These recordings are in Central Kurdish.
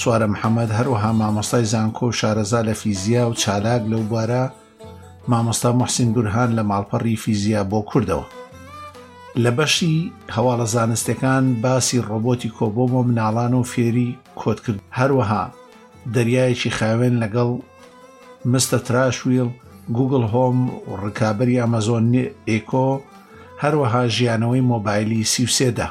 سوارە محەمەد هەروەها مامۆستای زانکۆ و شارەزا لە فیزیا و چالاک لەو بوارە مامۆستا محسین بورهان لە ماڵپەڕی فیزیا بۆ کوردەوە لە بەشی هەواڵە زانستەکان باسی ڕۆبۆتی کۆبۆمە مناڵان و فێری کۆتکرد هەروەها دەریایەکی خاوێن لەگەڵ مستە تراشویل گوگل هۆم و ڕکابەری ئەمەزۆن ئێکۆ هەروەها ژیانەوەی مۆبایلی سیوسێدا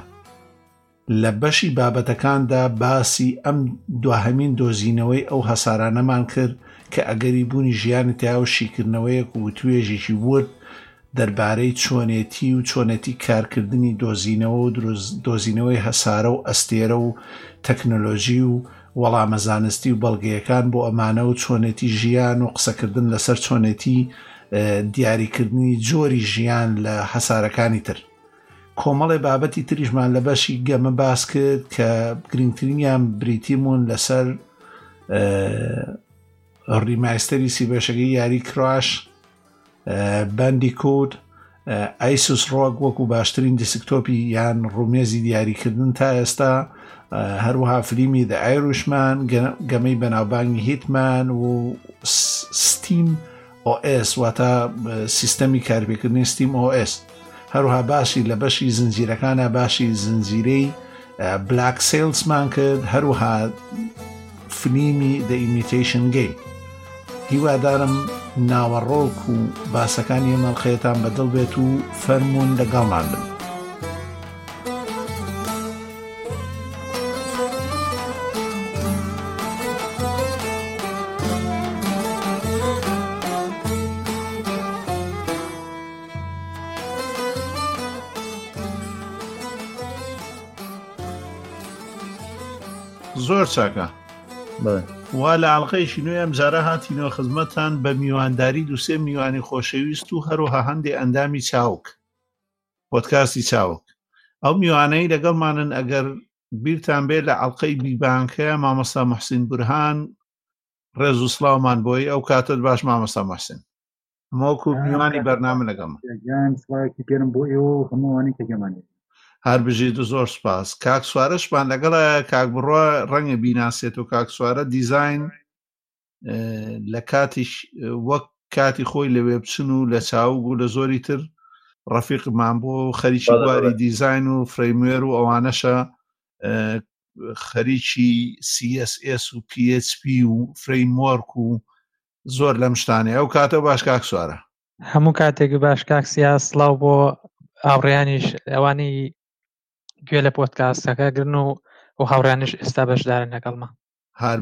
لە بەشی بابەتەکاندا باسی ئەم دواهەمین دۆزینەوەی ئەو هەسارانەمان کرد کە ئەگەری بوونی ژیانی تیا و شیکردنەوەیەک و وتوێژێکی ورد دەربارەی چۆنێتی و چۆنێتی کارکردنی دۆزینەوە و دۆزینەوەی هەسارە و ئەستێرە و تەکنۆلۆژی و وەڵامە زانستی و بەڵگەیەکان بۆ ئەمانە و چۆنێتی ژیان و قسەکردن لەسەر چۆنێتی دیاریکردنی جۆری ژیان لە هەسارەکانی تر کۆمەڵێ بابەتی تریشمان لە بەشی گەمە باس کرد کە گرنگترینیان بریتیمون لەسەر ڕیمایستەری سی بەشەکەی یاری کراش بەندی کود ئایسوس ڕۆک وەکو باشترین دیسکتۆپی یان ڕومێزی دیاریکردن تا ئێستا هەروەها فلیمی دە ئایروشمان گەمەی بەناوبانگی هیتمان و ستیم OS واتە سیستەمی کارپێکردنی ستیم OS هەروها باسی لە بەشی زنجیرەکانە باشی زنجیرەی بلاک سیلسمان کرد هەروها فلیمی دە ئیمیتیشن گەیم هیوادارم ناوەڕۆک و باسەکانی مەڵخێتان بەدڵ بێت و فەرمونون لەگەڵمان بن زۆر چاکە وا لە ئاڵلقەیەکی نوێ ئەم جارە هاتینەوە خزمەتان بە میوانداری دووسێ میوانی خۆشەویست و هەروها هەندێک ئەندامی چاوک پۆدکاستی چاوگ. ئەو میوانەی لەگەڵمانن ئەگەر بیرتان بێت لە ئەڵلقەی بیبانکە مامۆستا محسین بورهان ڕێز و سلااومان بۆی ئەو کاتت باش مامۆستا محسین مۆکو میوانی بەرنامە لەگەڵمانکی گەرم بۆ ئێوە و هەمووانی کەگەمانی هەر بژیت و زۆر سپاس کاک سوارشمان لەگەڵە کاک بڕە ڕەنگە بیناسێت و کاک سوارە دیزین لە کاتیش وەک کاتی خۆی لەوێ بچن و لە چاوگ و لە زۆری تر ڕەفیقمان بۆ خەریکی بواری دیزین و فرەیموێر و ئەوانەشە خەریکی CSS و PHP و فرەیمۆرک و زۆر لەم شتانێ ئەو کاتە باش کاک سوارە هەموو کاتێک باش کاک سیا سلااو بۆ ئاوڕیانیش ئەوانی گوێ لە پۆتکاستەکە گرن و و هاوڕانش ئێستا بەشدارن لەگەڵمە هار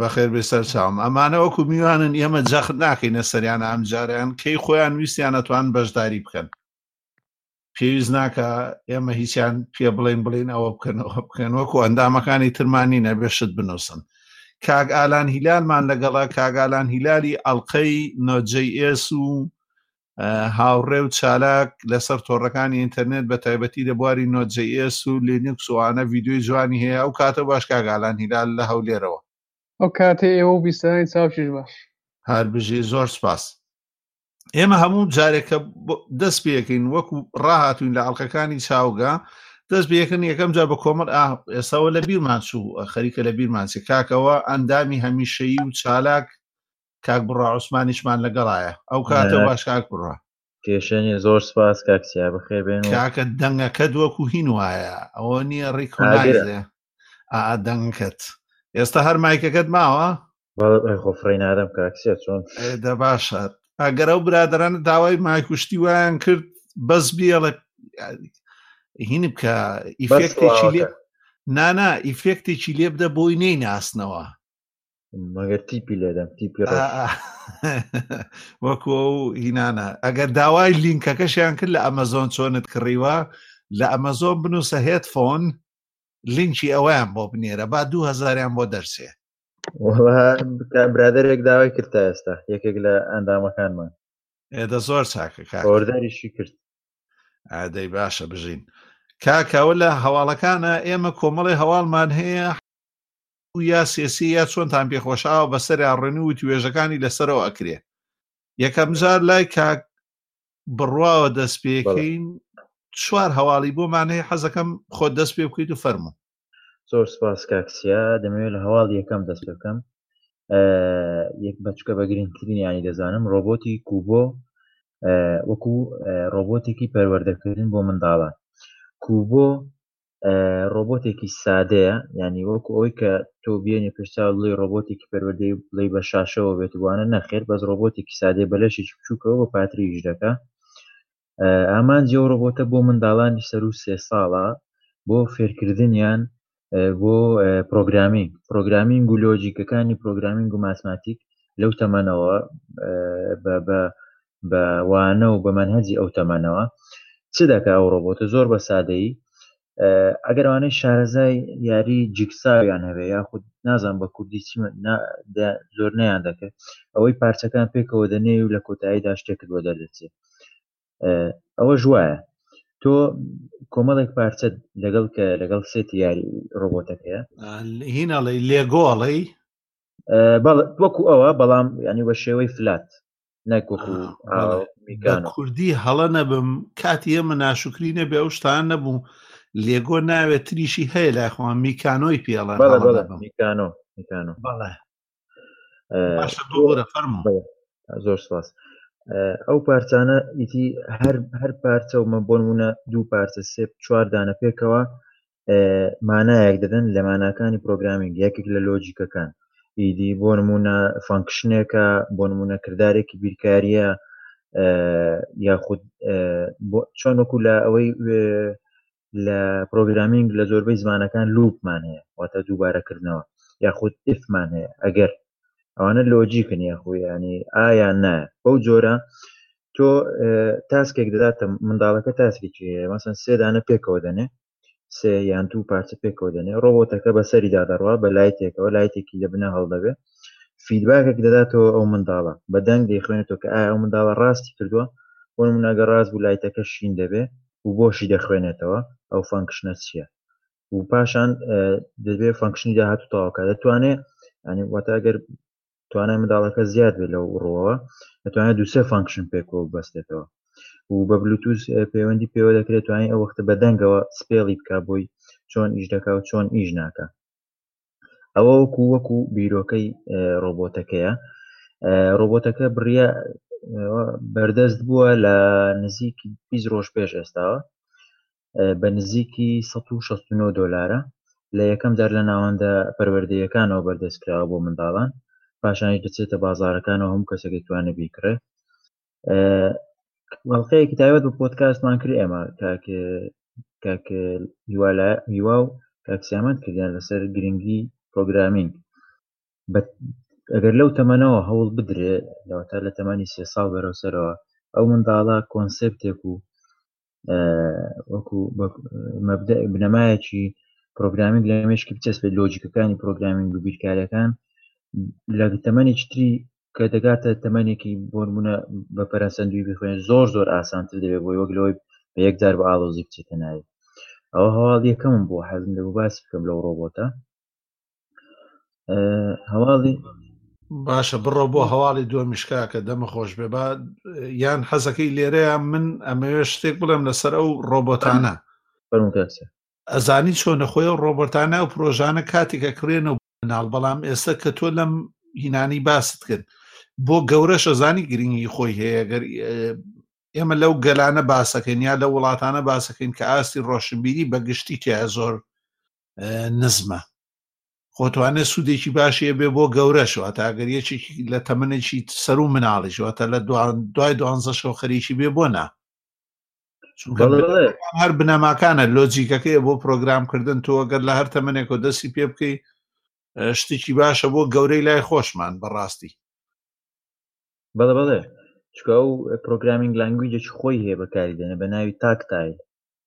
بەخێر بێ سەر چاوم ئەمانە وەکو میوانن ئێمە جەخت ناکەینە سەریان ئەم جاریان کەی خۆیان ویستیان ئەتوان بەشداری بکەن پێویست ناکە ئێمە هیچیان پێ بڵین بڵین ئەوە بکەن ئەوە بکەن وەکو ئەندامەکانی ترمانی نەبێشت بنووسن کاک ئالان هیلالمان لەگەڵا کاگالان هیلالی ئەڵلقەی نۆجێ ئێس و هاوڕێ و چالاک لەسەر تۆڕەکانی ئینتەرنێت بە تایبەتی لە بواری نۆجیئس و لینکس وانە ڤیددیوی جوانی هەیە ئەو کاتە باش کاگالان هیلال لە هەولێرەوە ئەو کاتێ ئێوە و بیستانی چاوکیش باش هەربژی زۆر سپاس ئێمە هەموو جارێکە دەست پێکەین وەکو ڕاهاتوین لە ئەڵلقەکانی چاوگە دەست بەکن یەکەم جا بە کۆمەر ئێساوە لە بیرمان چوو خەریکە لە بیرمانچێ کاکەوە ئەندامی هەمیشەیی و چالاک کاک بڕا عوسمانیشمان لەگەڵایە ئەو کاتە باش کاک بڕا کێشێنی زۆر سپاس کاکسیا بخێ بێن کاکە دەنگەکە دووەکو هین وایە ئەوە نییە ڕیکۆنایزێ ئا دەنگکەت ئێستا هەر مایکەکەت ماوە خۆ فڕی نادەم کاکسە چۆن دە باشە ئەگەر ئەو برادرانە داوای مایکوشتی وایان کرد بەس بیڵێ هینی بکە ئیفێکتێکی لێ نانا ئیفێکتێکی لێ بدە بۆی نەی ناسنەوە مەگەر تیپی لێدەم تیپی وەکو هینانە ئەگەر داوای لینکەکەشیان کرد لە ئەمەزۆن چۆنت کڕیوە لە ئەمەزۆن بنووسە هێت فۆن لینکی ئەویان بۆ بنێرە با دوو هزاریان بۆ دەرسێ برادێک داوای کرد تا ئێستا یەکێک لە ئەندامەکانمان ئێدە زۆر چاکە کارداریشی کرد ئادەی باشە بژین کاکەوە لە هەواڵەکانە ئێمە کۆمەڵی هەواڵمان هەیە و یا سێسی یا چۆنتان پێخۆشاوە بەسەریا ڕێنی و توێژەکانی لەسەرەوە ئەکرێ یەکەمجار لای کاک بڕواوە دەست پێکەین چوار هەواڵی بۆ مانەیە حەزەکەم خۆ دەست پێ بکەیت و فەرمو زۆر سپاس کاکسیا دەمەوێت لە هەواڵ یەکەم دەست پێکەم یەک بەچکە بە گرنگترینیانی دەزانم ڕۆبۆتی کوبۆ وەکو ڕۆبۆتێکی پەروەردەکردن بۆ منداڵان کوبۆ ڕۆبۆتێکی سادەیە ینی وەکو ئەوەی کە تۆ بێنی پێشتا بڵی ڕۆبۆتێکی پەروەدەی بڵی بە شاشەوە بێت وانە نەخێر بەس ڕۆبۆتێکی سادەی بەلەشێکی بچووکەوە بە پاتریش دەکە ئامانجی ئەو ڕۆبۆتە بۆ منداڵانی سەر و سێ ساڵە بۆ فێرکردنیان بۆ پرۆگرامی پرۆگرامینگ و لۆجیکەکانی پرۆگرامینگ و ماسماتیک لەو تەمەنەوە بە بە وانە و بە مەنهەجی ئەو تەمەنەوە چ دەکا ئەو ڕۆبۆتە زۆر بە سادەیی ئەگەر ئەوانەی شارەزای یاری جیکساویان هەبێ یاخود نازان بە کوردی چی زۆر نیان دەکرد ئەوەی پارچەکان پێکەوە دەنێ و لە کۆتاییدا شتێکت بۆ دەردەچێت ئەوە ژوایە تۆ کۆمەڵێک پارچە لەگەڵ کە لەگەڵ سێت یاری ڕۆبۆتەکەیە هیناڵی لێگۆڵی وەکو ئەوە بەڵام ینی بە شێوەی فلات نەک وەکو میکانۆ کوردی هەڵە نەبم کاتی ئێمە ناشکری نەبێ ئەو شتان نەبوو لێگۆ ناوێت تریشی هەیە لای خۆم میکانۆی پێڵە بەڵێ بەڵێ میکانۆ میکانۆ بەڵێ باشە بۆ وەرە فەرموو بەڵێ زۆر سپاس ئەو پارچانە ئیتی هەر هەر پارچە و مە بۆ نمونە دوو پارچە سێ چوار دانە پێکەوە مانایەک دەدەن لە ماناکانی پرۆگرامینگ یەکێک لە لۆجیکەکان ئیدی بۆ نمونە فانکشنێکە بۆ نمونە کردارێکی بیرکاریە یاخود چۆن وەکو لە ئەوەی لە پرۆگرامینگ لە زۆربەی زمانەکان لوپمان هەیە واتە دووبارەکردنەوە یاخود ئفمان هەیە ئەگەر ئەوانە لۆجیکن یاخۆ ینی ئایا نە بەو جۆرە تۆ تاسکێک دەداتە منداڵەکە تاسکێکی مەسن سێدانە پێکەوە دەنێ سێ یان دوو پارچە پێکەوە دەنێ ڕۆبۆتەکە بەسەری دادەڕوا بە لایتێکەوە لایتێکی لە بنە هەڵدەبێ فیدباکێک دەداتەوە ئەو منداڵە بە دەنگ دەیخوێنێتەوە کە ئایا ئەو منداڵە ڕاستی کردووە بۆ مناگە ڕاست بوو لایتەکە شین دەبێ و بۆشی دەخوێنێتەوە ئەو فەنکشنە چییە و پاشان دەبێ فەنکشنی داهات و تەواوکە دەتوانێت ینی واتە ئەگەر توانای منداڵەکە زیاد بێت لەو ڕۆەوە دەتوانێت دوسێ فەنکشن پێکەوە بەستێتەوە و بە بلوتوز پەیوەندی پێوە دەکرێت توانانی ئەو وەختە بەدەنگەوە سپێڵی بک بۆی چۆن ئیش دەکا و چۆن ئیش ناکە ئەوە وەکو وەکو بیرۆکەی ڕۆبۆتەکەیە ڕۆبۆتەکە بڕە بەردەست بووە لە نزیک 20 ڕۆژ پێش ئێستاوە بە نزیکی سەد و شەست و نۆ دۆلارە، لە یەکەم جار لە ناوەندە پەروەردەییەکانەوە بەردەست کراوە بۆ منداڵان، پاشانیش دەچێتە بازاڕەکانەوە هەموو کەسێک دەتوانێت بیکڕێت. بەڵقەیەکی تایبەت بە پۆدکاستمان کرد ئێمە کاک کاک هیوا و کاک سیامەند کردیان لەسەر گرنگی پرۆگرامینگ ئەگەر لەو تەمەنەوە هەوڵ بدرێ لەوەتا لە تەمەنی سێ ساڵ بەرەوسەرەوە ئەو منداڵە کۆنسپتێک و وەکو بنەمایەکی پرۆگرامینگ لە مشکی بچەسپێت لۆجیکەکانی پرۆگرامینگ و بیرکارەکان لە تەمەێکی تری کە دەگاتە تەمەێکی بۆنمونە بە پەرەسەندوی بخوێن زۆر زۆر ئاسانتر دەبێت بۆی وەک لەوەی بە یەکدار بە ئاڵۆزی بچێتە ناوی ئەوە هەواڵ یەکەم بۆ حەزم لە باس بکەم لەو ڕۆبۆتە هەواڵی باشە بڕە بۆ هەواڵی دۆمیشکاکە دەمە خۆش بێ با یان حەزەکەی لێرەیە من ئەمەوێ شتێک بڵێم لەسەر ئەو ڕۆبۆتانە ئەزانی چۆنە خۆی و ڕۆبەرتانە و پرۆژانە کاتێکە کڕێنە و ناڵ بەڵام ئێستا کە تۆ لەم هینانی باست کرد بۆ گەورە شەزانی گرنگی خۆی هەیە گەر ئێمە لەو گەلانە باسەکەین یا لە وڵاتانە باسەکەین کە ئاستی ڕۆشنبیری بەگشتی تیا زۆر نزمە خۆتوانێ سوودێکی باشی بێ بۆ گەورەشەوە تاگەر یەکێکی لە تەمنێکی سەر و مناڵیشەوە تا لە دوای دوانزە شەو خەریکی بێ بۆ نا هەر بنەماکانە لۆجیکەکەی بۆ پرۆگرامکردن تۆ گەر لە هەر تەمنێک و دەستی پێ بکەی شتێکی باشە بۆ گەورەی لای خۆشمان بەڕاستی بەڵێ بەڵێ چکە و پرۆگرامینگ لانگویجێکی خۆی هەیە بەکاری دێنە بە ناوی تاکتایل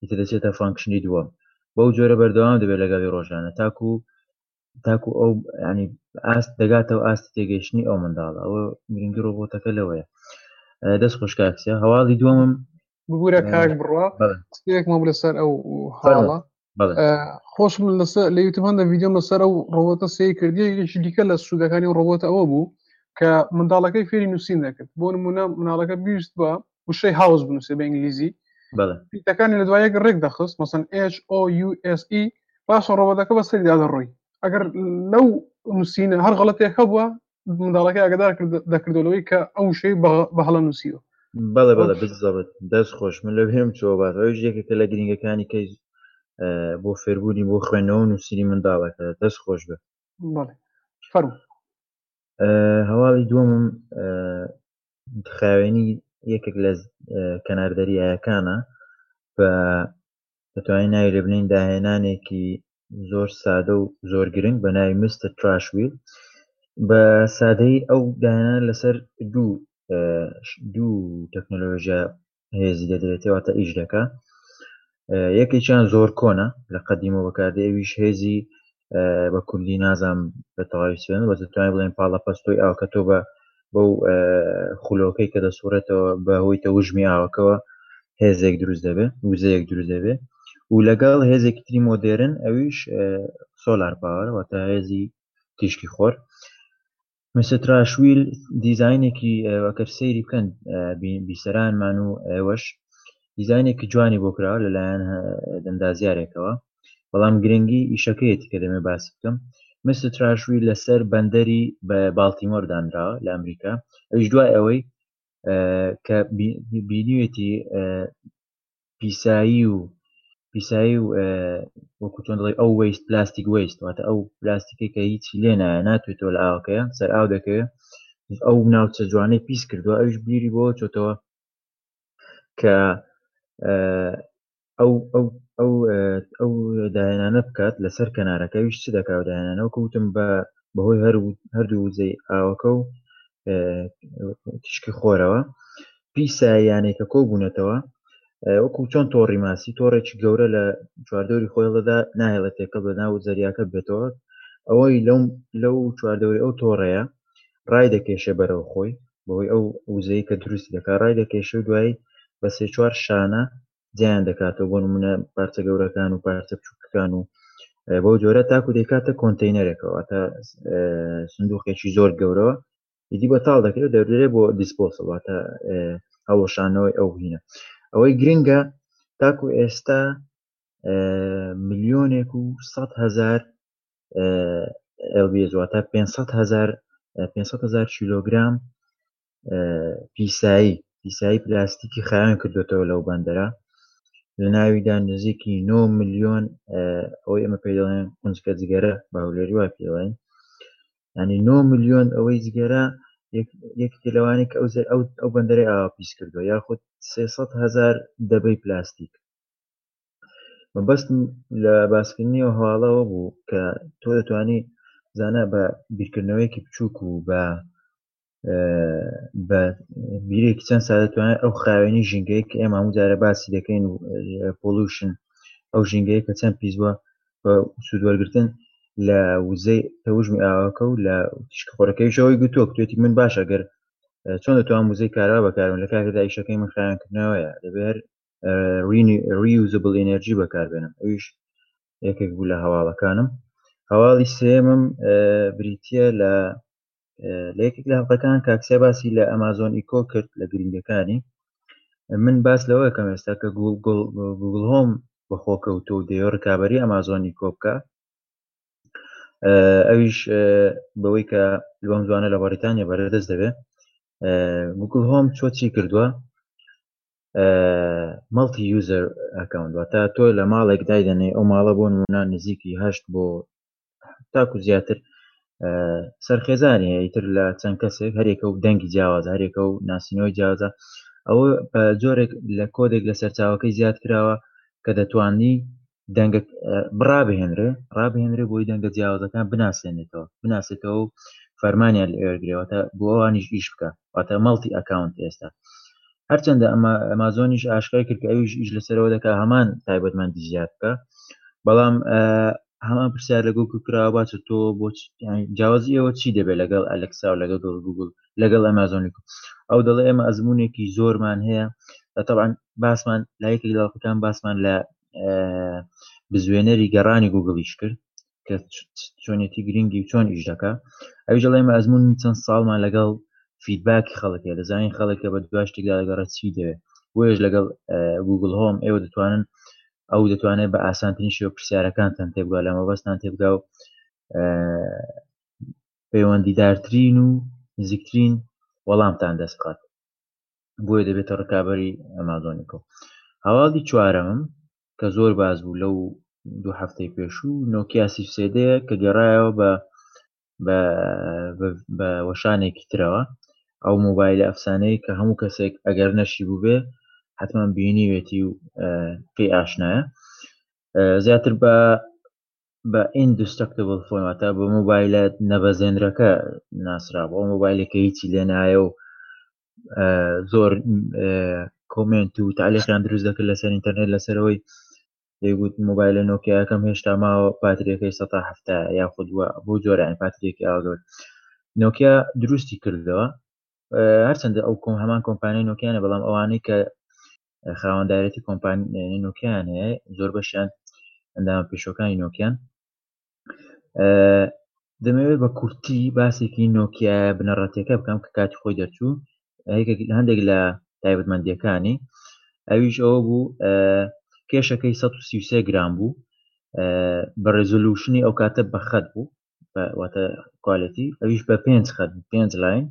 ئیتر دەچێتە فانکشنی دووەم بەو جۆرە بەردەوام دەبێت لەگەڵی ڕۆژانە تاکو تاکو ئەو ینی ئاست دەگاتەوە ئاستی تێگەیشتنی ئەو منداڵە ئەوە گرنگی ڕۆبۆتەکە لەوەیە دەست خۆشکاکسە هەواڵی دووەمم ببوورە کاک بڕە قسەیەکمان لەسەر ئەو هەواڵە خۆش من لەسەر لە یوتم هەندە ڤیددیۆم لەسەر ئەو ڕۆبۆتە سەی کردی یەکی دیکە لە سوودەکانی ڕۆبۆتە ئەوە بوو کە منداڵەکەی فێری نووسین دەکرد بۆ نمونە مناڵەکە بیست بە وشەی هاوس بنووسێ بە ئینگلیزی پیتەکانی لە دوایەک ڕێک دەخست مەسن HOUSE پاشە ڕۆبەتەکە بە سەریدا دەڕۆی ئەگەر لەو نووسینە هەر غڵەتێک هەبووە منداڵەکە ئەگەدار دەکردەوەی کە ئەو شەی بە هەڵە نووسیوە بەڵێ بەڵێ بزەبت دەست خۆش من لە هێم چۆ بات ئەوش یەکێکە لە گرنگەکانی کەی بۆ فێربوونی بۆ خوێندنەوە نووسری منداڵەکە دەست خۆش بێت فەرم هەواڵی دووەمم خاوێنی یەکێک لە کەنار دەریایەکانە بە بەتوانین ناوی لێ بنین داهێنانێکی زۆر سادە و زۆر گرنگ بە ناوی مستە تراشویل بە سادەی ئەو داهێنان لەسەر دوو دوو تەکنۆلۆژیا هێزی دەدرێتێ واتە ئیش دەکا یەکێکیان زۆر کۆنە لە قەدیمە بەکاردێ ئەویش هێزی بە کوردی نازام بە تەواوی سوێن بە توانای بڵێن پاڵە پەستۆی ئاوکە تۆ بە بەو خولۆکەی کە دەسوڕێتەوە بە هۆی تەوژمی ئاوەکەوە هێزێک دروست دەبێ وزەیەک دروست دەبێ و لەگەڵ هێزێکی تری مۆدێرن ئەویش سۆلار پاوەرەوە تا هێزی تیشکی خۆر میستراشویل دیزاینێکی ئەگەر سەیری بکەن بیسەرانمان و ئێوەش دیزاینێکی جوانی بۆ کراوە لەلایەن دەندازیارێکەوە بەڵام گرنگی ئیشەکەیەتی کە دەمێ باس بکەم مستر تراشوی لەسەر بەندەری بە بالتیمۆر دانراوە لە ئەمریکا ئەوش دوای ئەوەی کە بینیوێتی پیسایی و پیسایی و وەکو چۆن دەڵی ئەو ویست پلاستیک ویست واتە ئەو پلاستیکی کە هیچی لێ نایە ناتوێتەوە لە ئاوکەیە سەر ئاو دەکەوێت ئەو ناوچە جوانەی پیس کردووە ئەوش بیری بۆ چۆتەوە کە ئەو ئەو ئەو ئەو داهێنانە بکات لەسەر کەنارەکەویش چ دەکاو داهێنانە و کەوتم بە بەهۆی هەر هەردوو وزەی ئاوەکە و تشکی خۆرەوە دوی سایەیانەی کە کۆبوونەتەوە وەکو چۆن تۆڕی ماسی تۆڕێکی گەورە لە چواردەوری خۆی هەڵدا نایڵە تێکە بە ناو زەریاکە بێتەوە ئەوەی لەو لەو چواردەوری ئەو تۆڕەیە ڕای دەکێشێ بەرەو خۆی بەوەی ئەو وزەیە کە دروست دەکا ڕای دەکێشێ و دوایی بە سێ چوار شانە جیان دەکاتەوە بۆ نمونە پارچە گەورەکان و پارچە بچووکەکان و بۆ جۆرە تاکو دەیکاتە کۆنتینەرێکەوە تا سندوقێکی زۆر گەورەوە ئیدی بەتاڵ دەکرێت دەدرێت بۆ دیسپۆسڵ واتە هەڵوەشانەوەی ئەو هینە ئەوەی گرنگە تاکو ئێستا ملیۆنێک و سە هزار LBS واتە 500 هزار 500 هزار کیلوگرام پیسایی پیسایی پلاستیکی خاوێن کردوێتەوە لەو بەندەرە لە ناویدا نزیکی 9 میلیۆن ئەوەی ئەمە پێدەڵێن قنجکە جگەرە باولێری وا پێڵێن یانی نۆ ملیۆن ئەوەی جگەرە یەکێکی لەوانەیە کە ئەو بەندەرەی ئاوا پیس کردووە یاخود سێ سەد هەزار دەبەی پلاستیک مەبەستم لە باسکردنی و هەواڵەوە بوو کە تۆ دەتوانی زانە بە بیرکردنەوەیەکی بچووک و بە بە بیرێکی چەند سا دەتوانێت ئەو خاوێنی ژینگەیە کە ئێمە هەمووجارە باسی دەکەین و پۆلوشن ئەو ژینگەیە کە چەند پیس بووە بە سوودوەرگتن لە وزەی تەوژمی ئاواکە و لە تیشکخۆرەکەیشەوەی گوتۆک توێتی من باش ئەگەر چۆن دەتوان وزەی کارا بەکارم لە کاکەدا ئیشەکەی من خاوێنکردنەوەیە دەبێر ریوزبل ئەنەرژی بەکاربێنم ئەویش یەکێک بوو لە هەواڵەکانم هەواڵی سێمم بریتە لە لە یەکێک لە هەڵقەکان کاکسیا باسی لە ئەمازۆن ئیکۆ کرد لە گرنگەکانی من باس لەوە کەم ئێستا کە گوگل هۆم بەخۆ کەوتۆ و دەیۆ ڕکابی ئەمازۆنی کۆبکە ئەویش بەوەی کە لۆم جوانە لە بەریتانیا بەرەدەست دەبێت گوگل هۆم چۆ چی کردووە مەڵتی یوزەر ئەکەون دواتە تۆ لە ماڵێک دایدەنێ ئەو ماڵە بۆ نمونان نزیکیهشت بۆ تاکو زیاتر سەرخێزانی هەیەتر لە چەند کەسێک هەرێکە و دەنگی جیاواز هەرێکە و ناسینەوەی جیاوازە ئەوە جۆرێک لە کۆدێک لە سەرچاوەکەی زیاد کراوە کە دەتوانانی دەنگە بڕابهێنرێ ڕابهێنرێ بۆی دەنگە جیاوازەکان بناسێنێتەوە بناسێتەوە و فەرمانیان لە ئێرگرێەوەتە بۆوانیش ئیش بکە واتە مەڵتی ئەکاونت ئێستا هەرچەندە ئەمە ئەمازۆنیش ئاشکای کرد کە ئەویش ئیش لەسەرەوە دەکە هەمان تایبەتمەندی زیاد بکە بەڵام هەمان پرسیار لە گوگل کراوە باچە تۆ بۆ جیاوازی ئێوە چی دەبێت لەگەڵ ئەلکسا و لەگەڵ گوگل لەگەڵ ئەمازۆنی ئەو دەڵێ ئێمە ئەزمونێکی زۆرمان هەیە تەبان باسمان لایەکی لاڵقەکان باسمان لە بزوێنەری گەڕانی گوگلیش کرد کە چۆنێتی گرنگی و چۆن ئیش دەکە ئەویش دەڵێمە ئەزمون چەند ساڵمان لەگەڵ فیدباکی خەڵکێ دەزانین خەڵکە بە دواشتێکدا لەگەڕە چی دەوێت بۆیش لەگەڵ گوگل هۆم ئێوە دەتوانن ئەو دەتوانێت بە ئاسانترین شێوە پرسیارەکانتان تێبگا لە مەبەستان تێبگا و پەیوەندیدارترین و نزیکترین وەڵامتان دەست بکات بۆیە دەبێتە ڕکابەری ئەمازۆنیکۆ هەواڵی چوارەمم کە زۆر باز بوو لەو دوو هەفتەی پێشوو نۆکیاسی سێدەیە کە گەڕایەوە بە بە وەشانێکی ترەوە ئەو مۆبایلە ئەفسانەیە کە هەموو کەسێک ئەگەر نەشی بووبێ حتمما بینیوێتی و پێی ئاشنایە زیاتر بە بە ئیندستەکتبل فۆنواتە بە مۆبایلە نەبەزێنرەکە ناسرا بۆ مۆبایلەکە هیچی لێ نایە و زۆر کۆمنت و تاالێکیان دروست دەکرد لەسەر ئینتەرنێت لەسەرەوەی دەیگوت مۆبایلە نۆکیایەکەم هێشتا ماوە پاتریەکەی سەتا هەفتا یاخود وە بۆ جۆرەیان پاتریەکی ئاگەور نۆکیا دروستی کردەوە هەرچەندە ئەو کۆم هەمان کۆمپانیای نۆکیانە بەڵام ئەوانەی کە خاوەنددارێتی کۆمپانی نۆکیان هەیە زۆر بەشیان ئەندامە پێشەکانی نۆکیان دەمەوێت بە کورتی باسێکی نۆکیە بنەڕەتەکە بکەم کە کاتی خۆی دەرچوو هەندێک لە تایبەتمەندەکانی ئەویش ئەوە بوو کێشەکەی 133 گرام بوو بە ڕێزولوشنی ئەو کاتە بە خەت بوو واتە کوالەتی ئەویش بە پێنج خەت پێنج لاین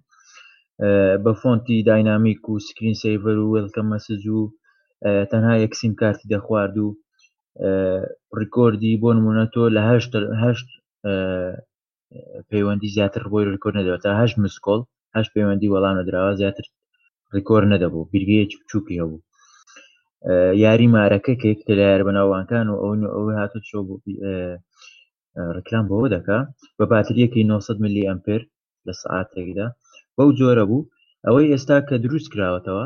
بە فۆنتی داینامیک و سکرین سەیڤەر و وێڵکە مەسج و تەنها یەکسیم کارتی دەخوارد و ڕیکۆردی بۆ نمونە تۆ لە هەشت هەشت پەیوەندی زیاتر بۆی ڕیکۆرد نەدەوە تا هەشت مسکۆڵ هەشت پەیوەندی وەڵام نەدراوە زیاتر ڕیکۆر نەدەبوو بیرگەیەکی بچووکی هەبوو یاری مارەکە کە یەکتە لە یار بەناوانکان و ئەوون ئەوە هاتو چۆ ڕکلام بەوە دەکا بە باتریەکی 900 ملی ئەمپێر لە سعاتێکدا بەو جۆرە بوو ئەوەی ئێستا کە دروست کراوەتەوە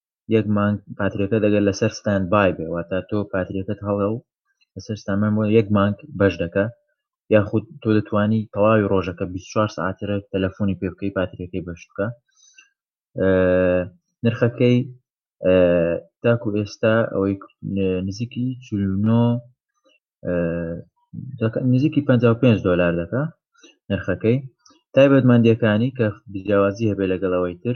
یەک مانگ پاتریەکە دەگەر لەسەر ستاند بای بێ واتا تۆ پاتریەکەت هەڵە و لەسەر ستامان بۆ یەک مانگ بەش دەکە یاخود تۆ دەتانی تەواوی ڕۆژەکە 24 ساعترە تەلەفۆنی پێ بکەی پاتریەکەی بەش بکە نرخەکەی تاکو ئێستا ئەوەی نزیکی چلونۆ نزیکی 55 دلار دەکە نرخەکەی تایبەتمەندیەکانی کە جیاوازی هەبێ لەگەڵەوەی تر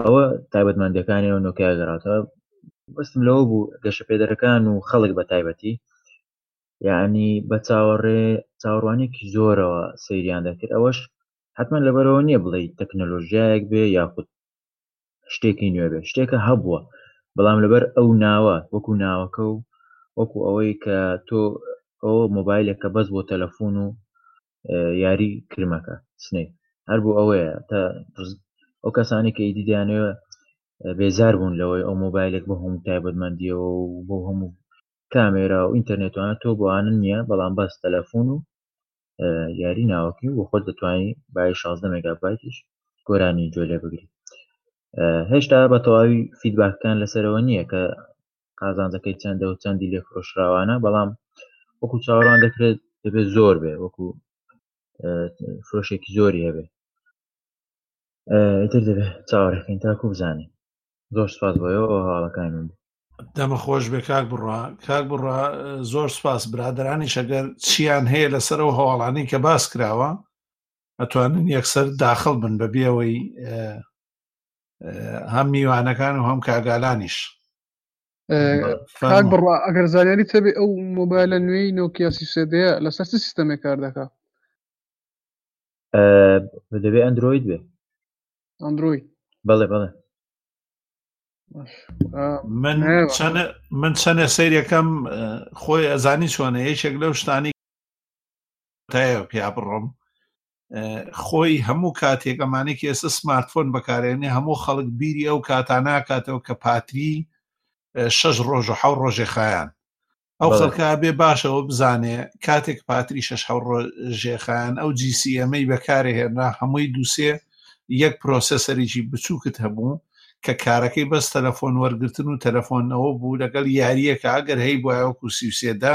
ئەوە تایبەتمەندەکانی و نۆکای گەڕاتەوە بەستم لەوە بوو گەشە پێدەرەکان و خەڵک بە تایبەتی یعنی بە چاوەڕێ چاوەڕوانێکی زۆرەوە سەیریان دەکرد ئەوەش حتمما لەبەرەوە نییە بڵێ تەکنەلۆژیایەک بێ یاخود شتێکی نوێ بێ شتێکە هەبووە بەڵام لەبەر ئەو ناوە وەکو ناوەکە و وەکو ئەوەی کە تۆ ئەو مۆبایلێکە بەس بۆ تەلەفۆن و یاری کرمەکە سنەی هەر بۆ ئەوەیە تا ئەو کەسانی کە ئیدی دەیانەوە بێزار بوون لەوەی ئەو مۆبایلێک بە هەموو تایبەتمەندیەوە و بۆ هەموو کامێرا و ئینتەرنێتوانە تۆ بۆوانە نییە بەڵام بەس تەلەفۆن و یاری ناوەکی و خۆت دەتوانانی بای 16 مگابایتیش گۆرانی جۆ لێ بگری هێشتا بە تەواوی فیدباکەکان لەسەرەوە نییە کە قازانجەکەی چەندە و چەندی لێ فرۆشراوانە بەڵام وەکو چاوەڕوان دەکرێت دەبێت زۆر بێ وەکو فرۆشێکی زۆری هەبێ ئیتر دەبێت چاوەڕێکین تاکو بزانین زۆر سپاس بۆیەوە ئەو هەواڵەکانی من دەمە خۆش بێ کاک بڕە کاک بڕە زۆر سپاس برادرانی شەگەر چیان هەیە لەسەر ئەو هەواڵانی کە باس کراوە ئەتوانن یەکسەر داخل بن بە بێەوەی هەم میوانەکان و هەم کاگالانیش کاک بڕا ئەگەر زانیاری تەبێ ئەو مۆبایلە نوێی نۆکیا سیسێدەیە لەسەر سیستەمێک کار دەکات دەبێ ئەندروید بێ ئەندروید بەڵێ بەڵێ من من چەنێ سەیرەکەم خۆی ئەزانی چۆنە یەکێک لەو شتانی تایە پیا بڕۆم خۆی هەموو کاتێک ئەمانێکی ئێستا سمارتفۆن بەکارێنێ هەموو خەڵک بیری ئەو کاتاناکاتەوە کە پاتری شەش ڕۆژ و حەو ڕۆژێ خایەن ئەو خەڵکە بێ باشەوە بزانێ کاتێک پاتری شەش حەو ڕۆژێخان ئەو جیسی ئەمەی بەکارێ هێنا هەمووی دووسێ یەک پرۆسەسەریی بچووکت هەبوو کە کارەکەی بەس تەلەفۆن وەرگتن و تەلەفۆنەوە بوو لەگەڵ یاریەکە ئەگەر هەی بایەوەکو سیوسێدا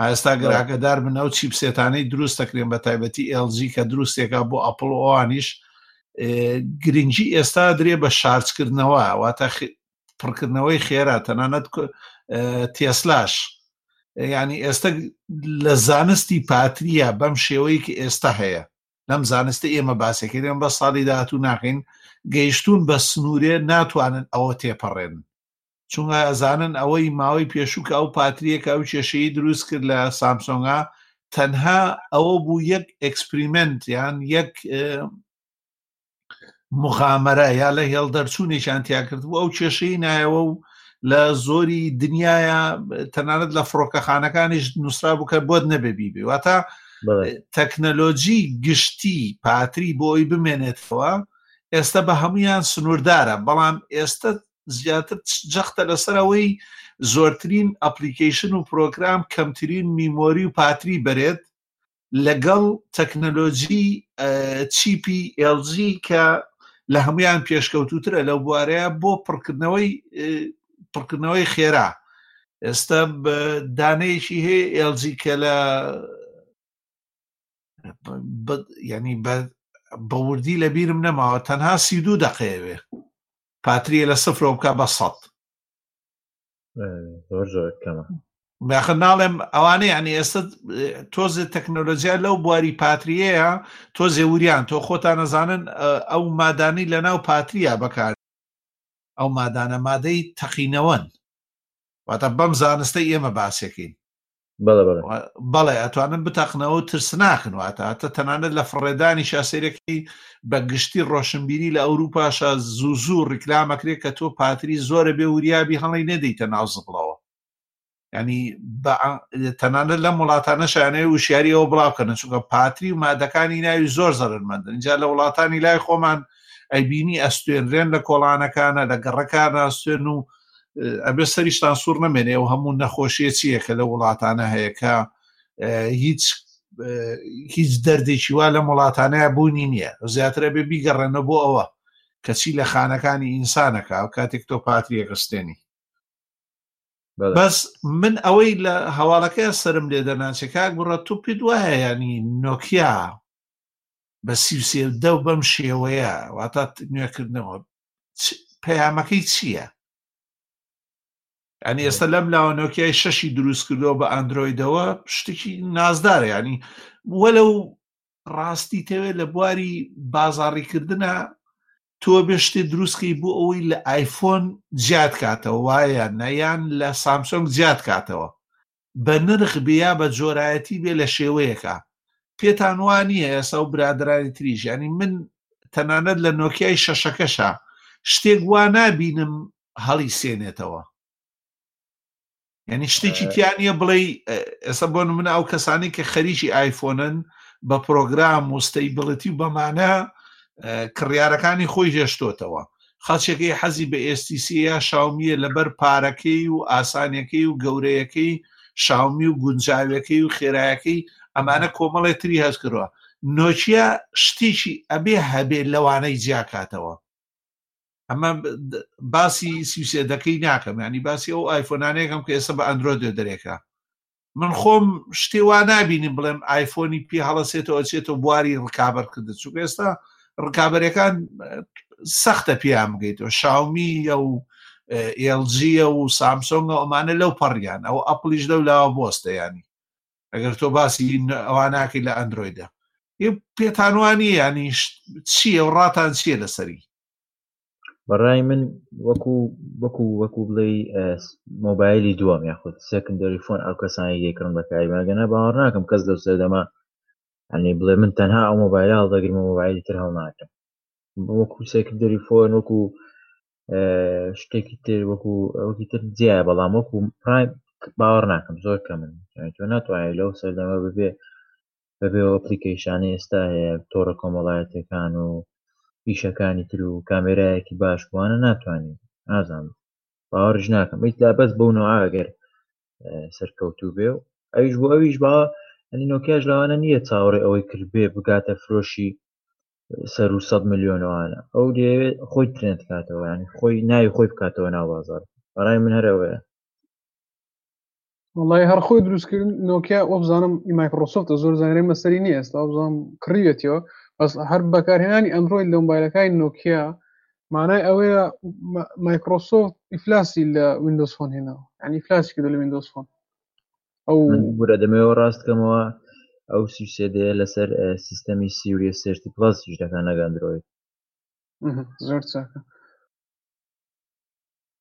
ئاستا گراگەدار بن ئەو چیپسێتانەی دروست دەکرێن بە تایبەتی LG کە دروستێکا بۆ ئەپل ئەوانیش گرنگجی ئێستا درێ بە شارچکردنەوە واتە پڕکردنەوەی خێرا تەنانەت تێسلاش ینی ئێستا لە زانستی پاتریە بەم شێوەیە کە ئێستا هەیە لەم زانستە ئێمە باسەکەێن بە ساڵی داهاتوو ناکەین گەیشتون بە سنوورێ ناتوانن ئەوە تێپەڕێن چونگە ئەزانن ئەوەی ماوەی پێشوو کە ئەو پاتریەکە ئەو کێشەیی دروست کرد لە سامسۆنگا تەنها ئەوە بوو یەک ئەکسپریمنت یان یەک مغامرە یا لە هێڵ دەرچوونێکیان تیاکرد بوو ئەو کێشەی نایەوە و لە زۆری دنیاە تەنانەت لە فڕۆکەخانەکانیش نووسرا بووکە بۆت نەبێ بیبێ واتە تەکنەلۆجی گشتی پاتری بۆی بمێنێتەوە ئێستا بە هەمویان سنووردارە بەڵام ئێستا زیاتر جەختە لەسەر ئەوەی زۆرترین ئەپلیکیشن و پرۆگرام کەمترین میمۆری و پاتری بەرێت لەگەڵ تەکنەلۆجی چیپی LG کە لە هەمویان پێشکەوتوترە لەو بوارەیە بۆ پڕکردنەوەی پڕکردنەوەی خێرا ئێستا دانەیەکی هەیە LG کە لە ینی بە بەوردی لە بیرم نەماوە تەنها سی دوو دەقەیەوێ پاتریە لە سفرەوە بکە بە سەد زۆر زۆر کەمە بەخە ناڵێم ئەوانەی ینی ئێستا تۆزێ تەکنۆلۆژیا لەو بواری پاتریەیە تۆزێ وریان تۆ خۆتان نەزانن ئەو مادانی لە ناو پاتریا بەکار ئەو مادانە مادەی تەقینەوەن واتە بەم زانستە ئێمە باسێکین بەڵێ بەڵێ بەڵێ ئەتوانن بتەقنەوە و ترسناکن واتە هاتە تەنانەت لە فڕێدانی شاسێرەکەی بە گشتی ڕۆشنبیری لە ئەوروپاشە زوو زوو ڕیکلامەکرێت کە تۆ پاتری زۆرە بێ وریابی هەڵی نەدەیتە ناو زبڵەوە ینی تەنانەت لەم وڵاتانە شانەیە وشیاری ئەوە بڵاوکەن چونکە پاتری و مادەکانی ناوی زۆر زەرمەندن اینجا لە وڵاتانی لای خۆمان ئەیبینی ئەستێنرێن لە کۆڵانەکانە لە گەڕەکانە ئەستێن و ئەبێ سەریشتان سوور نەمێنێ و هەموو نەخۆشیە چیە کە لە وڵاتانە هەیەکە هیچ هیچ دەردێکی وا لەم وڵاتانەیە بوونی نییە زیاترە بێ بیگەڕێنە بۆ ئەوە کەچی لە خانەکانی ئینسانەکە کاتێک تۆ پاتریە گەستێنی بەس من ئەوەی لە هەواڵەکەیان سرم لێ دەناچێ کاک بڕە تو پێ دوایە ینی نۆکیا بە سیسێ دە بەم شێوەیە واتە نوێکردنەوە پەیامەکەی چییە؟ ئەنی ئێستا لەم لاوە نۆکیای شەشی دروست کردەوە بە ئەندرویدەوە شتێکی نازدارە ینی وە لەو ڕاستی تەوێت لە بواری بازاڕیکردە تۆ بێ شتێ دروستکەی بۆ ئەوەی لە ئایفۆن زیاد کاتەوە وایە نەیان لە سامسۆنگ زیاد کاتەوە بە نرخ بێ یا بە جۆرایەتی بێ لە شێوەیەکا پێتان وا نییە ئێستا و برادرانی تریش ینی من تەنانەت لە نۆکیای شەشەکەشا شتێک وا نابینم هەڵی سێنێتەوە یعنی شتێکی تیانە بڵێ ئێستا بۆ من ئەو کەسانی کە خەریکی ئایفۆنن بە پرۆگرام وستەی بڵەتی و بەمانە کڕیارەکانی خۆی هێشتۆتەوە خەڵچەکەی حەزی بە ئێستیسیە یا شاومیە لەبەر پارەکەی و ئاسانیەکەی و گەورەیەکەی شاومی و گونجاوەکەی و خێرایەکەی ئەمانە کۆمەڵێ تری هەست کردوە نۆکیا شتیکی ئەبێ هەبێ لەوانەی جیاکاتەوە ئەمە باسی سیسێدەکەی ناکەم ینی باسی ئەو ئایفۆنانەیەکەم کە ئێستا بە ئەندرۆدێ دەرێکە من خۆم شتێ وا نبینی بڵێم ئایفۆنی پێ هەڵەسێتەوە چێتەوە بواری ڕکابەر کردە چوو ئێستا ڕکابەرەکان سەختە پێیان بگەیتەوە شاومی یا و ئێلجیە و سامسۆنگ ئەمانە لەو پەڕیان ئەو ئەپلیش لەو لاوە بۆستە ینی ئەگەر تۆ باسی ئەوان ناکەی لە ئەندرویدە پێتانوانی ینی چیە و ڕاتان چییە لەسەری بەڕای من وەکو وەکو وەکو بڵێ مۆبایلی دووەم یاخود سێکندری فۆن ئەو کەسانی دەکڕم بەکاری ماگەنا باوەڕ ناکەم کەس لەو سەردەما ئەنی بڵێ من تەنها ئەو مۆبایل هەڵدەگرم و مۆبایلی تر هەڵناکەم وەکو سێکندری فۆن وەکو شتێکی تر وەکو ئەوکی تر جیە بەڵام وەکو پرایم باوەڕ ناکەم زۆر کە من تۆ ناتوانێت لەو سەردەمە ببێ بەبێ ئەو ئەپلیکەیشانەی ئێستا هەیە تۆڕە کۆمەڵایەتیەکان و ئیشەکانی تر و کامێرایەکی باش بوانە ناتوانین ئازان باوەڕش ناکەم بیت لا بەس بەو نەوە ئەگەر سەرکەوتوو بێ و ئەویش بۆ ئەویش با ئەنی نۆکیاش لەوانە نییە چاوەڕێ ئەوەی کردبێ بگاتە فرۆشی سەر و سەد ملیۆنەوانە ئەو دەیەوێت خۆی ترند کاتەوە ینی خۆی ناوی خۆی بکاتەوە ناو بازار بەڕای من هەرەوەیە وڵی هەر خۆی دروستکردن نۆکیا ئەو بزانم ئی مایکرۆسۆفتە زۆر زانێ مەسەری نیە ئێستا بزانام کڕیەتەوە بەس هەر بەکارهێنانی ئەندروۆید لە مۆبایلەکانی نۆکیا مانای ئەوەیە مایکرۆسۆفت ئیفلاسی لە وینندۆس فۆن هێناوە ینی فلاسی کردو لە وینندۆس فۆن ئەو بورە دەمەوە ڕاستکەمەوە ئەو سیسێدەیە لەسەر سیستەمی سیوریە سرتی پلاس شتەکان لەگەندرۆید زۆر چاکە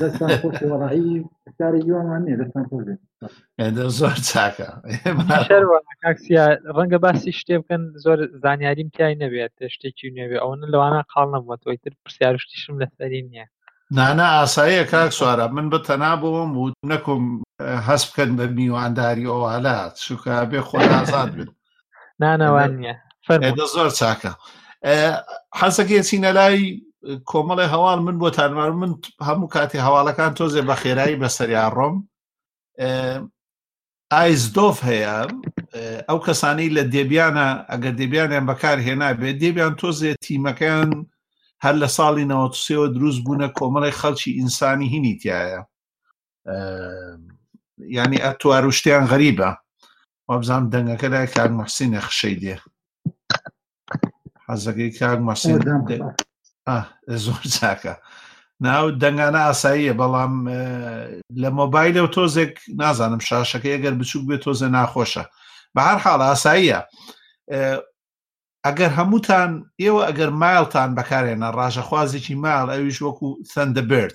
دەستان خۆش وەڕایی کاری یوان نیە دەستان خۆش بێت زۆر چاکە کاکسیا ڕەنگە باسی شتێ بکەن زۆر زانیاریم تای نەبێت شتێکی نوێبێ ئەوەنە لەوانە قاڵ نەبووە تۆی تر پرسیارشتیشم لەسەری نییە نانا ئاساییە کاک سوارە من بە تەنا بۆم و نەکۆم هەست بکەن بە میوانداری ئەووالا چکە بێ خۆ ئازاد بن نانەوان نیە فەرموو زۆر چاکە حەزەکە چینە لای کۆمەڵی هەواڵ من بۆ تانوار من هەموو کاتی هەواڵەکان تۆزێ بە خێرایی بەسەریا ڕۆم ئایزدۆف هەیە ئەو کەسانی لە دێبیانە ئەگەر دێبیانیان بەکار هێنا بێت دێبیان تۆزێ تیمەکەیان هەر لە ساڵی نەوەسیەوە دروست بوونە کۆمەڵی خەڵکی ئینسانی هینی تایە ینی ئەتوار و شتیان غەریبە وابزانم دەنگەکە لای کاک محسینە خشەی دێ حەزەکەی کاک مەسین زۆر چاکە ناو دەنگانە ئاساییە بەڵام لە مۆبایلە و تۆزێک نازانم شاشەکە ئەگەر بچوک بێت تۆزە ناخۆشە بە هەر حاڵ ئاساییە ئەگەر هەمووتان ئێوە ئەگەر مایلتان بەکارێنە ڕژەخوازێکی ماڵ ئەویش وەکو سندبرد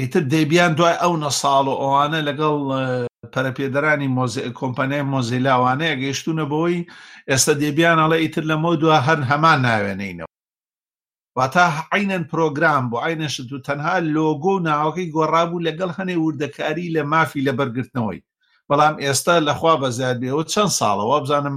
ئیتر دەیبیان دوای ئەو نە ساڵ و ئەوانە لەگەڵ پەرەپێدەرانی کۆمپانیای مۆزیلاوانەیە گەیشتونە بەوەی ئێستا دەبیان ئەڵە ئیتر لەمە دو هەر هەمان ناوێنینەوە واتا عینەن پرۆگرام بۆ ئاینەشت و تەنها لۆگۆ و ناوەکەی گۆڕابوو لەگەڵ هەنێ وردەکاری لە مافی لە بەرگرتنەوەی بەڵام ئێستا لەخوا بەزیاد بێەوە چەند ساڵەوە بزانم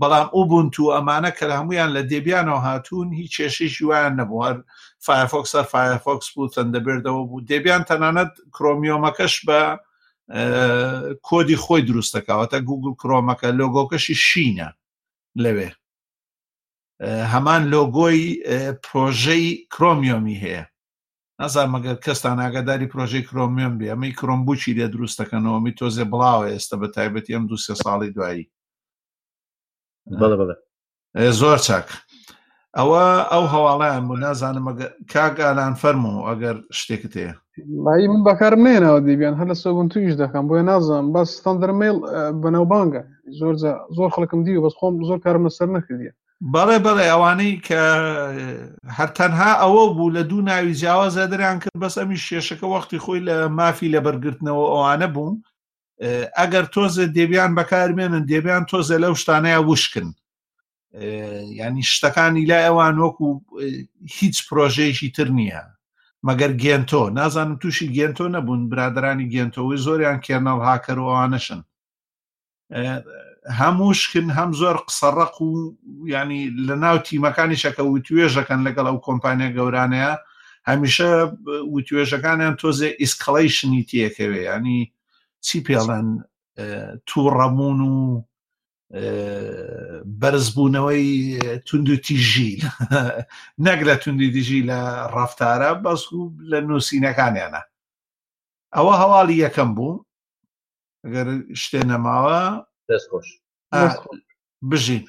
بەڵام ئوبونتو و ئەمانە کەر هەموویان لە دێبیانەوە هاتوون هیچ کێشەیشی وایان نەبوو هەر فایەرفۆکس هەر فایەرفۆکس بوو تەندەبێردەوە بوو دێبیان تەنانەت کرۆمیۆمەکەش بە کۆدی خۆی دروستەکەوەتە گوگل کرۆمەکە لۆگۆکەشی شینە لەوێ هەمان لۆگۆی پرۆژەی کرۆمیۆمی هەیە نازان مەگەر کەستان ئاگاداری پرۆژەی کرۆمیۆم بێ ئەمەی کرۆم بچی لێ دروستەکەنەوەمی تۆزێ بڵاوە ئێستا بە تایبەتی ئەم دو سێ ساڵی دوایی زۆر چاک ئەوە ئەو هەواڵیان بوو نازانم کاگالان فەرمو ئەگەر شتێکت هەیە بایی من بەکارم نێناوە دیبیان هەر لە سۆبن تویش دەکەم بۆیە نازانم بەس ستەندرمەیل بەناوبانگە زۆر زۆر خەڵکم دیو بەس خۆم زۆر کارم لەسەر نەکردە بەڵێ بەڵێ ئەوانەی کە هەر تەنها ئەوە بوو لە دوو ناوی جیاوازە دەریان کرد بەس ئەمی شێشەکە وەختی خۆی لە مافی لە بەرگرتنەوە ئەوانە بوو ئەگەر تۆزێ دێبیان بەکارمێنن دێبیان تۆزێ لەو شتانەیە وشکن ینی شتەکانی لای ئەوان وەکو هیچ پرۆژەیەکی تر نییە مەگەر گێنتۆ نازانم تووشی گێنتۆ نەبوون برادرانی گێنتەوەی زۆریان کێرنەڵ هاکەرەوەوانەشن هەموو شکن هەم زۆر قسەڕق و ینی لە ناو تیمەکانی شەکە و توێژەکەن لەگەڵ ئەو کۆمپانیا گەورانەیە هەمیشە وتوێژەکانیان تۆزێ ئیسکەڵیشنی تێکەوێ ینی چی پێڵەن تووڕەمون و بەرزبوونەوەی تونند و تیژی نەک لە توندی دژی لە ڕفتارە بەسکو لە نووسینەکانیانە ئەوە هەواڵی یەکەم بوو گەر شتێ نەماوە دەستخۆش بژین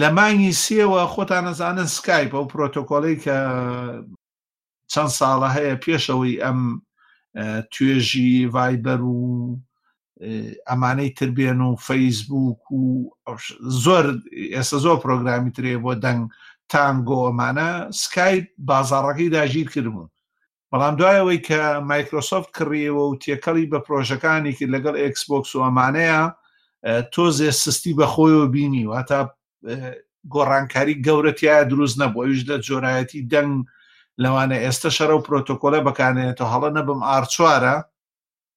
لە مانگی سێوە خۆتان نەزانن سکایپ ئەو پرۆتۆکۆلی کە چەند ساڵە هەیە پێشەوەی ئەم توێژی ڤایبەر و ئەمانەی تربێن و فەیسبوک و زۆر ئێستا زۆر پرۆگرامی ترێ بۆ دەنگ تانگۆ ئەمانە سکایپ بازاڕەکەی داگیر کردبوو بەڵام دوای ئەوەی کە مایکرۆسۆفت کڕیەوە و تێکەڵی بە پرۆژەکانی کرد لەگەڵ ئێکس بۆکس و ئەمانەیە تۆزێ سستی بەخۆیەوە بینی واتا گۆڕانکاری گەورەتیە دروست نەبوو ئەوش لە جۆرایەتی دەنگ لەوانە ئێستا شەرە و پرۆتۆکۆلە بەکانێتەوە هەڵە نەبم ئارچوارە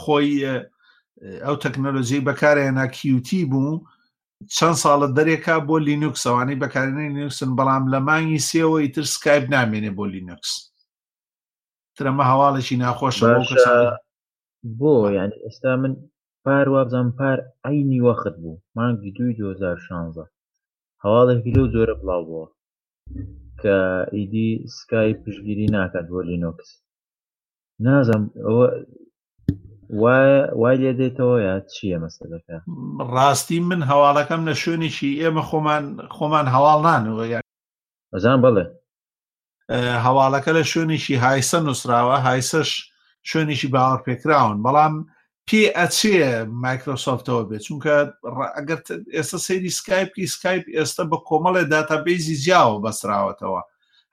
خۆی ئەو تەکنەلۆژی بەکارێنا کیوتی بوو چەند ساڵە دەرێکا بۆ لینوکس ئەوانەی بەکارێنی لینوکسن بەڵام لە مانگی سێەوەی تر سکایب نامێنێ بۆ لینوکس ترەمە هەواڵێکی ناخۆشە بۆ یعنی ئێستا من پار وابزان پار عینی وەخت بوو مانگی دوی 2016 هەواڵێکی لەو جۆرە بڵاو بووە کە ئیدی سکای پشگیری ناکات بۆ لینوکس نازم وای لێ دێتەوە یا چییە مەسەلەکە ڕاستی من هەواڵەکەم لە شوێنێکی ئێمە خۆمان خۆمان هەواڵ نانەوە یا ئەزان بڵێ هەواڵەکە لە شوێنێکی هایسە نووسراوە هایسەش شوێنێکی باوەڕ پێکراون بەڵام پێ ئەچێ مایکرۆسۆفتەوە بێت چونکە ئەگەر ئێستا سەیری سکایپ کی سکایپ ئێستا بە کۆمەڵێ داتابیزی جیاوە بەسراوەتەوە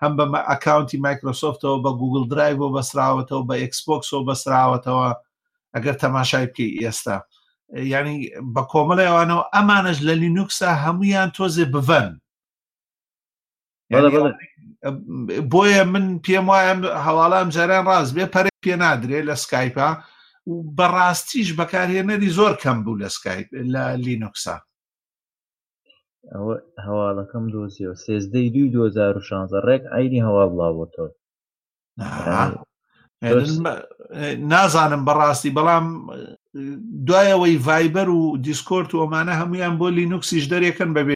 هەم بە ئەکاونتی مایکرۆسۆفتەوە بە گوگل درایڤۆ بەسراوەتەوە بە ئەکسبکسەوە بەسراوەتەوە ئەگەر تەماشای بکەی ئێستا ینی بە کۆمەڵێوانەوە ئەمانش لە لینوکسا هەمویان تۆزێ بڤەن بۆیە من پێم وایە هەواڵام جاران ڕاست بێ پەرێ پێ نادرێ لە سکایپە بەڕاستیش بەکارهێنەری زۆر کەم بوو لە سکایپ لە لینوکسا ئەوە هەواڵەکەم دۆزیەوە سێزدەی دوی 2016 ڕێک ئاینی هەوا بڵاوەتەوە نازانم بەڕاستی بەڵام دوایەوەی ڤایبەر و دیسکۆرت و ئەمانە هەمویان بۆ لینوکسیش دەرێکن بەبێ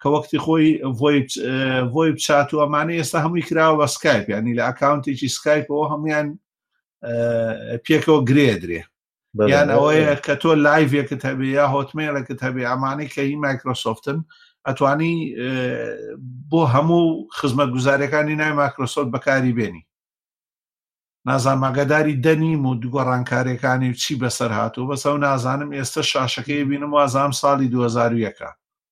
کە وەختی خۆی ڤۆی بچات و ئەمانە ئێستا هەمووی کراوە بە سکایپ ینی لە ئاکاونتێکی سکایپەوە هەمویان پێکەوە گرێ درێ یان ئەوەیە کە تۆ لایڤێکت هەبێ یا هۆتمێلەکەت هەبێ ئەمانەی کە هی مایکرۆسۆفتن ئەتوانی بۆ هەموو خزمەت گوزارەکانی نای ماکرۆسۆت بەکاری بێنی نازانماگەداری دەنیم و دوگۆڕانکارەکانی و چی بەسەر هاتوو بەسەو نازانم ئێستا شاشەکەی بینم وازام ساڵی 2001ەکە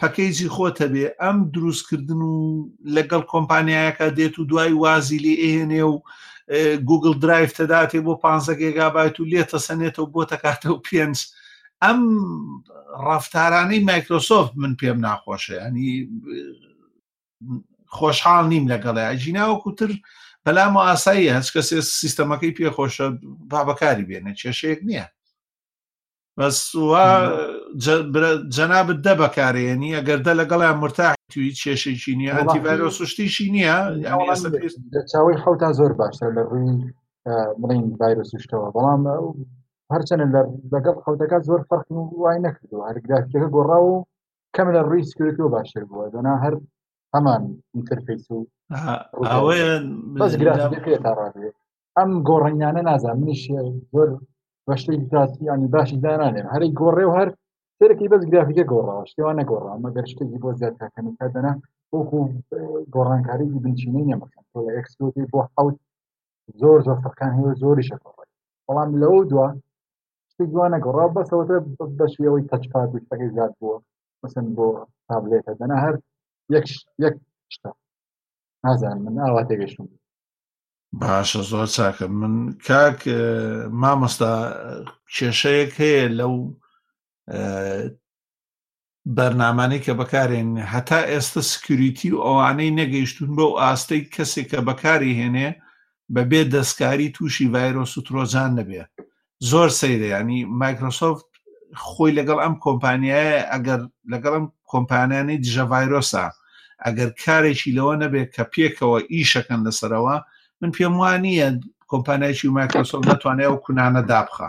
پەکەیجی خۆتە بێ ئەم دروست کردن و لەگەڵ کۆمپانیایەکە دێت و دوای وازی لێ ئێنێ و گوگل درایف تەداتێ بۆ پ گێگا بایت و لێ تەسەنێتەوە بۆ تەکاتە و پێنج ئەم ڕفتارانەی مایکرۆسۆفت من پێم ناخۆشە ینی خۆشحاڵ نیم لەگەڵێ ئەجیناوەکوتر بەلام و ئاسایی هەچ کەسێ سیستەمەکەی پێخۆشە بابەکاری بێنێ کێشەیەک نییە بەس وا جەنابت دە بەکارێنی ئەگەر دە لەگەڵیان مرتاح توی کێشێکی نییە ئەتیبارۆ سوشتیشی نییە چاوی حوتا زۆر باشتر لە ڕووی بڵین ڤایرۆ سوشتەوە بەڵام هەرچەنە لە لەگەڵ حوتەکە زۆر فەرق و وای نەکردو هەرگرافەکە گۆڕا و کەم لە ڕووی سکرێتەوە باشتر بووە دەنا هەر هەمان ئینتەرفیس و ئەوەیە بەس گرافەکە تا ڕادێت ئەم گۆڕینانە نازان منیش زۆر بەشتێک تاسییانی باشی دانانێن هەری گۆڕێ و هەر سەرەکی بەس گرافیکە گۆڕاوە شتێوە نەگۆڕا مەگەر شتێکی بۆ زیاد تاکەنی کردنە وەکو گۆڕانکاریی بنچینەی نەمەکەن تۆ لە ئەکسپۆتی بۆ حوت زۆر زۆر فەکان هەیە زۆری شەکۆڕی بەڵام لەو دووە شتێک دووان نەگۆڕا بەسەوەتە بەشی ئەوەی تەچپات و شتەکەی زیاد بووە مەسن بۆ تابلێتە دەنا هەر یەک یەک شتە نازانم من ئاوا تێگەشتم باشە زۆر چاکە من کاک مامۆستا کێشەیەک هەیە لەو بەرنامانەی کە بەکارێن هەتا ئێستا سکریتی و ئەوانەی نەگەیشتون بەو ئاستەی کەسێک کە بەکاری هێنێ بەبێ دەستکاری تووشی ڤایرۆس و ترۆجان نەبێ زۆر سەیرە ینی مایکرۆسۆفت خۆی لەگەڵ ئەم کۆمپانیایە ئەگەر لەگەڵ ئەم کۆمپانیانی دژە ڤایرۆسە ئەگەر کارێکی لەوە نەبێت کە پێکەوە ئیشەکەن لەسەرەوە من پێم وانە کۆمپانایکی مایکرۆسۆف ناتوانێت و کونانە دابخە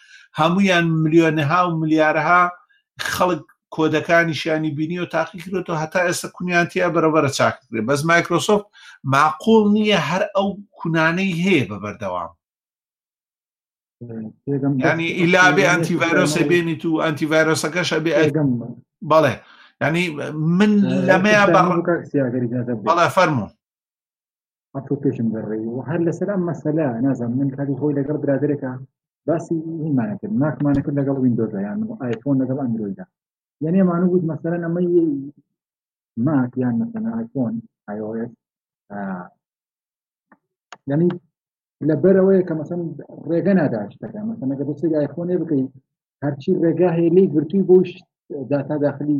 هەمویان ملیۆنها و ملیارها خەڵک کۆدەکانیشیانی بینی و تاقی کرێتەوە هەتا ئێستا کونیان تیا بەرەبەرە چاکرێ بەس مایکرۆسۆفت معقول نییە هەر ئەو کونانەی هەیە بە بەردەوام ینی ئیلا بێ ئەتیڤایرۆسە بێنیت و ئەتیڤایرۆسەکەشە بێ بەڵێ ینی من لەمەیان بەڵێ فەرموو ئەتۆ پێشم دەڕێی و هەر لەسەر ئەم مەسەلا نازان من کاری خۆی لەگەڵ برادێکە باسی هیمانە کرد ناکمانە کرد لەگەڵ وینندۆدا یان ئایفۆن لەگەڵ ئەندرویدا یعنی ئەمانە بوت مەسەرەن ئەمەی ماک یان مەسەن ئایفۆن iOS یعنی لەبەرەوەی کە مەسەن ڕێگە ناداشتەکە مەسەن نەگە بەسەر ئایفۆنێ بکەیت هەرچی ڕێگا هەیە لی گرتووی بۆش داتا داخلی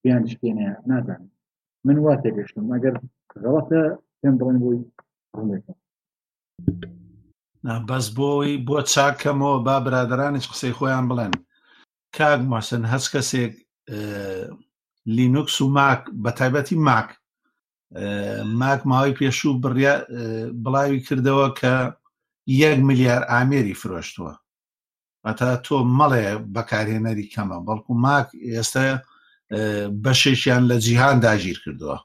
پێیان شتێنە نازانم من وا تێگەشتم ئەگەر غەڵەتە پێم بڵێن بۆی ڕوونێکم بەس بۆی بۆ چاکەمەوە با برادرانش قسەی خۆیان بڵێن کاک مەسن هەچ کەسێک لینوکس و ماک بە تایبەتی ماک ماک ماوەی پێشوو بڕیا بڵاوی کردەوە کە یەک ملیار ئامێری فرۆشتووە ئەتا تۆ مەڵێ بەکارهێنەری کەمە بەڵکو ماک ئێستا بەشێکیان لە جیهان داگیر کردووە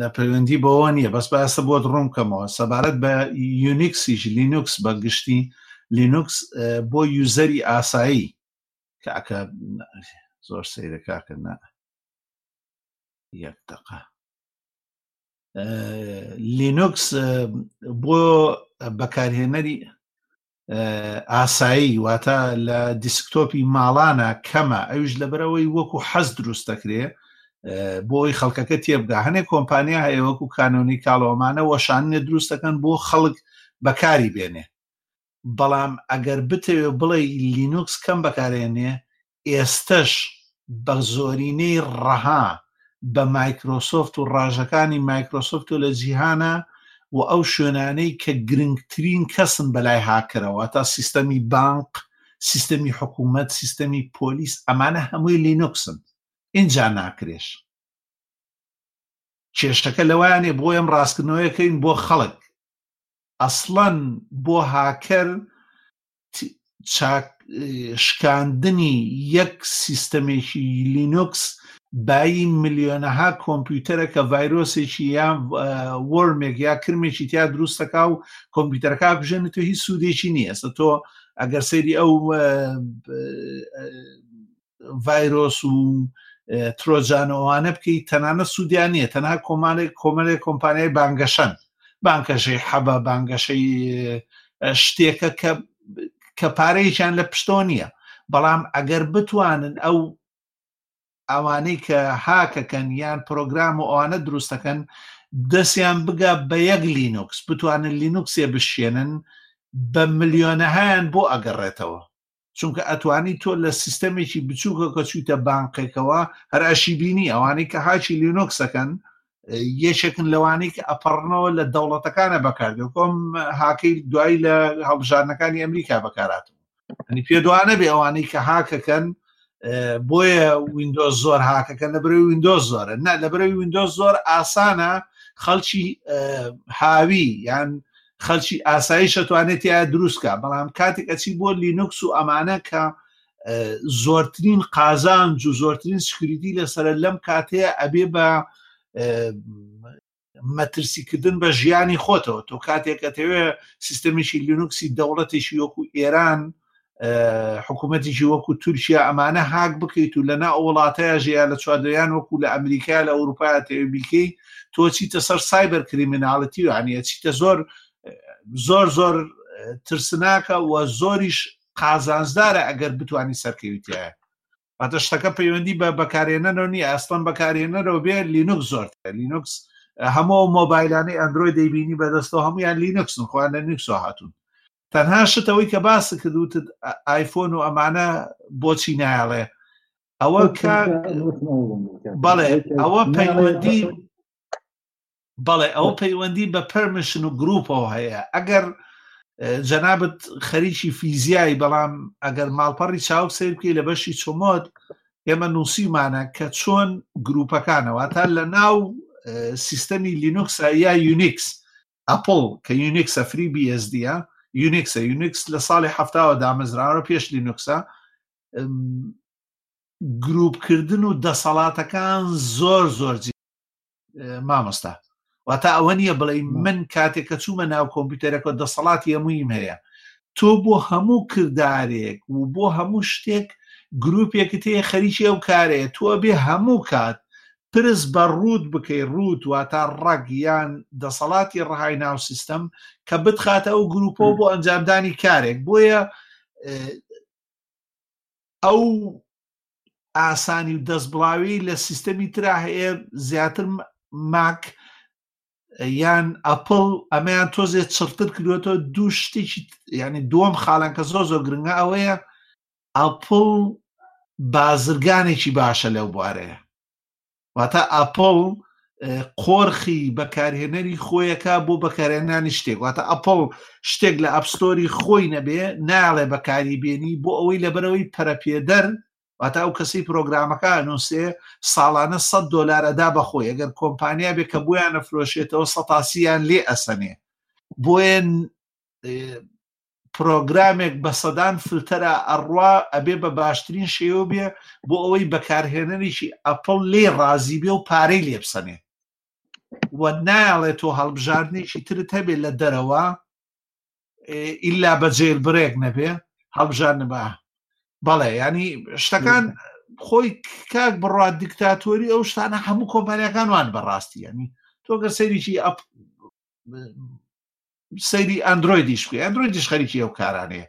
لە پەیوەندی بەوە نییە بەس باسە بۆت ڕوون کەمەوە سەبارەت بە یونیکسیش لینوکس بە گشتی لینوکس بۆ یوزەری ئاسایی کاکە زۆر سەیرە کاکە نە یەک دقە لینوکس بۆ بەکارهێنەری ئاسایی واتە لە دیسکتۆپی ماڵانە کەمە ئەوش لەبەرەوەی وەکو حەز دروست دەکرێ بۆی خەڵکەکە تێبگا هەنێک کۆمپانیا هەیە وەکو کانۆنی کاڵۆمانە وەشانە دروستەکەن بۆ خەڵک بەکاری بێنێ بەڵام ئەگەر بتەوێ بڵێی لینوکس کەم بەکارێنێ ئێستەش بە زۆرینەی ڕەها بە مایکرۆسۆفت و ڕاژەکانی مایکرۆسۆفت و لە جیهانە و ئەو شوێنانەی کە گرنگترین کەسن بەلای هاکرەوە تا سیستەمی بانق سیستەمی حکوومەت سیستەمی پۆلیس ئەمانە هەمووی لینوکسن ئینجا ناکرێش کێشەکە لەوانێ بۆ ئەم ڕاستکردنەوەیەکەین بۆ خەڵک ئەسڵەن بۆ هاکەر شکاندنی یەک سیستەمێکی لینوکس بایی ملیۆنەها کۆمپیوتەرە کە ڤایرۆسێکی یان وەرمێک یا کرمێکی تیا دروستەکە و کۆمپیوتەرەکە بژێنێت و هیچ سوودێکی نییە تۆ ئەگەر سەیری ئەو ڤایرۆس و ترۆجانەوانە بکەیت تەنانە سوودیان نیە تەنها کۆمانێک کۆمەێک کۆمپانیای بانگەشەن بانکەشەی حەبە بانگەشەی شتێکە کە کە پارەیەکیان لە پشتۆ نییە بەڵام ئەگەر بتوانن ئەو ئەوانەی کە هاکەکەن یان پرۆگرام و ئەوانە دروستەکەن دەستیان بگا بە یەک لینوکس بتوانن لینوکسێ بشێنن بە ملیۆنەهایان بۆ ئەگەڕێتەوە چونکە ئەتوانی تۆ لە سیستەمێکی بچووکە کە چوویتە بانقێکەوە هەر ئەشی بینی ئەوانەی کە هاچی لینۆکسەکەن یەکێکن لەوانەی کە ئەپەڕنەوە لە دەوڵەتەکانە بەکاردێ کۆم هاکەی دوایی لە هەڵبژاردنەکانی ئەمریکا بەکاراتم ئەنی پێدوانە بێ ئەوانەی کە هاکەکەن بۆیە وینندۆز زۆر هاکەکە لە برەوی وینندۆز زۆرە نە لە برەوی وینندۆز زۆر ئاسانە خەڵکی هاوی یان خەلکی ئاسایش ئەتوانێت تیا دروستکە بەڵام کاتێک ئەچی بۆ لینوکس و ئەمانە کە زۆرترین قازان و زۆرترین سکریتی لەسرە لەم کاتەیە ئەبێ بە مەترسیکردن بە ژیانی خۆتەوە تۆ کاتێک ئەتەوێ سیستەمێکی لینوکسی دەوڵەتێکی وەکو ئێران حکوومەتێکی وەکو تورکیا ئەمانە هاک بکەیت و لەنا وڵاتەیە ژەیە لە چواردەیان وەکو لە ئەمریکا لە ئەوروپا تێوی بیکەی تۆ چیتە سەر سایبەر کریمناڵەتی و هەنیە چیتە زۆر زۆر زۆر ترسناکە و زۆریش قازانجدارە ئەگەر بتانی سەرکەویتیایە باتە شتەکە پەیوەندی بە بەکارێنەرەوە نیە ئەستان بەکارێنەرەوە بێ لینوک زۆر لینوکس هەموو مۆبایلانی ئەندرۆی دەیبینی بەدەستەوە هەمویان لینوکسن خۆیان لە نیکسۆ هاتوون تەنها شت ئەوەی کە باست کرد وتت ئایفۆن و ئەمانە بۆچی نایڵێ ئەوە بەڵێ ئەوە پەیوەندی بەڵێ ئەوە پەیوەندی بە پەرمیشن و گروپەوە هەیە ئەگەر جەنابەت خەریکی فیزیایی بەڵام ئەگەر ماڵپەڕی چاوک سیر بکەی لە بەشی چۆمۆت ئێمە نووسیمانە کە چۆن گروپەکانەوە تا لە ناو سیستەمی لینوکس یا یونیکس ئەپڵ کە یونیکسە فری بی ئێس دیە یونیکسە یونیکس لە ساڵی هەفتاوە دامەزراوە پێش لینوکسە گروپکردن و دەسەڵاتەکان زۆر زۆر مامۆستا واتە ئەوە نییە بڵێ من کاتێک کە چوومە ناو کۆمپیوتەرەکە دەسەڵاتی هەموویم هەیە تۆ بۆ هەموو کردارێک و بۆ هەموو شتێک گرروپێکت هەیە خەریکی ئەو کارەیە تۆ بێ هەموو کات پرس بە ڕووت بکەی، ڕووت واتە ڕەگ یان دەسەڵاتی ڕەهای ناو سیستەم کە بتخاتە ئەو گروپەوە بۆ ئەنجامدانی کارێک بۆیە ئەو ئاسانی و دەست بڵاوی لە سیستەمی ترا هەیە زیاتر ماک یان ئەپل ئەمەیان تۆزێ چڕتر کردوێتەوە دوو شتێکی ینی دووەم خاڵەن کە زۆر زۆر گرنگە ئەوەیە ئەپڵ بازرگانێکی باشە لەو بوارەیە واتا ئەپڵ قۆرخی بەکارهێنەری خۆیەکە بۆ بەکارێنانی شتێک واتە ئەپڵ شتێک لە ئەپستۆری خۆی نەبێ ناڵێ بەکاری بێنی بۆ ئەوەی لەبەرەوەی پەرەپێدەر واتا ئەو کەسی پرۆگرامەکە نووسێ ساڵانە 100 دلار ئەدا بەخۆی ئەگەر کۆمپانیا بێ کە بۆیانە فرۆشێتەوە سەتاسییان لێ ئەسەنێ بۆیە پرۆگرامێک بە سەدان فلتەرا ئەڕوا ئەبێ بە باشترین شێوە بێ بۆ ئەوەی بەکارهێنەرێکی ئەپڵ لێ ڕازی بێ و پارەی لێبسەنێ و ناڵێ تۆ هەڵبژاردنێکی ترت هەبێ لە دەرەوە ئللا بە جێل برێک نەبێ هەڵبژان نبا بەڵێ ینی شتەکان خۆی کاک بڕات دیکتاتۆری ئەو شتانە هەموو کۆمپانیەکان وان بەڕاستی ینی تۆ گەر سەریی سەیری ئەندرویدیش بکە ئەندرویدیش خەریکی ئەو کارانەیە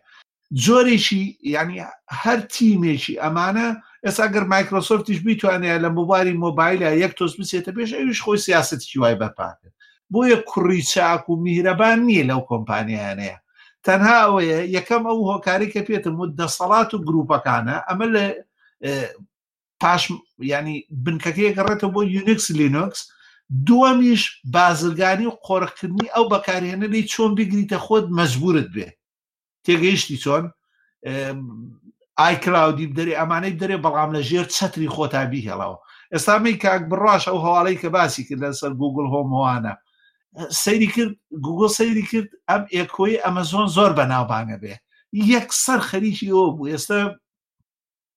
جۆرێکی ینی هەر تیمێکی ئەمانە ئێستا گەر مایکرۆسۆفتیش بیتوانێت لە مباری مۆبایلە یەک تۆز بچێتە پێش ئەویش خۆی سیاستکی وای بەرپاکرد بۆیە کوڕی چاک و میهرەبان نییە لەو کۆمپانیانەیە تەنها ئەوەیە یەکەم ئەو هۆکاری کە پێتم و دەسەڵات و گروپەکانە ئەمە لە پاش ینی بنکەکە یەگەڕێتەوە بۆ یونکس لینوکس دووەمیش بازرگانی و قۆرخکردنی ئەو بەکارهێنەری چۆن بگریتە خۆت مەجبورت بێ تێگەیشتی چۆن ئایکراودی بدەێ ئەمانەی دەرێ بەڵام لە ژێر چەتری خۆتا بیهێڵەوە ئێستامی کاک بڕاش ئەو هەواڵی کە باسی کرد لەسەر گوگل هۆموانە سەیری کرد گوگل سەیری کرد ئەم ئێکۆی ئەمەزۆن زۆر بەناوبانە بێ یەکسەر خەریکی ئەو بوو ئێستا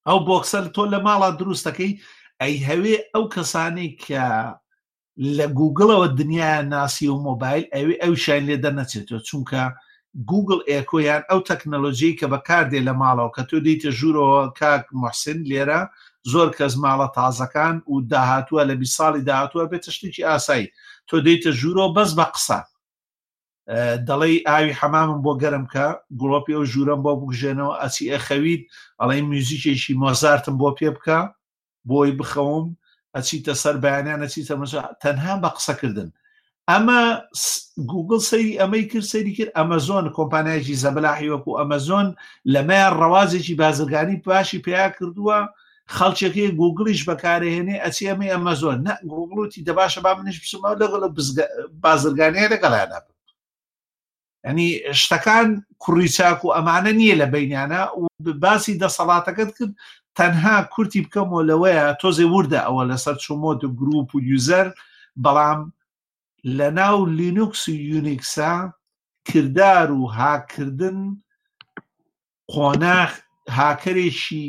ئەو بۆکسەر تۆ لە ماڵا دروستەکەی ئەی هەوێ ئەو کەسانی کە لە گوگڵەوە دنیا ناسی و مۆبایل ئەوێ ئەو شین لێ دەرنەچێتەوە چونکە گوگل ئێکۆیان ئەو تەکنەلۆژیی کە بەکاردێ لە ماڵەوە کە تۆ دیتە ژوورەوە کاک محسن لێرە زۆر کەس ماڵە تازەکان و داهاتووە لە بی ساڵی داهاتووە بێتە شتێکی ئاسایی تۆ دیتە ژوورەوە بەس بە قسە دەڵی ئاوی حەمامم بۆ گەرم کە گڵۆپی ئەو ژوورم بۆ بگژێنەوە ئەچی ئەخەویت ئەڵی میوزیکێکی مۆزارتم بۆ پێ بکە بۆی بخەوم ئەچیتە سەر بەیانیان نەچیتە مەجا تەنها بە قسەکردن ئەمە گوگل سەری ئەمەی کرد سەری کرد ئەمەزۆن کۆمپانایکی زەبلاحی وەکو ئەمەزۆن لەمەیان ڕەوازێکی بازرگانی باشی پیا کردووە خەڵکێکی گوگڵیش بەکارهێنێ ئەچی ئەمە ئەمە زۆر نە گوگڵوتی دەباشە با منیش بچمەوە لەگەڵ بازرگانەیە لەگەڵیانە بم ینی شتەکان کوڕی چاک و ئەمانە نییە لە بینیانە و باسی دەسەڵاتەکەت کرد تەنها کورتی بکەمەوە لەوەیە تۆزێ وردە ئەوە لەسەر چۆمۆت و گروپ و یوزەر بەڵام لە ناو لینوکس و یونیکسا کردار و هاکردن قۆناخ هاکەرێکی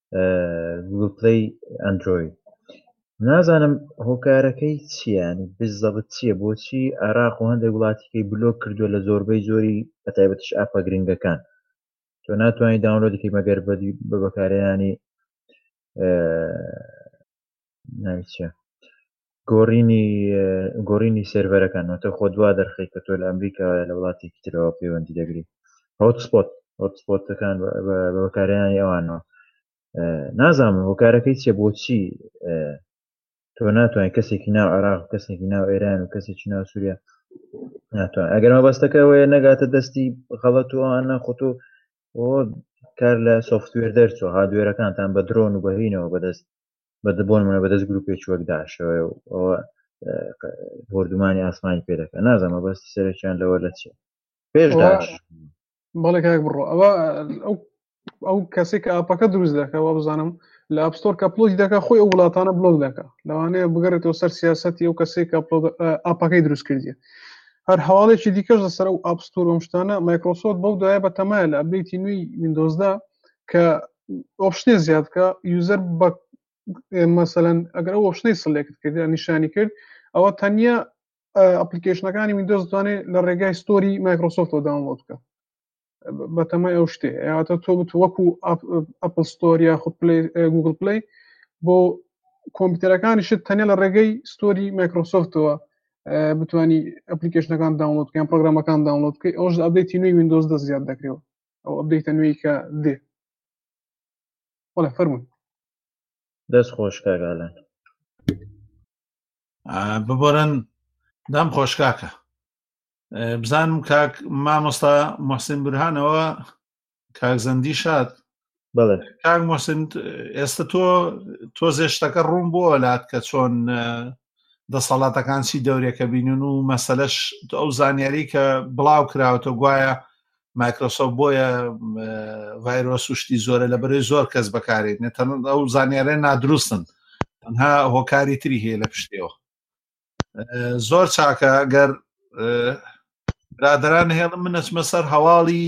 گوگل پلی ئەندروید نازانم هۆکارەکەی چیانی بزەبت چییە بۆچی عراق و هەندێک وڵاتیکەی بلۆک کردووە لە زۆربەی زۆری بەتایبەتش ئاپە گرنگەکان تۆ ناتوانانی داونلۆدیکەی مەگەر بەدی بە بەکارێنانی ناویچە گۆڕینی گۆڕینی سێرڤەرەکان واتە خۆ دوا دەرخی کە تۆ لە ئەمریکا لە وڵاتێکی ترەوە پەیوەندی دەگری هۆتسپۆت هۆتسپۆتەکان بەکارێنانی ئەوانەوە نازانم هۆکارەکەی چیە بۆچی تۆ ناتوانین کەسێکی ناو عراق کەسێکی ناو ئێران و کەسێکی ناو سووریا ناتوان ئەگەر مەبەستەکەەوەی نەگاتە دەستی خەڵەت و ئەوانە خۆتۆ کار لە سوفتوێر دەرچوە هادوێرەکانتان بە درۆن و بەهینەوە بەدەست بەدە بۆن منە بەدەست گروپێکی وەک داعشەوە و ئەوە بۆردومانی ئاسمانی پێ دەکەن نازەمە بەس سەرەکیان لەوە لە چێ پێش داعش بەڵێ کاک بڕۆ ئەوە ئەو ئەو کەسی کە ئاپەکە دروست دەکەەوە بزانم لە ئاپستۆر کە پلۆی دەکە خۆی ئەو وڵاتانە بلۆک دەکە لەوانەیە بگەڕێتەوە سەر سیاستی ئەو کەسی کە ئاپەکەی دروست کردی هەر هەواڵێکی دیکەش لەسەر ئەو ئاپستۆر ئەم شتانە مایکرۆسۆت بەو دوایە بە تەمایە لە ئەبێتی نوێی میندۆزدا کە ئۆپشنێ زیاد بکە یوزەر بە مەسەەن ئەگەر ئەو ئۆپشنەی سلێکت کرد نیشانی کرد ئەوە تەنیا ئەپلیکیشنەکانی وینندۆز دوانێ لە ڕێگای ستۆری مایکرۆسۆفتەوە داونلۆد بکە بەتەمای ئەو شتێ یاواتە تۆ بت وەکو ئەپل ستۆر یا خود گوگل پلی بۆ کۆمپیوتەرەکانی شت تەنیا لە ڕێگەی ستۆری مایکرۆسۆفتەوە بتانی ئەپلیکیشنەکان داونلۆدکەیان پرۆگرامەکان داونلۆدکەی ئەوش ئەبێتی نوێی وینندۆز دە زیاد دەکرێەوە ئەو ئەبدەیتە نوێی کە دێ وەڵێ فەرمون دەست خۆش کاگالان ببرن دەم خۆشکاکە بزانم کاک مامۆستا محسین برهانەوە کاک زەندی شاد بەڵێ کاک مۆسن ئێستا تۆ تۆزێ شتەکە ڕوون بۆ لات کە چۆن دەسەڵاتەکان چی دەورێکە بینن و مەسەلەش ئەو زانیاری کە بڵاو کراوەتە گوایە مایکرۆسۆف بۆیە ڤایرۆس و شتی زۆرە لە بەرەی زۆر کەس بەکارێت نێتەن ئەو زانیارە نادروستن تەنها هۆکاری تری هەیە لە پشتەوە زۆر چاکە گەر برادران هێڵم منەچمە سەر هەواڵی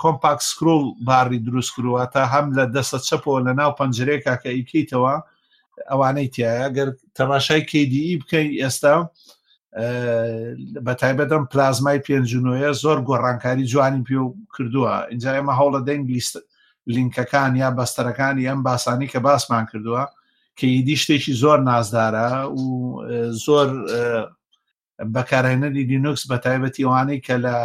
کۆمپاک سکرول باری دروست کردوە تا هەم لە دەستە چەپەوە لە ناو پەنجرەیەکە کە ئیکەیتەوە ئەوانەی تایە گەر تەماشای کەیدی e بکەین ئێستا بە تایبەتم پلازمای پێنجنۆە زۆر گۆڕانکاری جوانی پێ کردووە اینجا ئێمە هەوڵە دەنگ لیست لینکەکان یا بەستەرەکانی ئەم باسانی کە باسمان کردووە کە ئیدی شتێکی زۆر نازدارە و زۆر بەکارهێنەری لینوکس بە تایبەتی ئەوانەی کە لە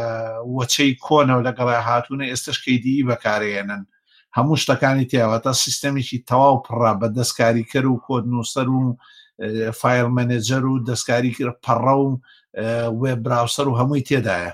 وەچەی کۆنەوە لەگەڵای هاتوونە ئێستش کەیدی بەکارهێنن هەموو شتەکانی تیاوەتە سیستەمێکی تەواو پڕە بە دەستکاریکەر و کۆد نووسەر و فایل مەنێجەر و دەستکاری پەڕە و وێ براوسەر و هەمووی تێدایە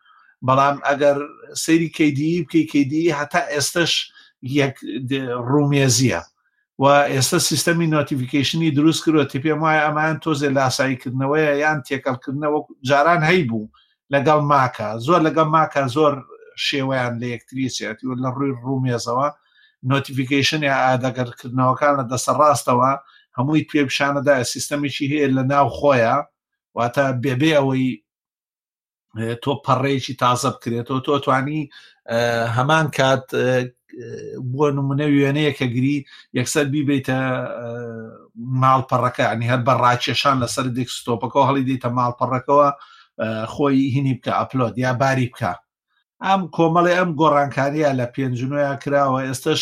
بەڵام ئەگەر سەیری کەیدی بکەی کەیدی هەتا ئێستش یەک ڕومێزیە و ئێستا سیستەمی نۆتیفیکیشنی دروست کرۆ تی پێم وایە ئەمان تۆزێ لاساییکردنەوەیە یان تێکەڵکردنەوە جاران هەی بوو لەگەڵ ماکە زۆر لەگەڵ ماکە زۆر شێوەیان لە یەکتریسیەتی و لە ڕووی ڕومێزەوە نۆتیفیکیشنی ئادەگەرکردنەوەکان لە دەسە ڕاستەوە هەمووی توێ پیشانەدا سیستەمیی هەیە لە ناو خۆیە واتە بێبێ ئەوەی تۆ پەڕەیەکی تازە بکرێتەوە تۆ توانی هەمان کات بۆ نمونە وێنەیە کە گری یەکسەر بیبیتە ماڵپەڕەکە ئەنی هەر بە ڕاکێشان لەسەر دێکستۆپەکە هەڵی دیتە ماڵپەڕەکەەوە خۆی هینی بکە ئەپلۆد یا باری بکە ئەم کۆمەڵی ئەم گۆڕانکاریە لە پێنجنویا کراوە ئێستش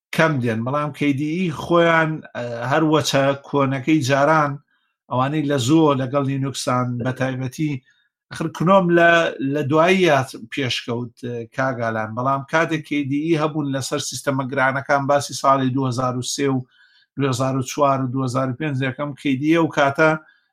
کەم دێن بەڵام کەیدیئی خۆیان هەر وەچە کۆنەکەی جاران ئەوانەی لە زۆ لەگەڵ لینوکسان بە تایبەتی خر کنۆم لە لە دوایی پێشکەوت کاگالان بەڵام کاتێک کەیدیئی هەبوون لەسەر سیستەمە گرانەکان باسی ساڵی 2023 و 2004 و 2005 یەکەم کەیدیە و کاتە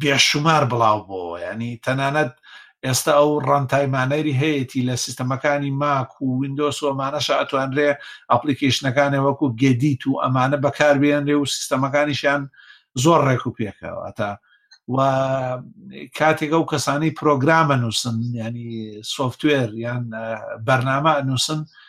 بێشومار بڵاو بۆوە ینی تەنانەت ئێستا ئەو ڕەنتایمانەری هەیەی لە سیستەمەکانی ماک و وینندۆس و ئەمانەش ئەتوانرێ ئەپلیکیشنەکانی وەکو گەدیت و ئەمانە بەکاربیێنێ و سیستەمەکانیشیان زۆر ڕێک و پێکەوە ئەتا و کاتێک ئەو کەسانی پرۆگرامە نووسن ینی سوفتوێر یان بەرنامە نووسن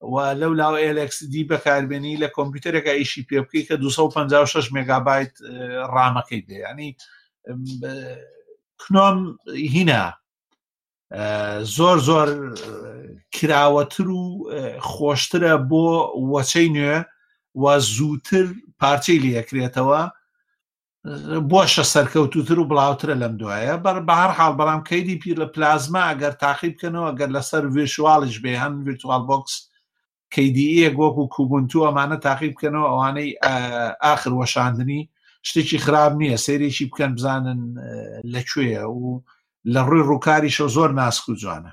و لەو لاو ئلکس دی بەکاربێنی لە کۆمپیوتەرێکە ئیشی پێ بکەی کە 256 مگابایت ڕامەکەی بێ ینی کنۆم هینا زۆر زۆر کراوەتر و خۆشترە بۆ وەچەی نوێ و زووتر پارچەی لەکرێتەوە بۆشە سەرکەوتوتر و بڵاوترە لەم دوایە بەر بە هەر حاڵ بەڵام کەیدی پیر لە پلازما ئەگەر تاقی بکەنەوە گەر لەسەر ڤێشواڵیش بێ هەن ڤرتوال بۆکس کەیدیەک وەکو کوبنتو ئەمانە تاقی بکەنەوە ئەوانەی ئاخر وەشاندنی شتێکی خراپ نییە سێرێکی بکەن بزانن لەکوێە و لە ڕووی ڕووکاری شە زۆر ناسک و جوانە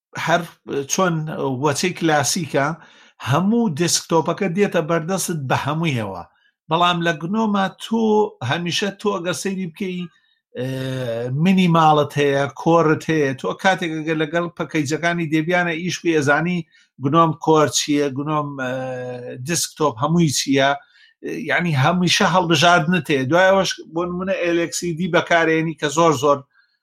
هەر چۆن وەچەی کلاسیکە هەموو دسکتۆپەکە دێتە بەردەست بە هەموویەوە بەڵام لە گنۆما تۆ هەمیشە تۆ ئەگەر سەیری بکەی منی ماڵت هەیە کۆرت هەیە تۆ کاتێک گەر لەگەڵ پەکەیجەکانی دەبیانە ئیش بە ئێزانی گنۆم کۆر چییە گنۆم دسکتۆپ هەمووی چییە ینی هەمیشە هەڵبژاردنت هەیە دوایەوەش بۆ منە ئەلکسیدی بەکارێنی کە زۆر زۆر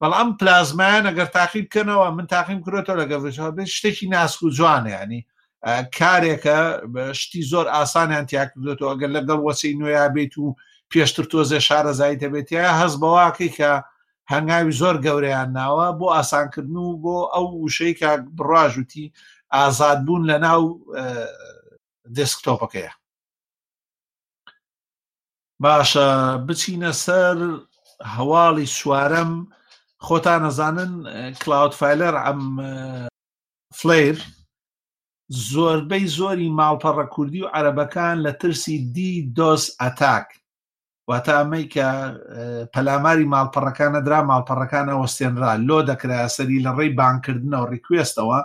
بەڵ ئەم پلازمایان ئەگەر تاقی بکەنەوە من تاقیم کرێتەوە لە گەڤژەوە بێت شتێکی ناسک و جوانیانی کارێکە شتی زۆر ئاسانیان تیاکردێتەوە ئەگەر لەگەڵ وەچەی نوێیا بێت و پێشتر تۆزێ شارەزایی دەبێتە هەز بەواکەی کە هەنگاوی زۆر گەورەیان ناوە بۆ ئاسانکردن و بۆ ئەو وشەی کە بڕاژوتی ئازاد بوون لە ناو دەسکتۆپەکەیە باشە بچینە سەر هەواڵی چوارەم خۆتان نەزانن کلااود فیلەر ئەم فلیر زۆربەی زۆری ماڵپەڕە کوردی و عەربەکان لە ترسی دی دۆس ئەتاک واتە ئەمەی کە پەلاماری ماڵپەڕەکان نەدرا ماڵپەڕەکان ئەوەستێنرا لۆ دەکرا سەری لە ڕێی بانکردنەوە ڕیکوێستەوە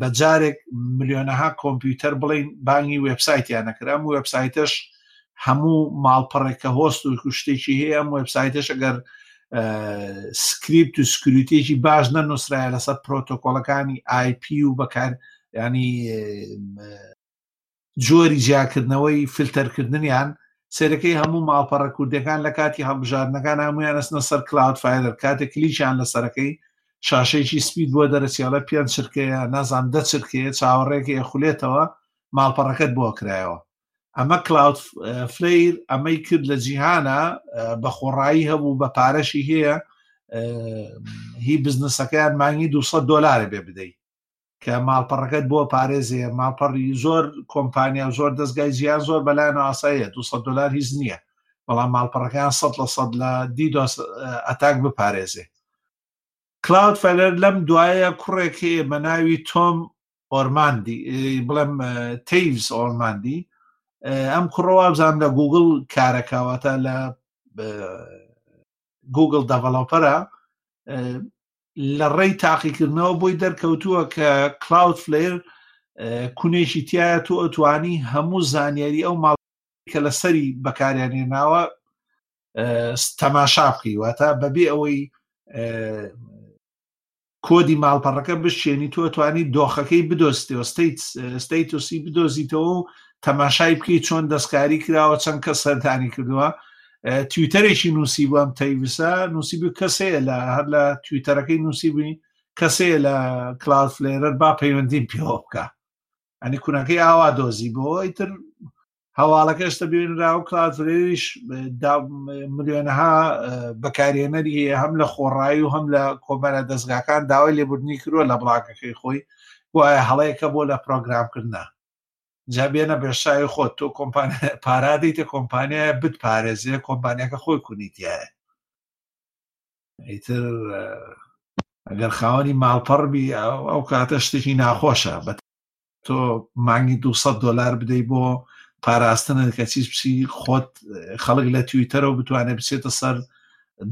بە جارێک ملیۆنەها کۆمپیوتەر بڵین بانگی وبسایتیان نەکرا ئەم وبسایتەش هەموو ماڵپەڕێکە هۆست و کوشتێکی هەیە ئەم وبسایتەش ئەگەر سکریپت و سکروتێکی باش نەنووسرایە لەسەر پرۆتۆکۆلەکانی آیP و بەکار ینی جۆری جیاکردنەوەی فلتەرکردنیان سەرەکەی هەموو ماڵپەڕە کوردەکان لە کاتی هەڵبژاردنەکان هەمویان ئەسنە سەر کلااود فایلەر کاتێک کلیچیان لە سەرەکەی شاشەیەکی سپید بۆ دەرەچیاڵە پێنج چرکەیە نازان دە چرکەیە چاوەڕێکەیە خولێتەوە ماڵپەڕەکەت بۆ کرایەوە ئەمە کلااود فلیر ئەمەی کرد لە جیهانە بە خۆڕایی هەبوو بە پارەشی هەیە هی بزنسەکەیان مانگی 200 دلارە بێ بدەیت کە ماڵپەڕەکەت بۆ پارێزێ ماڵپەڕی زۆر کۆمپانیا و زۆر دەستگای زیان زۆر بەلایەن و ئاساییە 200 دلار هیچ نییە بەڵام ماڵپەڕەکان سە لە سەد لە دیدۆس ئەتاک بپارێزێ کلااود فەلەر لەم دوایە کوڕێک هەیە بە ناوی تۆم ئۆرماندی بڵێم تیڤز ئۆرماندی ئەم کوڕەوابزان لە گوگل کارەکەواتە لە گوگل دەڤڵۆپەرە لە ڕێی تاقیکردنەوە بۆی دەرکەوتووە کە کلااود فلیر کونێکی تایە تۆ ئەتوانی هەموو زانیاری ئەو ماڵ کە لەسەری بەکاریانێ ناوە تەماشا بکەی واتە بەبێ ئەوەی کۆدی ماڵپەڕەکە بشێنی تۆ توانی دۆخەکەی بدۆستەوە ستیت ستیت و سی بدۆزیتەوە و تەماشای بکەی چۆن دەستکاری کراوە چەند کە سەردانی کردووە تویتەرێکی نووسی بۆ ئەم تەیوسە نووسی بوو کەسەیە لە هەر لە تویتەرەکەی نووسی بووی کەسەیە لە کلااو فلێرەر با پەیوەندیم پێوە بکە ئەنی کوونەکەی ئاوا دۆزی بۆ ئیتر هەواڵەکەش دەبێنرا و کلاتریش ملیۆنەها بەکارێنەری هەیە هەم لە خۆڕایی و هەم لە کۆمەرە دەستگاکان داوای لێبوردنی کردوە لە بڵاکەکەی خۆی وایە هەڵەیەکە بۆ لە پرۆگرامکردە جا بێنە بەشاوی خۆت تۆ کۆمپانیا پارادەیتە کۆمپانیایە بت پارێزێ کۆمپانیەکە خۆی کونیتیایە ئیتر ئەگەر خاوەنی ماڵپەڕبی ئەو کاتە شتێکی ناخۆشە بە تۆ مانگی 200 دلار بدەی بۆ پاراستنە کە چیز بچی خۆت خەڵک لە تویتەرەوە بتوانێت بچێتە سەر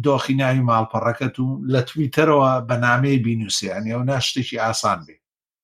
دۆخی ناوی ماڵپەڕەکەت و لە تویتەرەوە بە نامەیە بینوسیان ئەو ناشتێکی ئاسان بێ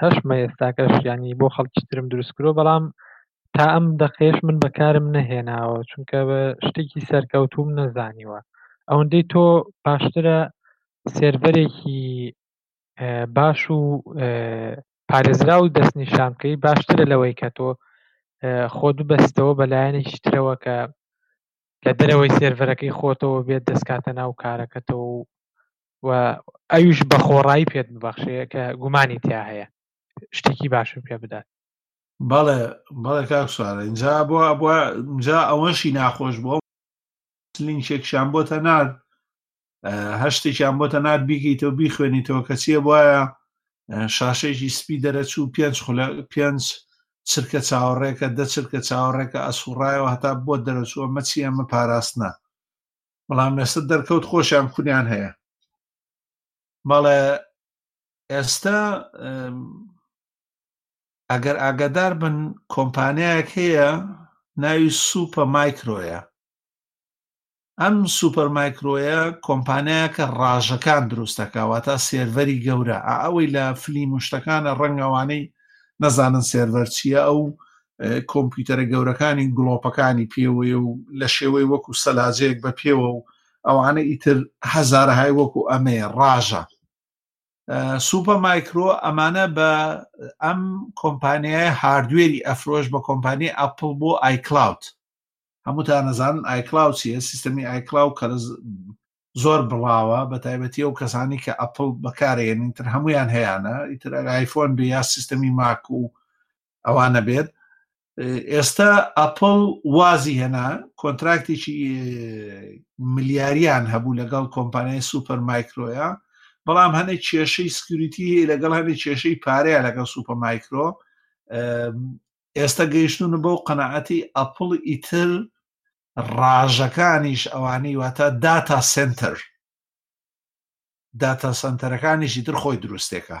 هەشمە ئێستاکەش یانی بۆ خەڵکی ترم دروست کرۆ بەڵام تا ئەم دەقێش من بەکارم نەهێناوە چونکە بە شتێکی سەرکەوتوم نەزانیوە ئەوەندەی تۆ باشترە سێربەرێکی باش و پارێزرا و دەستنیشانکەی باشترە لەوەی کە تۆ خۆت ببەستەوە بەلایەنێکی ترەوە کە لە دەرەوەی سێرڤەرەکەی خۆتەوە بێت دەستکاتە ناو کارەکەتەوە و و ئەویش بە خۆڕایی پێت ببەخشێ کە گومانی تیا هەیە شتێکی باشت پێ بدات بەڵێ بەڵێ کاک سوارە اینجا بۆ بووە جا ئەوەشی ناخۆش بۆ لینکێکشان بۆتە نار هەشتێکیان بۆتە نار بیگەیتەوە بیخوێنیتەوە کە چیە وایە شاشێکی سپی دەرەچوو پێنج خولە پێنج چرکە چاوەڕێکە دە چرکە چاوەڕێکە ئەسوڕایەوە هەتا بۆ دەرەچووە مەچی ئەمە پاراستنە بەڵام ئێستا دەرکەوت خۆشیان کونیان هەیە بەڵێ ئێستا ئەگەر ئاگادار بن کۆمپانیایەک هەیە ناوی سوپە مایکرۆیە ئەم سوپەر مایکرۆیە کۆمپانیایەکە ڕاژەکان دروستەکەوە تا سێرڤەری گەورە ئەوەی لە فلیم و شتەکانە ڕەنگەوانەی نەزانن سێرڤەر چییە ئەو کۆمپیوتەرە گەورەکانی گڵۆپەکانی پێوەیە و لە شێوەی وەکو سەلاجەیەک بە پێوە و ئەوانە ئیتر هەزارەهای وەکو ئەمەیە ڕاژە سوپە مایکرۆ ئەمانە بە ئەم کۆمپانیای هاردوێری ئەفرۆش بە کۆمپانی ئەپل بۆ ئایکلااود هەمووتان نەزانن ئایکلااو چیە سیستەمی ئایکلااو کە زۆر بڕاوە بە تایبەتی ئەو کەسانی کە ئەپل بەکارێنین تر هەمویان هەیەە ئیتر ئایفۆن بێ یا سیستەمی ماک و ئەوانە بێت ئێستا ئەپل وازی هێنا کۆنتراکتێکی ملیاریان هەبوو لەگەڵ کۆمپانیای سوپەر مایکرۆیە بەڵام هەنێک کێشەی سکیوریتی هەیە لەگەڵ هەنێک کێشەی پارەیە لەگەڵ سوپە مایکرۆ ئێستا گەیشتون بەو قەنەعەتی ئەپل ئیتر ڕاژەکانیش ئەوانەی واتە داتا سنتەر داتا سنتەرەکانیشی تر خۆی دروستێکە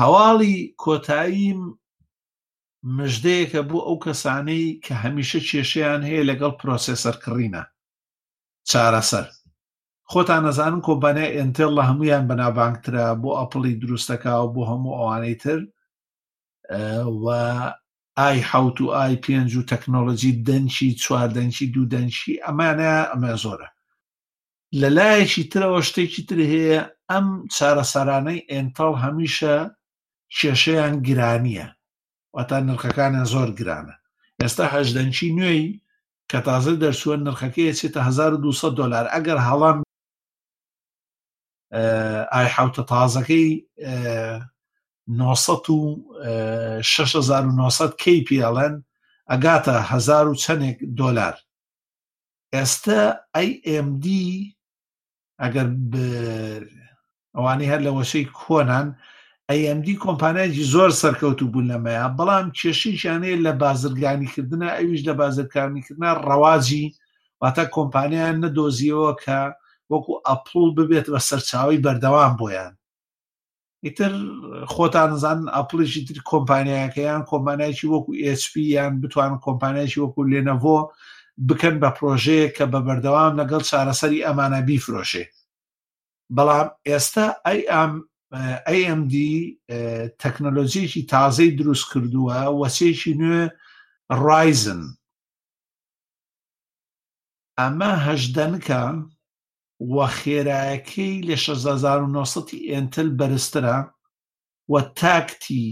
هەواڵی کۆتاییم مژدەیەکە بۆ ئەو کەسانەی کە هەمیشە کێشیان هەیە لەگەڵ پرۆسێسەر کڕینە چارەسەر خۆتان نەزانن کۆمپانیای ئەنتێل لە هەمویان بەناوبانگترە بۆ ئەپڵی دروستەکە و بۆ هەموو ئەوانەی تر و ئای حوت و ئای پێنج و تەکنۆلۆژی دەنگی چواردەنگی دوو دەنگی ئەمانە ئەمە زۆرە لە لایەکی ترەوە شتێکی تر هەیە ئەم چارەسەرانەی ئێنتەڵ هەمیشە کێشەیان گرانییە واتا نرخەکانیان زۆر گرانە ئێستا هەژدەنکی نوێی کە تازە دەرچووە نرخەکەی چێتە 1200 دلار ئەگەر هەڵام ئای حوتە تازەکەی 1960 کەی پیاڵەن ئەگاتە هزار و چەندێک دۆلار ئێستە AMD ئەگەر ئەوانەی هەر لە وەشەی کۆنان AMD کۆمپانیاجی زۆر سەرکەوت و بوون لەمەیە بەڵام کێشیشانەیە لە بازرگانیکردە ئەویش لە بازرکانیکردە ڕەواجی واتە کۆمپانیان نەدۆزیەوە کە وەکو ئەپل ببێت بە سەرچاوی بەردەوام بۆیان ئیتر خۆتان زان ئەپلیشی تر کۆمپانیاکەیان کۆمپانایکی وەکو ئسP یان بتوان کۆمپانایکی وەکو لێنەڤۆ بکەن بە پرۆژەیە کە بە بەردەوام لەگەڵ چارەسەری ئەمانە بیفرۆشێ بەڵام ئێستا ئەی ئەم AMD تەکنەلۆژیکی تازەی دروست کردووە وەچێکی نوێ ڕایزن ئەمە هەشدەنکە و خێرایەکەی لە شەش هەزار و نۆ سەد ی ئێنتل بەرزترە و تاکتی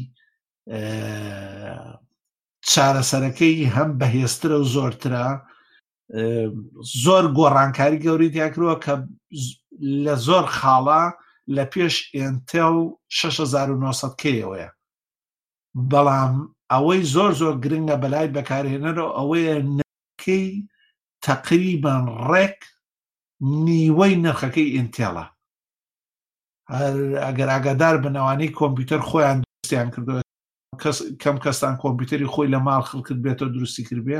چارەسەرەکەی هەم بەهێزترە و زۆرترە زۆر گۆڕانکاری گەوری دیاکرەوە کە لە زۆر خاڵە لە پێش ئێنتێڵ 6900 کەیەوەیە بەڵام ئەوەی زۆر زۆر گرنگە بەلای بەکارهێنەرەوە ئەوەیە نەکەی تەقریبان ڕێک نیوەی نرخەکەی ئینتێڵە ئەگەر ئاگادار بنەوانی کۆمپیوتەر خۆیان دەستیان کردو کەم کەستان کۆمپیوتەری خۆی لە ماڵ خڵکرد بێتەوە دروستی کردبێ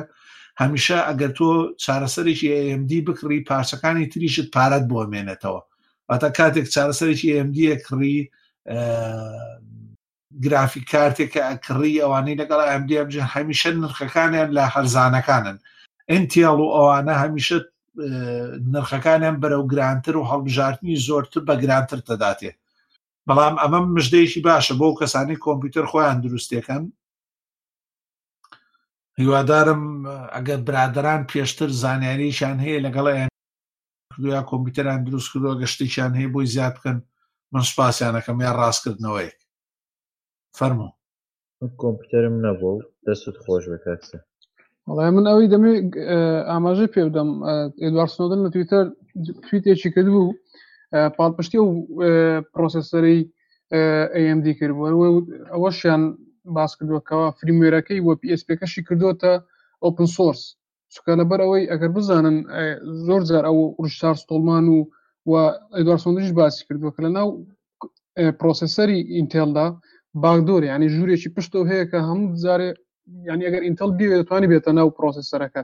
هەمیشە ئەگەر تۆ چارەسەرێکی ئەMD بکڕی پارچەکانی تریشت پارەت بۆ مێنێتەوە واتە کاتێک چارەسەرێکی ئەMD کڕی گرافیک کارتێک کە ئەکڕی ئەوانەی لەگەڵ ئەمدی ئەمجن هەمیشە نرخەکانیان لە هەرزانەکانن ئەتیاڵ و ئەوانە هەمیشە نرخەکانیان بەرەو گرانتر و هەڵبژارتنی زۆرتر بە گرانتر تەداتێ بەڵام ئەمە مژدەیەکی باشە بۆ کەسانی کۆمپیوتەر خۆیان دروستەکەن هیوادارم ئەگەر برادران پێشتر زانیاریشان هەیە لەگەڵ کردویان کۆمپیوتەران دروست کردوە گەشتێکیان هەیە بۆی زیاد بکەن من سوپاسیانەکەم یا ڕاستکردنەوەیەک فەرمو کۆمپیوتەرم نەبوو و دەستت خۆش بە کاکسە وڵای من ئەوەی دەمێ ئاماژە پێ بدەم ئێدوار سنۆدن لە تویتەر تویتێکی کرد بوو پاڵپشتی و پرۆسسەری ئەMD کرد بوو ئەوەشیان باس کردوەکەەوە فریمێرەکەی وە PSPەکەشی کردوتە ئۆپن سۆرس چکە لەبەر ئەوەی ئەگەر بزانن زۆر جار ئەو ڕشتار ستۆڵمان و و ئەدوارسۆندریش باسی کردووە کە لە ناو پرۆسسەری ئینتێلدا باگدۆر ینی ژوورێکی پشتەوە هەیە کە هەموو جارێ ینی ئەگەر ئینتەل بێ دەتوانانی بێتە ناو پرۆسسەرەکە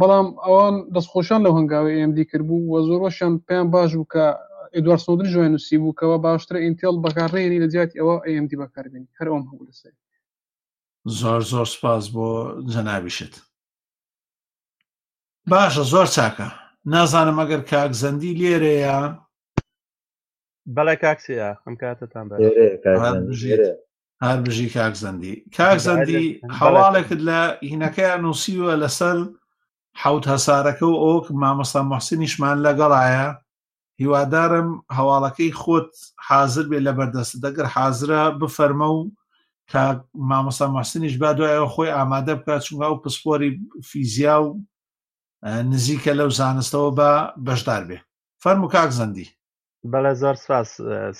بەڵام ئەوان دەستخۆشان لەو هەنگاوی ئەمدی کرد بوو و زۆرەشان پێیان باش بوو کە ئێدوار سۆدری جوای نووسی بوو کەەوە باشترە ئینتێڵ بەکارڕێنی لە جیاتی ئەوە ئەمدی بەکاربین هەر ئەوم هەبوو لەسەر زۆر زۆر سپاس بۆ جەنابیشت باشە زۆر چاکە نازانم ئەگەر کاک زەندی لێرەیە بەڵێ کاکسەیە ئەم کاتتان هەر بژی کاک زەندی کاک زەندی هەواڵێکت لە هینەکەیان نووسیوە لەسەر حوت هەسارەکە و ئۆک مامۆستا محسینیشمان لەگەڵایە هیوادارم هەواڵەکەی خۆت حازر بێ لە بەردەست دەگەر حازرە بفەرمە و تا مامۆسا مەسنیش با دوایەوە خۆی ئامادە بکات چونگا و پسپۆری فیزیا و نزیکە لەو زانستەوە بە بەشدار بێ فەرم و کاک زەندی بەڵێ زۆر سپاس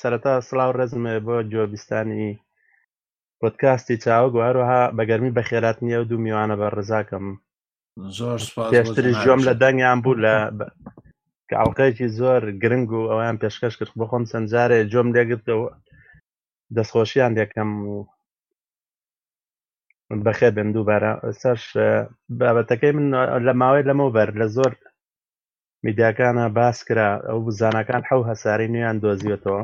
سەرەتا سلااو ڕێزمێ بۆ جۆبیستانی پۆتکاستی چاوگ و هەروەها بەگەرمی بەخێرات نییە و دوو میوانە بە ڕزاکەم زۆر پێشتری ژۆم لە دەنگیان بوو لە کاڵقەیەکی زۆر گرنگ و ئەویان پێشکەش کرد بخۆم چەند جارێ جۆم لێگرتەوە دەستخۆشییان دەکەم بەخێ بن دووبارە سەرش بابەتەکەی من لە ماوەی لەمەوبەر لە زۆر میدیاکانا باس کرا ئەو زانکان حەو هەساری نوێیان دۆزیێتەوە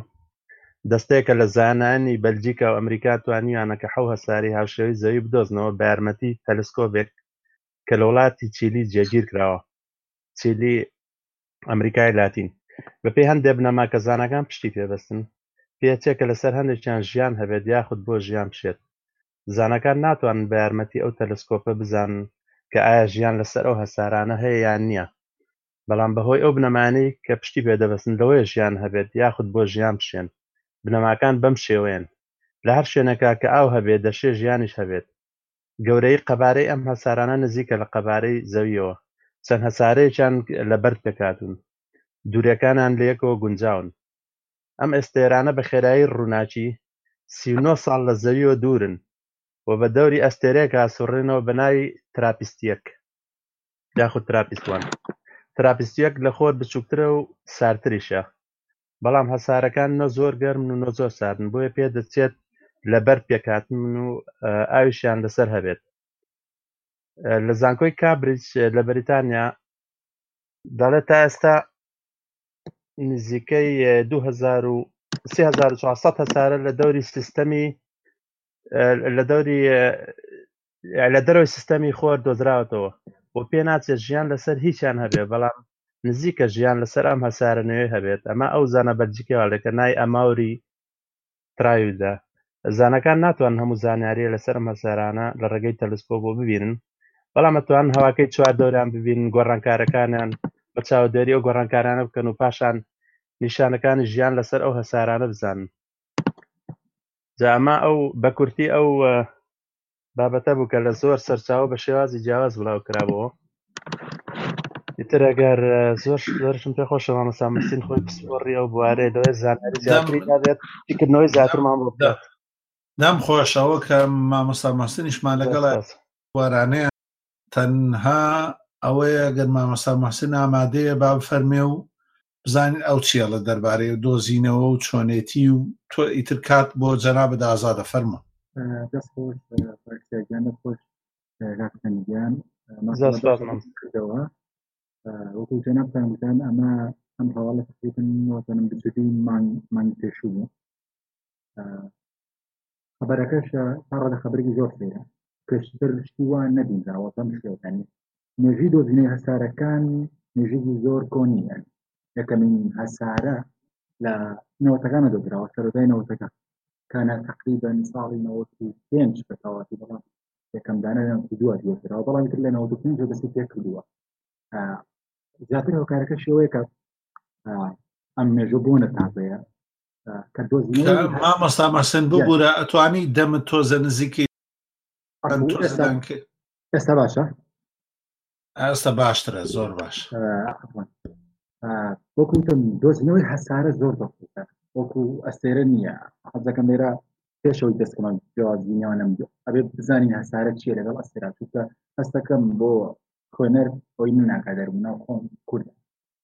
دەستێکە لە زانانی بەلجیکا و ئەمریکا توانیانە کە حەو هەساری هاوشێوی زەوی بدۆزنەوە بارمەتی تەلسکۆبێک کە لە وڵاتی چیلی جێگیر کراوە چیلی ئەمریکای لاتین بەپی هەندێ بنەما کە زانکان پشتی پێبستن پێچێکە لەسەر هەندێکیان ژیان هەبێت یاخود بۆ ژیان بشێت زاناکان ناتوانن بە یارمەتی ئەو تەلەسکۆپە بزانن کە ئایا ژیان لەسەر ئەو هەسارانە هەیە یان نییە، بەڵام بەهۆی ئەو بنەمایانەی کە پشتی پێ دەبەستن لەوەیە ژیان هەبێت یاخود بۆ ژیان بشێن، بنەماکان بەم شێوەیەن، لە هەر شوێنێکا کە ئاو هەبێت دەشێ ژیانیش هەبێت. گەورەیی قەبارەی ئەم هەسارانە نزیکە لە قەبارەی زەوییەوە، چەند هەسارەیەکیان لە بەرد پێکهاتوون، دوورەکانیان لە یەکەوە گونجاون. ئەم ئەستێرانە بە خێرایی ڕووناکی سی و نۆ ساڵ لە زەوییەوە دوورن و بە دەوری ئەستێرەیەک ئاسووڕێنەوە بە ناوی تراپیست یەک یاخود تراپیست وان. تراپیست یەک لە خۆر بچووکترە و ساردتریشە، بەڵام هەسارەکان نۆ زۆر گەرمن و نۆ زۆر ساردن، بۆیە پێدەچێت لە بەرد پێکهاتن بن و ئاویشیان لەسەر هەبێت. لە زانکۆی کامبریج لە بەریتانیا دەڵێت تا ئێستا نزیکەی 2400 هەسارە لە دەوری سیستەمی لە دەوری لە دەرەوەی سیستەمی خۆر دۆزراوەتەوە بۆ پێ ناچێت ژیان لەسەر هیچیان هەبێ بەڵام نزیکە ژیان لەسەر ئەم هەسارە نوێ هەبێت ئەمە ئەو زانە بەلجیکەوە لەکە نای ئەماوری ترایودا، زاناکان ناتوانن هەموو زانیارییە لەسەر ئەم هەسارانە لە ڕێگەی تەلسکۆبەوە ببینن، بەڵام ئەتوانن هەواکەی چواردەوریان ببینن، گۆڕانکارەکانیان بە چاودێری ئەو گۆڕانکارانە بکەن و پاشان نیشانەکانی ژیان لەسەر ئەو هەسارانە بزانن. جا ئەمە ئەو بە کورتی ئەو بابەتە بوو کە لە زۆر سەرچاوە بە شێوازی جیاواز بڵاو کرابەوە ئیتر ئەگەر زۆر زۆرشم پێ خۆشە مامەسا مسین خۆی پسپۆڕی ئەو بوارێ دەوێ زانیاری زیاتری دابێت فکردنەوەی زیاترمان بۆ بدات دام خۆشەوە کە مامۆستا مەسنیشمان لەگەڵ وارانەیە تەنها ئەوەیە گەر مامۆستا مەسن ئامادەیە با فەرمێ و بزانین ئەو چیە لە دەربارەی دۆزینەوە و چۆنێتی و تۆ ئیتر کات بۆ جەنا بەدا ئازادە فەرمە دەست خۆش پرسیاگیانە خۆش راکەنیان کردەوە وەکو جەنابتان گوتان ئەمە ئەم هەواڵە تقریبن وەزنم بچوی مانگ پێشوو بوو خبرەکەش پاڕە لە خبرێکی زۆر سێرە پێشتر شتی وان نەبینراوە بەم شێوەکانی مێژووی دۆزینەوەی هەسارەکان مێژووی زۆر کۆنی هەن یەکەمین هەسارە لە نەوەتەکانە دۆزراوە سەرۆدای نەوەتەکان کانە تقریبا ساڵی نەوەت و پێنج بە تەواتی بەڵام یەکەمدانە لە دووە دۆزراوە بەڵام تر لە نەوەت و پێنج دەستی پێ کردووە زیاتر هۆکارەکە شێوەیە کە ئەم مێژوو بۆ نەتابەیە کە دۆزینەوە مامۆستا مەسن ببوورە ئەتوانی دەمت تۆزە نزیکەی ئێستا باشە ئەستا باشترە زۆر باش وەکوتم دۆزنەوەی هەسارە زۆر بەخوتە وەکو ئەستێرە نییە حەزەکەم لێرە پێشەوەی دەستمان جیاوازینیانم ئەبێ بزانین هەسارە چیە لەگەڵ ئەستێرا چووکە هەستەکەم بۆ خوێنەر ئەوی من ناکە دەربوونا خۆم کورد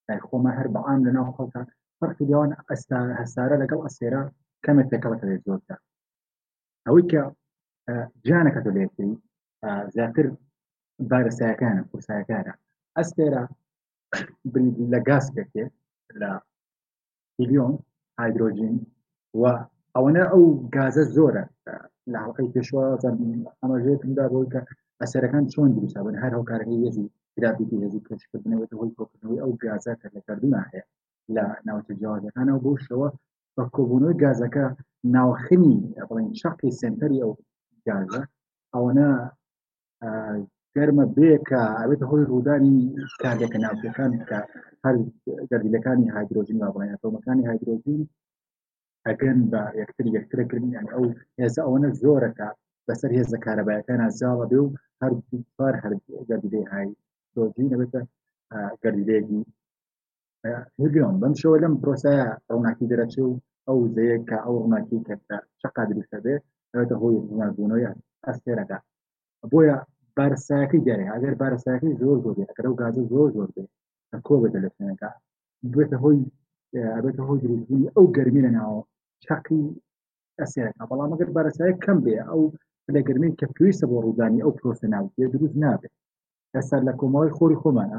لای خۆمە هەر بەعام لەناو خەڵکە فەرقی لەوان ئەستا هەسارە لەگەڵ ئەسێرا کەمێک تێکەڵەکە زۆرتە ئەوەی کە جانەکەەوە لێکەی زیاتر بارەسایەکانە قورسایەکانە ئەستێرە لە گاز دەکرێت لە هیلیۆم هایدرۆژین و ئەوەنە ئەو گازە زۆرە لە هەڵقەی پێشوە ئەمەژێتدا بۆی کە ئەسەرەکان چۆن دروست بن هەر هەوکارەکەی یەزی گرافیتی هێزی کەشکردنەوەی هۆی کۆکردنەوەی ئەو گازە کە لە کردنا هەیە لە ناوچە جیاوازەکانەوە بۆ شەوە بە کۆبوونەوەی گازەکە ناوخنی بڵین شەقی سنتەری ئەو گازە ئەوەنە گەرمە بێکە ئەوێت هۆی ڕوودانی کارێکە ناوکەکان بکە هەر گەردیلەکانی هایدرۆژین وا بڵێن ئەتۆمەکانی هایدرۆژین ئەگەن بە یەکتر یەکترەکردن یان ئەو هێزە ئەوەنە زۆرەکە بەسەر هێزە کارەبایەکان زیاوە بێ و هەر دوپار هەر گەردیلەی هایدرۆژین ئەبێتە گەردیلەیەکی هێگرۆن بەم شەوە لەم پرۆسەیە ڕووناکی دەرەچێ و ئەو زەیە کە ئەو ڕووناکی کە شقا دروستە بێ ئەوێتە هۆی ڕووناکبوونەوەی ئەستێرەکە بۆیە بارساکەی دیارێ ئەگەر بارساکەی زۆر زۆر بێت ئەگەر ئەو گازە زۆر زۆر بێت کە کۆ بێتە لە شوێنەکە بێتە هۆی بێتە هۆی دروستبوونی ئەو گەرمی لە ناوە چقی ئەسێرەکە بەڵام ئەگەر بارسایە کەم بێ ئەو لە گەرمی کە پێویستە بۆ ڕوودانی ئەو پرۆسە ناوکیە دروست نابێت ئێستا لە کۆمەڵی خۆری خۆمانە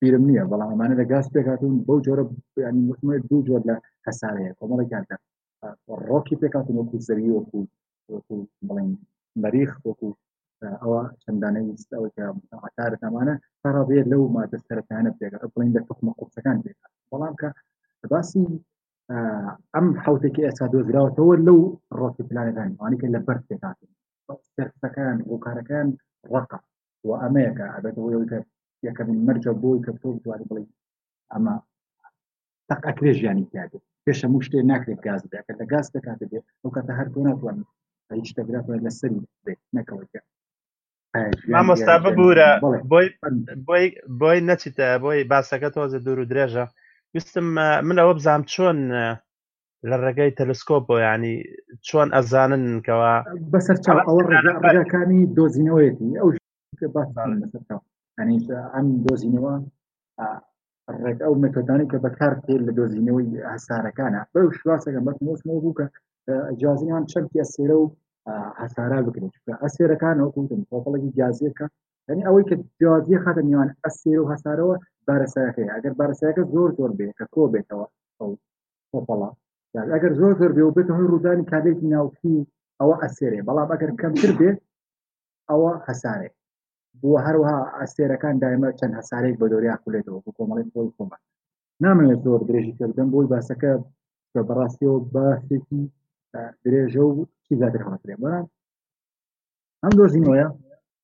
بیرم نییە بەڵام ئەمانە لە گاز پێکاتون بەو جۆرە ینی متمێت دوو جۆر لە هەسارەیە کۆمەڵی کاتە ڕۆکی پێکاتون وەکو زەوی وەکو وەکو بڵین مەریخ وەکو ئەوە چەندانەی ئەوەکەتارت ئەمانە تاڕابێ لەو مادە سەرەتانە پێگە بڵین لە تخمە قوسەکان پێ بەڵام کە باسی ئەم حوتێکی ئێستا دۆزراوەتەوە لەو ڕۆکی پلانەکان ئەوانیکە لە بەر پێکاتون سەرفەکان ڕووکارەکان ڕقە و ئەمەیەکە ئەبێت بۆ ئەوەی کە یەکەمین مەرجە بۆی کە تۆ بتوانانی بڵێ ئەمە تەق ئەکرێ ژیانی تیاێت پێشە مو شتێ ناکرێت گاز دەکە لە گاز دەکات دێت ئەو کاتە هەر تۆ ناتوان هیچ دەگرات لە سەری بێت نەکەوەی کرد مامۆستا ببوورە بۆی بۆی نەچیتە بۆی باسەکە تۆزە دوور و درێژە ویستم من ئەوە بزانام چۆن لە ڕێگەی تەلسکۆپ بۆ ینی چۆن ئەزانن کەەوە بەسەر چاو ئەوە ڕێگاکانی دۆزینەوەیەتی ئەو ئەم دۆزینەوە ڕێک ئەو مەتۆدانی کە بەکار پێل لە دۆزینەوەی هەسارەکانە بەو شواسەکە بەس مۆسمەوە بوو کە جیازیان چەمکی ئەسێرە و هەسارا بکرێت ئەسێرەکان ئەوکەوتن پۆپڵێکی جیازیەکە یعنی ئەوەی کە جیازی خاتە میوان ئەسێر و هەسارەوە بارەسایەکەی ئەگەر بارەسایەکە زۆر زۆر بێت کە کۆ بێتەوە ئەو تۆپەڵە یان ئەگەر زۆر زۆر بێ و بێتە هۆی ڕوودانی کابێکی ناوکی ئەوە ئەسێرێ بەڵام ئەگەر کەمتر بێ ئەوە هەسارێ بۆ هەروەها ئەسێرەکان دایمە چەند هەسارێک بە دۆریا خولێتەوە بۆ کۆمەڵی خۆی خۆمان نامەوێت زۆر درێژی کردم بۆی باسەکە بە بەڕاستیەوە باسێکی درێژە و چیزاتر هەڵکرێ بەڵام ئەم دۆزینەوەە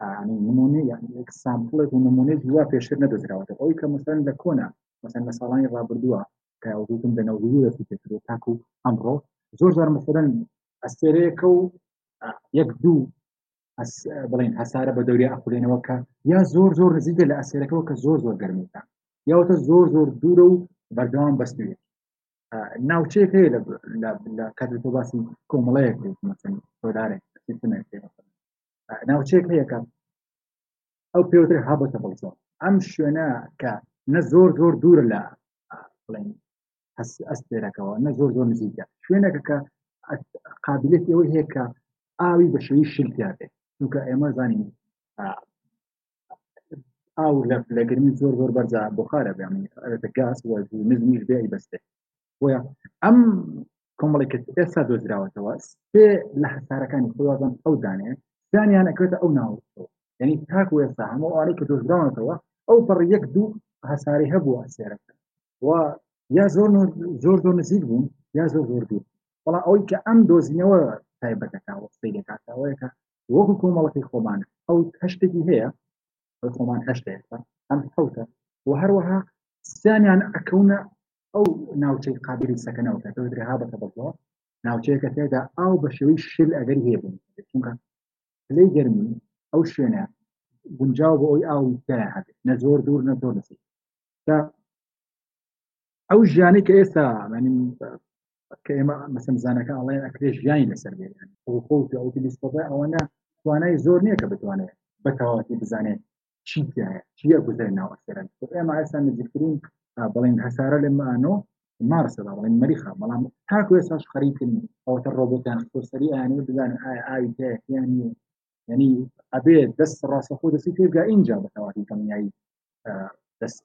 ئەنی نمونە سامپڵێک و نمونەی جووا پێشتر نەدەزراوەتە ئەوی کە مەسەن لە کۆنا مەسەن لە ساڵانی ڕابردووە کەوتم دەنەوەدەتی پێتر تاکو ئەمڕۆ زۆر زار مەسەن ئەستێرەیەکە و یەک دوو بڵین هەسارە بە دەوری ئەخولێنەوە کە یا زۆر زۆر نزیکە لە ئەسێرەکەەوە کە زۆر زۆر گەرمێکە یاوەتە زۆر زۆر دوورە و بەردەوام بەستێت ناوچەیەک هەیە لە کاتێک باسی کۆمەڵەیەک مەسەن تۆدارێک ناوچەیەک هەیەکە ئەو پێوتر هابەتە بڵزۆ ئەم شوێنە کە نە زۆر زۆر دوور لە بڵێن ئەستێرەکەەوە نە زۆر زۆر نزیکە شوێنەکە کە قابلێت ئەوەی هەیە کە ئاوی بە شێوی شلتیا بێت چونکە ئێمە زانین ئاو لە لە گرمی زۆر زۆر بەرزە بخارە بێتە گاز نزمیش بێ بەستێ بۆیە ئەم کۆمەڵی کە ئێستا دۆزراوەتەوە سێ لە هەسارەکانی خۆوازان ئەو دانێ دانیان ئەکرێتە ئەو ناوەوە یعنی تاک وێستا هەموو ئەوانەی کە دۆزراونەتەوە ئەو پڕ یەک دوو هەساری هەبووە سێرەکە و یا زۆر زۆر زۆر نزیک بوون یا زۆر زۆر دوور بەڵام ئەوەی کە ئەم دۆزینەوە تایبەتەکە وەستی دەکاتەوەیەکە وەکو کۆمەڵەکەی خۆمانە ئەو هەشتێکی هەیە خۆمان هەشتێکە ئەم حوتە و هەروەها سیانیان ئەکەونە ئەو ناوچەی قابلی سەکەنەوە کە تۆ درێها بەکە بەڵەوە ناوچەیەکە تێدا ئاو بە شێوەی شل ئەگەر هێبوون چونکە پلەی گەرمی ئەو شوێنە گونجاو بۆ ئەوی ئاو تیا هەبێت نە زۆر دوور نە زۆر لەسی تا ئەو ژیانی کە ئێستا کە ئێمە مەسم زانەکە ئەڵێ ئەکرێ ژیانی لەسەر بێت خۆ ئەوە توانای زۆر نییە کە بتوانێت بە تەواتی بزانێت چی تایە چیە گوزەر ناو ئەسەرەن ئێمە ئێستا نزیکترین بڵین هەسارە لە مانۆ مارسە بە بڵین مەریخا بەڵام تاکو ئێساش خەریکن ئەوتە ڕۆبۆتیان خۆسەری ئەیانە بزانن ئایا ئاوی تایە یان نیە یعنی ئەبێ دەست ڕاستەخۆ دەستی پێگا اینجا بەتەواتی دڵنیایی دەست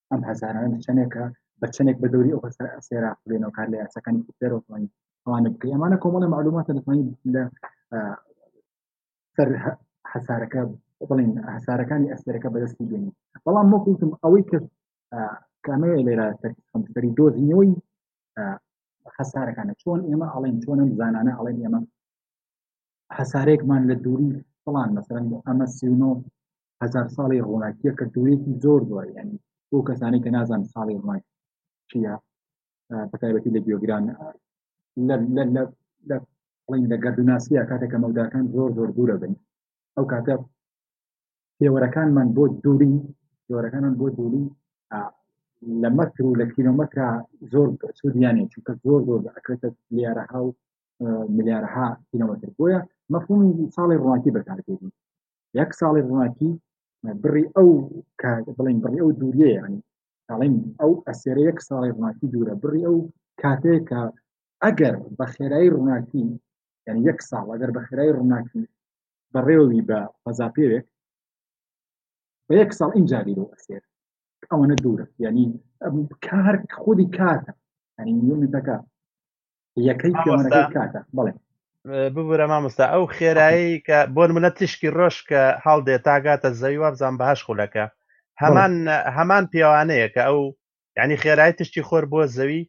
ئەم هەزارانە چەندێکە بە چەندێک بە دەوری ئەو هەسەر ئەسێرا بێنەوە کار لە یاسەکانی پێرەوەی ئەوانە بکەی ئەمانە کۆمەڵە معلوماتە دەتوانین لە سەر حسارەکە بڵین هەسارەکانی ئەسەرەکە بەدەستی بێنی بەڵام مۆکوتم ئەوەی کە کامەیە لێرا سەری دۆزینەوەی حسارەکانە چۆن ئێمە ئەڵێن چۆن ئەم زانانە ئەڵێن ئێمە هەسارێکمان لە دووری فڵان مەسەرەن ئەمە سیونۆ هزار ساڵی ڕووناکیە کە دوورێکی زۆر دوای ینی بۆ کەسانی کە نازان ساڵی ڕووناک چییە بەتایبەتی لە گوێگران لە بڵین لە گەردوناسیە کاتێکە مەوداکان زۆر زۆر دوورە بن ئەو کاتە پێوەرەکانمان بۆ دووری پێوەرەکانمان بۆ دووری لە مەتر و لە کیلومەترا زۆر سوودیانێ چونکە زۆر زۆر ئەکرێتە لیارەها و ملیارها کیلومتر بۆیە مەفهومی ساڵی ڕوانکی بەکاربێنی یەک ساڵی ڕوانکی بڕی ئەو بڵین بڕی ئەو دووریە ینی ئەڵین ئەو ئەسێرە یەک ساڵی ڕوانکی دوورە بڕی ئەو کاتێک کە ئەگەر بە خێرایی ڕووناکی یعنی یەک ساڵ ئەگەر بە خێرایی ڕووناکی بەڕێوەوی بە فەزا پێوێک بە یەک ساڵ ئینجا بیرۆ ئەسێر ئەوەنە دوورە یعنی کار خودی کاتە ینی یونتەکە یەکەی پێوانەکەی کاتە بڵێ ببورە مامۆستا ئەو خێرایی کە بۆن منە تیشکی ڕۆژ کە هەڵدێ تاگاتە زەوی وابزان بەهش خولەکە هەمان هەمان پێوانەیە کە ئەو ینی خێرای تشتی خۆر بۆ زەوی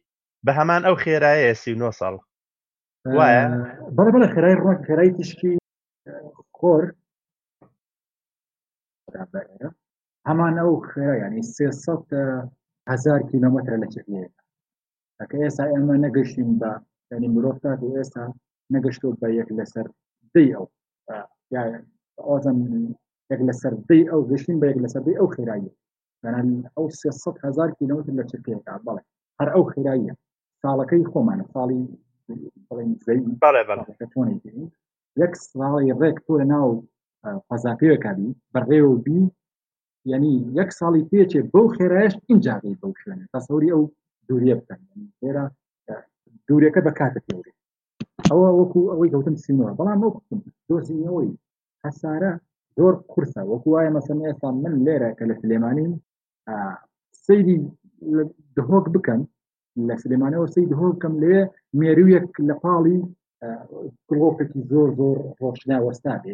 بە هەمان ئەو خێرایە سی نۆ ساڵ وایە بەڵ بڵە خێرای ڕۆن خێرای تشکی خۆر هەمان ئەو خێرا ینی سێ هزار کیلومتر لە چێت ئەکە ئێستا ئێمە نەگەشتین بە ینی مرۆڤ تا ئێستا نەگەشتۆ بە یەک لەسەر دەی ئەو ئازم یەک لەسەر دەی ئەو گەشتین بە یەک لەسەر دەی ئەو خێراییە بەنان ئەو هزار کیلومتر لە چرکەیەکە بەڵێ هەر ئەو خێراییە ساڵەکەی خۆمانە ساڵی یەک ساڵی ڕێک تۆ لە ناو فەزاکەوێکبی بەڕێوە بی یعنی یەک ساڵی پێچێ بەو خێرایش ئینجاگەی بەو شوێنە تەسەوری ئەو دووریە بکەن لێرە دوورەکە بە کاتە پێورێ ئەوە وەکو ئەوەی گەوتم سینەوە بەڵام ئەو دۆزینەوەی هەسارە زۆر قورسە وەکو وایە مەسەن ئێستا من لێرە کە لە سلێمانی سەیری دهۆک بکەم لە سلێمانەوە سی دهۆ بکەم لێ مێرویەک لە پاڵی گڵۆپێکی زۆر زۆر ڕۆشنا وەستا بێ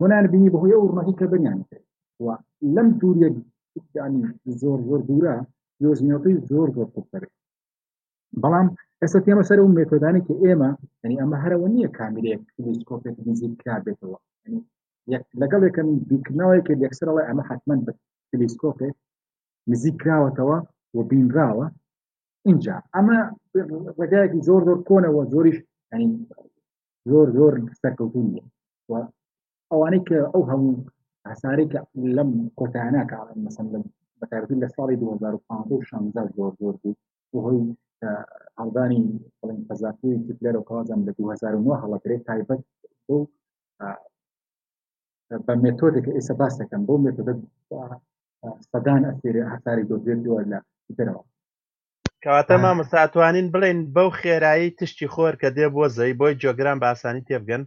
هۆنان بینی بەهۆی ئەو ڕوونەکەی کە بەریان کرد و لەم دووریە ینی زۆر زۆر دوورە دۆزینەوەکەی زۆر زۆر قوتەرێت بەڵام ئێستا تێمە سەر و مێتۆدانی کە ئێمە ئەنی ئەمە هەرەوە نییە کامیرێک تلیسکۆپێک نزیک کرا بێتەوە لەگەڵ یەکەم بیکردنەوەی کرد یەکسەرەوە ئەمە حتمما بە تلیسکۆپێک نزیک کراوەتەوە و بینراوە اینجا ئەمە ڕێگایەکی زۆر زۆر کۆنەوە زۆریش زۆر زۆر سەرکەوتون و ئەوانەی کە ئەو هەموو هەسارێک لەم کۆتانە کاڵن مەسن لە بەتابەتی لە ساڵی 2015 زۆر زۆر بوو بەهۆی هەڵدانی بڵین فەزاکوی تیپلەر و کازم لە 2009 هەڵەکرێت تایبەت بۆ بە مێتۆدێک ئێستا باس دەکەم بۆ مێتۆدە سەدان ئەسێری هەساری دۆزێتەوە لە دەرەوە کەواتە مامە ساتوانین بڵێن بەو خێرایی تشتی خۆر کە دێ بۆ زەوی بۆی جۆگران بە ئاسانی تێبگەن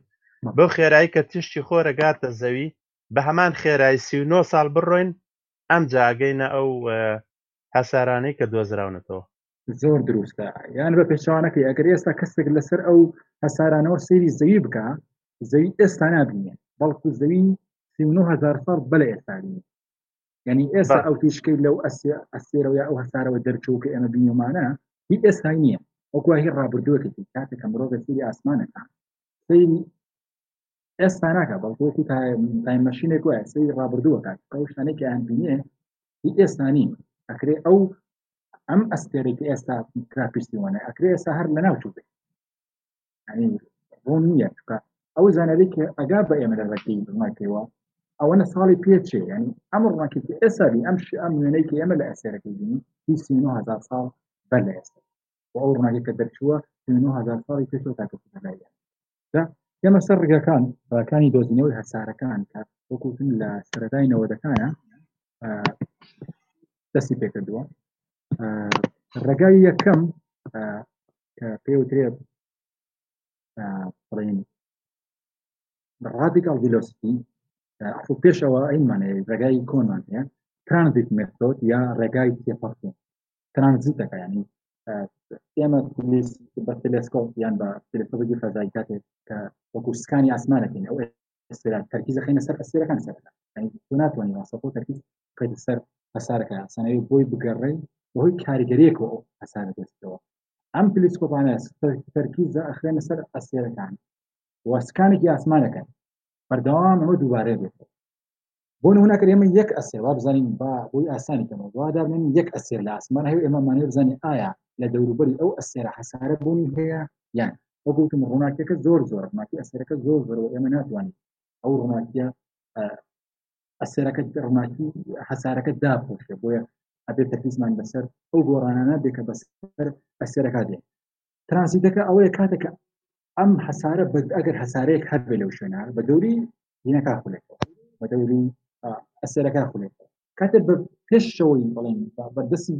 بەو خێرایی کە تشتی خۆرە گاتە زەوی بە هەمان خێرای سی و نۆ ساڵ بڕۆین ئەم جاگەینە ئەو هەسارانەی کە دۆزراونەتەوە زۆر دروستە یان بە پێچوانەکەی ئەگەر ئێستا کەسێک لەسەر ئەو هەسارانەوە سەیری زەوی بکە زەوی ئێستا نبینێ بەڵکو زەوی هزار ساڵ بەلە ئێستا یعنی ئێستا ئەو تیشکەی لەو ئەسێرەوە ئەو هەسارەوە دەرچوو کە ئێمە بینیمانە هی ئێستای نییە وەکوە هی ڕابردووەکەی کاتێک کە مرۆڤ سری ئاسمانەکە سری ئێستا ناکە بەڵکوەکو تایمەشینێک وایە سری ڕابردووە کات قەوشتانێک یان بینێ هی ئێستانی ئەکرێ ئەو ئەم ئەستێرێکی ئێستا تراپیستی وانە ئەکرێ ئێستا هەر لە ناوچوو بێت ینی بۆ نییە چکە ئەو زانەری کە ئەگا بە ئێمە دەرەکەی بماکەوە ئەوەنە ساڵی پێچێ ینی ئەم ڕووناکی ئێساری ئەم ئەم وێنەی کە ئێمە لە ئەسێرەکەی بینی هزار ساڵ بەر لە ئێستا و ئەو ڕووناکی کە دەرچووە هزار ساڵی پێش تاکە لایە ئێمە سەر ڕگەکان ڕاکانی دۆزینەوەی هەسارەکان کە وەکوتن لە سەرەدای نەوەدەکانە دەستی پێکردووە ڕێگای یەکەم کە پێوترێ بڵین ڕادیکال ڤیلۆسیتی خو پێشەوە ئەیمانێ ڕێگای کۆنمان هەیە ترانزیت مێتۆد یا ڕێگای تێپەڕێ ترانزیتەکە ینی ئێمە بە تلسکۆپ یان بە تلسکۆپی فەزای کاتێک کە وەکو سکانی ئاسمانەکەین ئەو ئێستا تەرکیزەکەینە سەر ئەسیرەکان سەر ناتوانین واسەپۆ تەرکیز قەیدە سەر هەسارەکە سەنەوی بۆی بگەڕێ بەهۆی کاریگەریەکەوە ئەو هەسارە دەستەوە ئەم پلیسکۆپانە تەرکیزە ئەخرێنە سەر ئەسێرەکان وەسکانێکی ئاسمانەکەن بەردەوام ئەمە دووبارەیە بێت بۆ نمونەکە ئێمە یەک ئەسێر وا بزانین با بۆی ئاسانی کەمەوە دوادابێن یەک ئەسێر لە ئاسمان هەیە ئێمەمانێ بزانین ئایا لە دەوروبەری ئەو ئەسێرە حەسارە بوونی هەیە یان وەگوتم ڕووناکیەکە زۆر زۆر ڕووناکی ئەسێرەکە زۆر زۆرەوە ئێمە ناتوانین ئەو ڕووناکیە ئەسێرەکە ڕماکی حەسارەکە داپۆشێ بۆیە ئەبێ تەرکیزمان بەسەر ئەو گۆڕانانە بێکە بەسەر ئەسێرەکە دێ ترانزیتەکە ئەوەیە کاتێکە ئەم حەسارە ئەگەر هەسارەیەک هەبێ لەو شوێنە بە دەوری یینەکە خولێت بە دەوری ئەسێرەکە خولێت کاتێ بە پێشەوەی بڵێن بەردەسی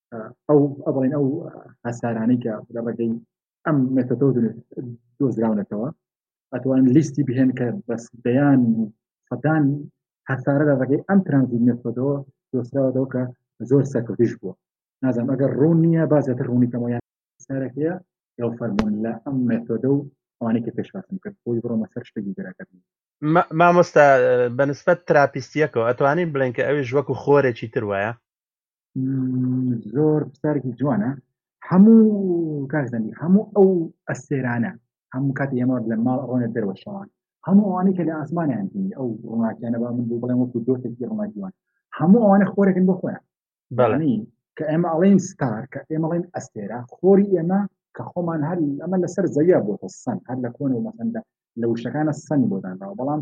ئەو ئەڵین ئەو هەسارانەی کە لە ڕێگەی ئەم مێتەۆ دۆزراونەتەوە ئەتوان لیستی بهێن کە بەس دەیان سەدان هەسارە لە ڕێگەی ئەم ترانزیت مێتۆدەوە دۆسراوەەوە کە زۆر سەکردیش بووە نازم ئەگەر ڕوون نییە بازێتە ڕوونی کەمەوەیان سارەکەیە لەو فەرمونون لە ئەم مێتۆدە و ئەوانەی کە پێشواسم کرد بۆی بڕۆمە سەر شتێکی دەراکردن مامۆستا بەنسبەت تراپیستیەکەەوە ئەتوانین بڵێن کە ئەویش وەکو خۆرێکی تر وایە مم، زۆر پرسیارێکی جوانە هەموو کارزانانی هەموو ئەو ئەستێرانە هەموو کات ئێمە لە ماڵ ڕۆنە دەرەوە شەوان هەموو ئەوانەی کە لە ئاسمانیان بینی ئەو ڕووناکیانە با من بۆ بڵێم وەکو دۆتێکی ڕووناکیوان هەموو ئەوانە خۆرەکەن بۆ خۆیان بەڵێ یعنی کە ئێمە ئەڵێن ستار کە ئێمە ئەڵێن ئەستێرە خۆری ئێمە کە خۆمان هەر ئەمە لەسەر زەویا بۆتە سەن هەر لە کۆنەوە مەسەندە لە وشەکانە سەنی بۆدانراوە بەڵام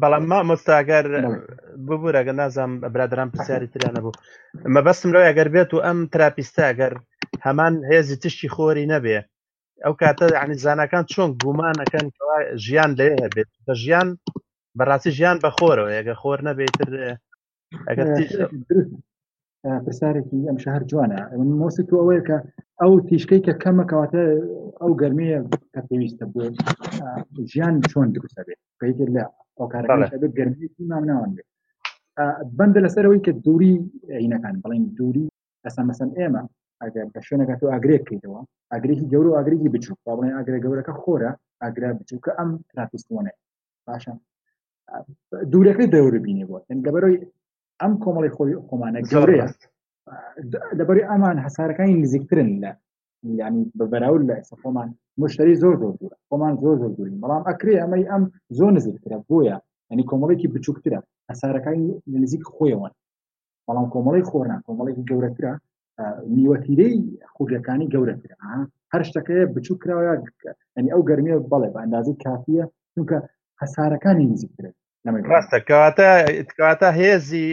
بەڵام مامۆستا ئەگەر ببوورەگە نازانم برادران پرسیاری تریان نەبوو مەبەستم لەوە ئەگەر بێت و ئەم تراپیستە ئەگەر هەمان هێزی تشتی خۆری نەبێ ئەو کاتە عنی زانەکان چۆن گومانەکەن ژیان لەوێ هەبێت بە ژیان بەڕاستی ژیان بە خۆرەوە یەگە خۆر نەبێتتر پرسارێکی ئەم شەهر جوانە من مۆسی تو ئەوەیە کە ئەو تیشکەی کە کەمە کەواتە ئەو گەرمەیە کە پێویستە بۆ ژیان چۆن دروستە بێت پێ لە ئەوکارەکەبێت گەرمێکی مامناوان بێت بەندە لەسەرەوەی کە دووری عینەکان بڵین دووری ئەسا مەسم ئێمە ئەگەر بە شوێنەکە تۆ ئاگرێک کەیتەوە ئاگرێکی گەور و ئاگرێکی بچوو بڵێن ئاگرە گەورەکە خۆرە ئاگرا بچووکە ئەم تراپیستوانێت باشە دوورەکەی دەورە بینێ بۆ دەبەرەوەی ئەم کۆمەڵی خۆی خۆمانە گەورەیە دەبەری ئەمان هەسارەکانی نزیکترن لە ینی بەبراول لە ئێستا خۆمان مشتری زۆر زۆر دوورە خۆمان زۆر زۆر دوورین بەڵام ئەکرێ ئەمەی ئەم زۆر نزیکترە بۆیە ئەنی کۆمەڵێکی بچووکترە هەسارەکانی نزیک خۆیەوەن بەڵام کۆمەڵی خۆرنا کۆمەڵێکی گەورەترە نیوەتیرەی خوورەکانی گەورەتر هەر شتەکەی بچوو کراوە ئەنی ئەو گەرمیە بەڵێ بە ئەندازی کافیە چونکە هەسارەکانی نزیکترێت ڕاستە کەواتە کەواتە هێزی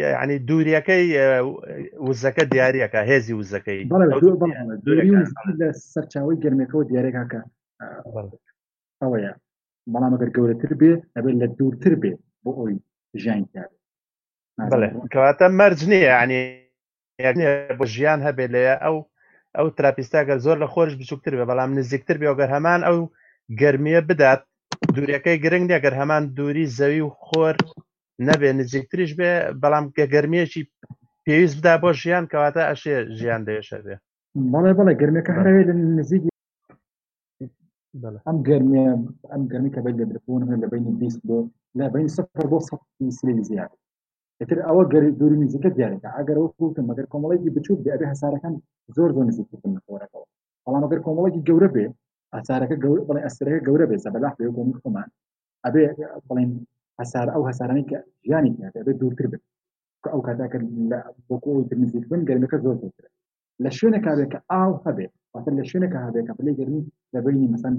ینی دووریەکەی وزەکە دیارەکە هێزی وزەکەی لە سەرچاوی گەرمێکەوە دیارێکاکە ئەوەیە بەڵام ئەگەر گەورەتر بێ ئەبێت لە دوورتر بێ بۆ ئەوی ژیان کار کەواتە مەرج نییە ینی بۆ ژیان هەبێت لێ ئەو ئەو تراپیستا گەر زۆر لە خۆش بچووکتر بێ بەڵام نزیکتر بێ گەر هەمان ئەو گرمیە بدات دوورەکەی گرنگ نیە گەر هەمان دووری زەوی و خۆر نەبێ نزیکتریش بێ بەڵام گە گرمیەکی پێویست بدا بۆ ژیان کەواتە ئەشێ ژیان دێشە بێ بەڵێ بەڵێ گرمەکە هەرەوێ لە نزیک ئەم گەرمێ ئەم گەرمی کە بە دەبوون لە بینی بیست بۆ لە بین سفر بۆ سە سلی زیاد ئەتر ئەوە گەر دووری نزیکە دیارەکە ئەگەر وەکوتم مەگەر کۆمەڵێکی بچوک بێ ئەبێ هەسارەکان زۆر زۆر نزیک بکەن لە خۆرەکەەوە بەڵام ئەگەر کۆمەڵێکی گەورە بێ ئەسارەکە گەور بڵێ ئەسرەکە گەورە بێ سەبەلاح بێ بۆ خۆمان ئەبێ بڵین هەسار ئەو هەسارانی کە ژیانی ئەبێ دوورتر بێت ئەو کاتاکە لە بۆکۆ نزیک بن گەرمەکە زۆر زۆرترە لە شوێنێکا بێ کە ئاو هەبێت واتە لە شوێنێکە هەبێت کە پلەی گەرمی لە بینی مەسەن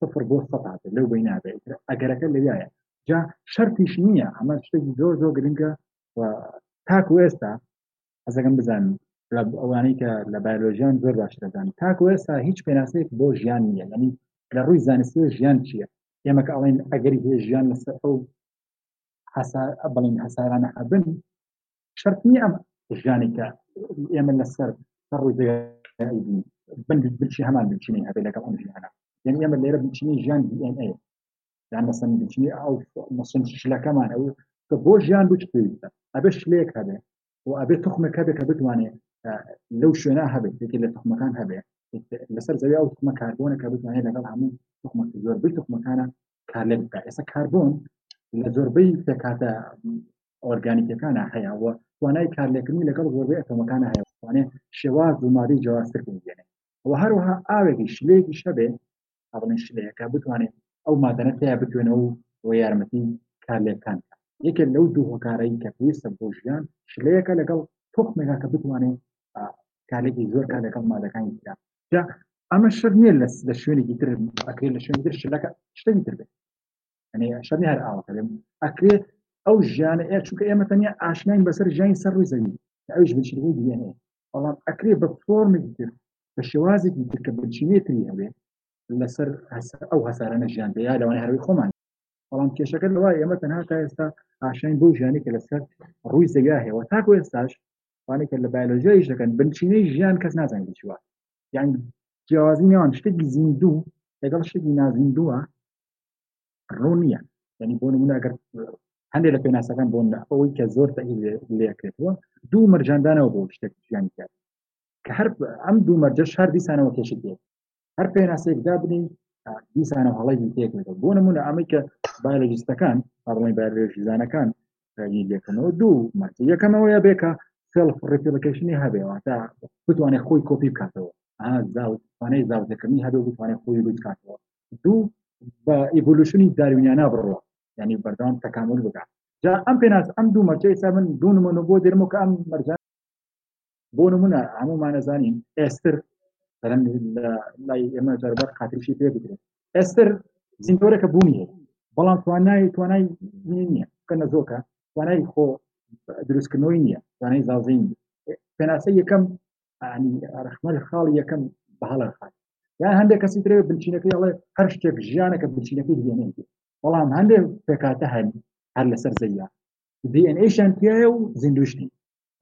سفر بۆ سەد هاتێ لەو بین نابێت ئەگەرەکە لەویایە جا شەرتیش نییە ئەمە شتێکی زۆر زۆر گرنگە و تاکو ئێستا ئەزەکەم بزانم ئەوانەی کە لە بایلۆژیان زۆر باش دەزان تاکو ئێستا هیچ پێناسەیەک بۆ ژیان نییە یعنی لە ڕووی زانستی ژیان چییە ئێمە کە ئەڵێن ئەگەری هێ ژیان لەسەر ئەو بڵین هەسارانە هەبن شەرت نییە ئەم ژیانی کە ئێمە لەسەر ڕووی بند بچی هەمان بچینی هەبێ لەگەڵ ئەم ژیانە یعنی ئێمە لێرە بچینی ژیان DNA یان مەسەن بچینی ئەو مەسن شلەکەمان ئەو کە بۆ ژیان بچ پێویستە ئەبێ شلێک هەبێ و ئەبێ تخمێک هەبێ کە بتوانێت لەو شوێنە هەبێت یەکی لە تخمەکان هەبێ لەسەر زەوی ئەو تخمە کاربۆنە کە بتوانێت لەگەڵ هەموو تخمە زۆربەی تخمەکانە کارلێک بکە ئێستا کاربۆن لە زۆربەی پێکاتە ئۆرگانیکەکانە هەیە و توانای کارلێکردنی لەگەڵ زۆربەی ئەتۆمەکانە هەیە توانێت شێواز و مادەی جیاوازتر بنگێنێت و هەروەها ئاوێکی شلەیەکی شەبێ ئەڵێن شلەیەەکە بتوانێت ئەو مادەنە تیا بتوێنەوە و یارمەتی کارلێکان یەکێک لەو دوو هۆکارەی کە پێویستە بۆ ژیان شلەیەەکە لەگەڵ تۆخمێکا کە بتوانێت کارێکی زۆر کار لەگەڵ مادەکانی ترا ئەمە شەر نییە لە شوێنێکی تر ئەکرێت لە شوێن تر شلەکە شتێکی تر بێت ئەنێ شەڕی هەر ئاوە کەێم ئەکرێ ئەو ژیانە ئێ چونکە ئێمە تەنیا ئاشناین بەسەر ژیانی سەر ڕووی زەوی ئەوش بچینەی دیێنێ بەڵام ئەکرێ بە فۆرمێک تر بە شێوازێکی تر کە بچینێ تری هەبێ لەسەر ئەو هەسارانە ژیان بەیە لەوان هەروی خۆمان بەڵام کێشەکە لەوە ئێمە تەنها تا ئێستا ئاشین بۆ ژیانی کە لەسەر ڕووی زەویا هەیەەوە تاکو ئێستاش وانێکە لە بایلۆژیایش دەکەن بنچینەی ژیان کەس نازانین بچوە یعنی جیاوازی نێوان شتێکی زیندوو لەگەڵ شتێکی نازیندووە ڕوون نییە یعنی بۆ نمونە ئەگەر هەندێک لە پێناسەکان بۆن ئەوەی کە زۆر لێکرێتەوە دوو مەرجاندانەوە بۆ شتێک ژیانی کرد کە هەر ئەم دوو مەرجە شار دیسانەوە کێشت بێت هەر پێناسێک دابنین دیسانە هەڵی تێک بۆ نمونە ئەمەی کە بالەجستەکان ئەڵی بارێژزانەکان لەکەمەوە دوو مەرج یەکەمەوەە بێکە سلف ڕفیلکەشنی هەبێەوەتا بتوانێت خۆی کۆپی بکاتەوە زاوتوانێت زاوتەکەمی هەبێ بتوانێت خۆی بکاتەوە دوو بە ئیڤولوشنی داروینیانا بڕەوە ینی بەردەوام تەکامل بکە جا ئەم پێناس ئەم دوو مەرجە ئێستا من دوو نمونە بۆ دێرمەوە کە ئەم مەرجە بۆ نمونە هەمومانەزانین ئێستر بەرەم لای ئێمە جاربەر قاتریشی پێ بدرێت ئێستر زیندۆرەکە بوونی هەیە بەڵام توانای توانای نییە کە نەزۆکە توانای خۆ دروستکردنەوەی نییە توانای زازین پێناسە یەکەم ئەنی ڕخمە لە خاڵی یەکەم بە هەڵە خات یا هەندێک کەسی ترێ بنچینەکەی ئەڵێ هەر شتێک ژیانەکە بنچینەکەی دێنێ بەڵام هەندێک پێکاتە هەن هەر لەسەر زەویە دیئنشان تایە و زیندوشتی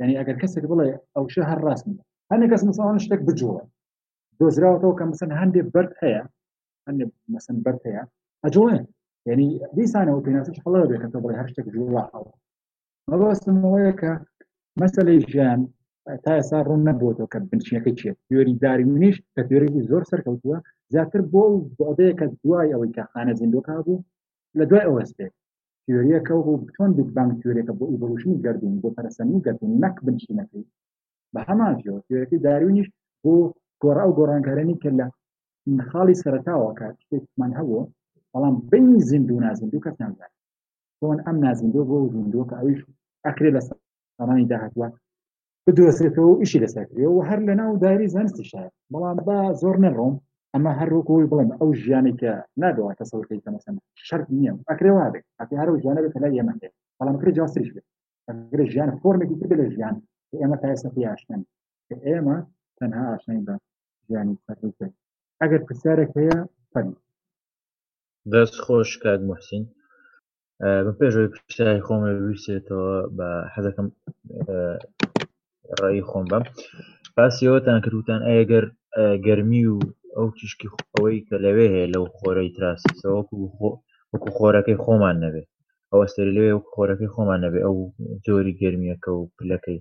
یعنی ئەگەر کەسێک بڵێ ئەو شە هەر ڕاست نیە هەنە کەس مساڵان شتێک بجووە دۆزراوەەوە کە مەسن هەندێک بەرد هەیە هەندێ مەسن بەرد هەیە ئەجوڵێن یعنی دیسانەوە پێناسش هەڵە بێت کە بڵێ هەر شتێک جوڵاوە مەبەستم ئەوەیە کە مەسلەی ژیان تا ئێستا ڕوون نەبووەوە کە بنچینەکە چێت تیۆری داری منیش کە تێۆریی زۆر سەرکەوتووە زیاتر بۆ بۆدەیە کە دوای ئەوەی کە خانە زیندۆکا بوو لە دوای ئەوەستێت تیۆریەکە و بتۆن بیگبانگ تیۆریەکە بۆ ئیڤۆلوشنی گردون بۆ پەرسەنی گردون نەک بنچینەکەی بە هەمان جۆ تیۆرەکەی داروینیش بۆ گۆڕا و گۆڕانکارانی کە لە خاڵی سەرتاوە کە شتێکمان هەبوو بەڵام بینی زیندوو نازیندوو کەس نازانێت بۆن ئەم نازیندۆ بۆ زیندۆ کە ئەویش ئەکرێ لە ساڵانی داهاتوە بدۆسرێتەوە ئیشی لەسەرکرێەوە هەر لە ناو داری زانستی شار بەڵام با زۆر نەڕۆم ئەمە هەروەکەوەی بڵێم ئەو ژیانی کە نادەوە تەسەورکەی کەمەسەن شەرت نییە ئەکرێوا بێت ئەتی هەرو ژیانە بێت لای ئێمە هەیە بەڵام کرێ جاستریش بێت ئەگرە ژیان فۆرمێکی تر لە ژیان ئێمە تا ئێستا پێ ئاشنان ئێمە تەنها ئاشنین بە ژیانی سەرکرد ئەگەر پرسیارێک هەیە فەرمی دەست خۆش کاک محسین بە پێشەوەی پرسیاری خۆمە ویستێتەوە بە حەزەکەم ڕێی خۆم بەم باسیەوەتان کردوتان ئەگەر گەرمی و ئەو تیشکی خۆەوەی کە لەوێ هەیە لەو خۆرەی تراسیسەوەکو خۆ وەکو خۆرەکەی خۆمان نەبێت ئەوە سەری لەوێ وەک خۆرەکەی خۆمان نەبێ ئەو جۆری گەرمیەکە و پلەکەی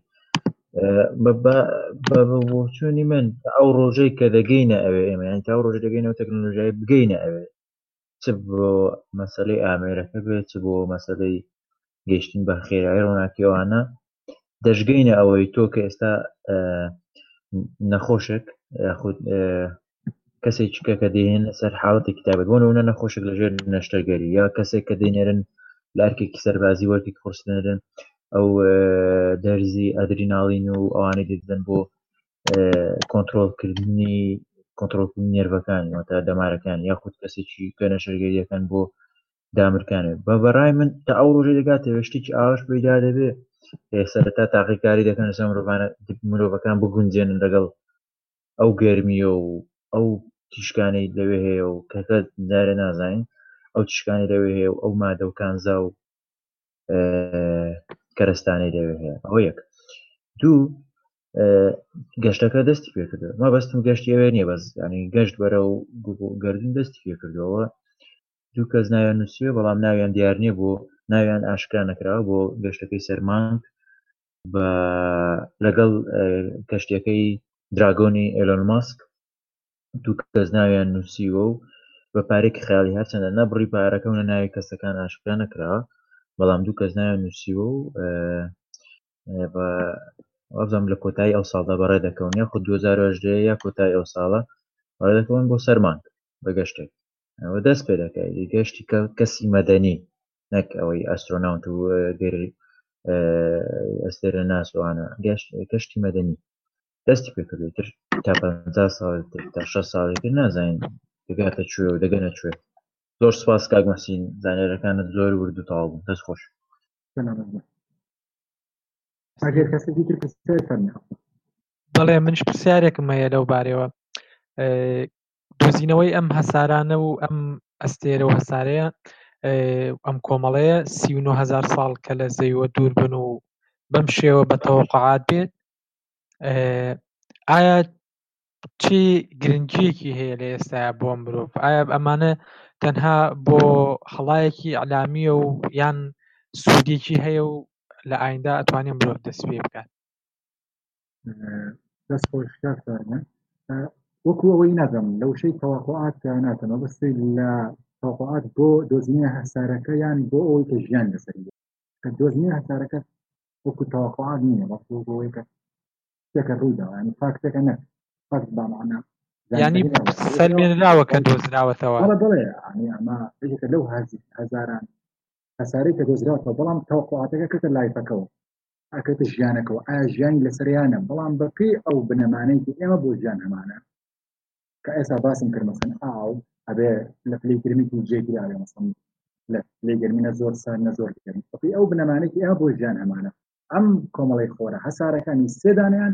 بۆچوونی من ئەو ڕۆژەی کە دەگەینە ئەوێ ئێمەیان تا ڕۆژ دەگەینەوە تەکنۆلژای بگەینە ئەوێ چ بۆ مەسلەی ئامێرەکە بێت چ بۆ مەسلەی گەشتن بە خێرایی ڕووناکیەوانە دەشگەینە ئەوەی تۆ کە ئێستا نەخۆشێک خود کەسێک چکە کە دێن سەر حاڵەتی کتابەت بۆ نە نەخۆشێک لەژێر نەشتەرگەری یا کەسێک کە دێنێرن لارکێکی سەربازی وەرتی خستێنرن ئەو دەرزی ئەدریناڵین و ئەوانەی دەدەن بۆ کۆنتترۆلکردنی کۆنتترۆلکردنی نێرڤەکان واتە دەمارەکان یاخود کەسێکی کە نەشەرگەریەکان بۆ دامرکانێ بە بەڕای من تا ئەو ڕۆژەی دەگاتەوە شتێکی ئاواش پەیدا دەبێ سەرەتا تاقیکاری دەکەن لەسەر مرۆڤانە مرۆڤەکان بگونجێنن لەگەڵ ئەو گەرمیە و ئەو تیشکانەی لەوێ هەیە و کەکە دارە نازانین ئەو تیشکانی لەوێ هەیە و ئەو مادە و کانزا و کەرستانی لەوێ هەیە ئەو یەک دوو گەشتەکە دەستی پێکردو ما بەستم گەشتی ئەوێ نیە بەس ینی گەشت بەرە و گردن دەستی پێکردەوە دوو کەس ناویان نووسیوە بەڵام ناویان دیار نییە بۆ ناویان ئاشکرا نەکراوە بۆ گەشتەکەی سەرمانگ بە لەگەڵ کەشتەکەی دراگۆنی ئێلۆن ماسک دوو کەس ناویان نووسیوە و بە پارێکی خیالی هەرچەندە نەبڕی پارەکە و نە ناوی کەسەکان ئاشکرا نەکراوە بەڵام دوو کەس ناویان نووسیوە و وابزانم لە کۆتایی ئەو ساڵدا بەڕێ دەکەون یا خود 2010 یا کۆتای ئەو ساڵە بەڕێ دەکەون بۆ سەرمان بە گەشتێک ئەوە دەست پێ دەکات گەشتی کەسی مەدەنی نەک ئەوەی ئەسترۆناوت و گەری ئەستێرە ناسوانە گەشت کەشتی مەدەنی دەستی پێکردتر تا پ ساڵ تا 6 ساڵێکتر نازانین دەگاتە کوێ و دەگەنە کوێ زۆر سپاس کاک مەسین زانێرەکانت زۆر ورد و تاڵ بوو دەست خۆش ئەگەر کەسێکی تر پرسیار فەرمی بەڵێ منش پرسیارێکم هەیە لەو بارەوە دۆزینەوەی ئەم هەسارانە و ئەم ئەستێرە و هەسارەیە ئەم کۆمەڵەیە سی و نۆ هەزار ساڵ کە لە زەویوە دوور بن و بەم شێوە بە تەوەقعات بێت ئایا چی گرنگیەکی هەیە لە ئێستا بۆ مرۆڤ ئایا ئەمانە تەنها بۆ هەڵایەکی ئەلامیە و یان سودێکی هەیە و لە ئایندا ئەتوانێت مرۆڤ دەست پێ بکات دەست خۆش کاک فەرمە وەکو ئەوەی نەدەم لەو شەی تەواقعات ناتەمە بەستی لە تەواقعات بۆ دۆزینە هەسارەکە یان بۆ ئەوەی کە ژیان لەسەر کە دۆزینە هەسارەکە وەکو تەواقعات نییە بەس بۆەوەی کە شتێکە ڕووداوانی فاکتەکە نە فاکت بامانە ینی سەلمێنراوە کە دۆزراوەتەوە بڵێ ئەمە لەو هەزاران هەسارەی کە دۆزراوەتەوە بەڵام تەواقعاتەکە کەکە لایفەکەەوە ئەکەتە ژیانەکەەوە ئا ژیانی لەسەریانە بەڵام بەپی ئەو بنەمانەیەکی ئێمە بۆ ژیان هەمانە کە ئێستا باسم کردمەسن ئاو ئەبێ لە پلی گرمیکی جێگیراوێ مەسم لە پلی گەرمینە زۆر سان نە زۆر گەرمی بەپی ئەو بنەمانێکی ئێمە بۆ ژیان هەمانە ئەم کۆمەڵی خۆرە هەسارەکانی سێدانیان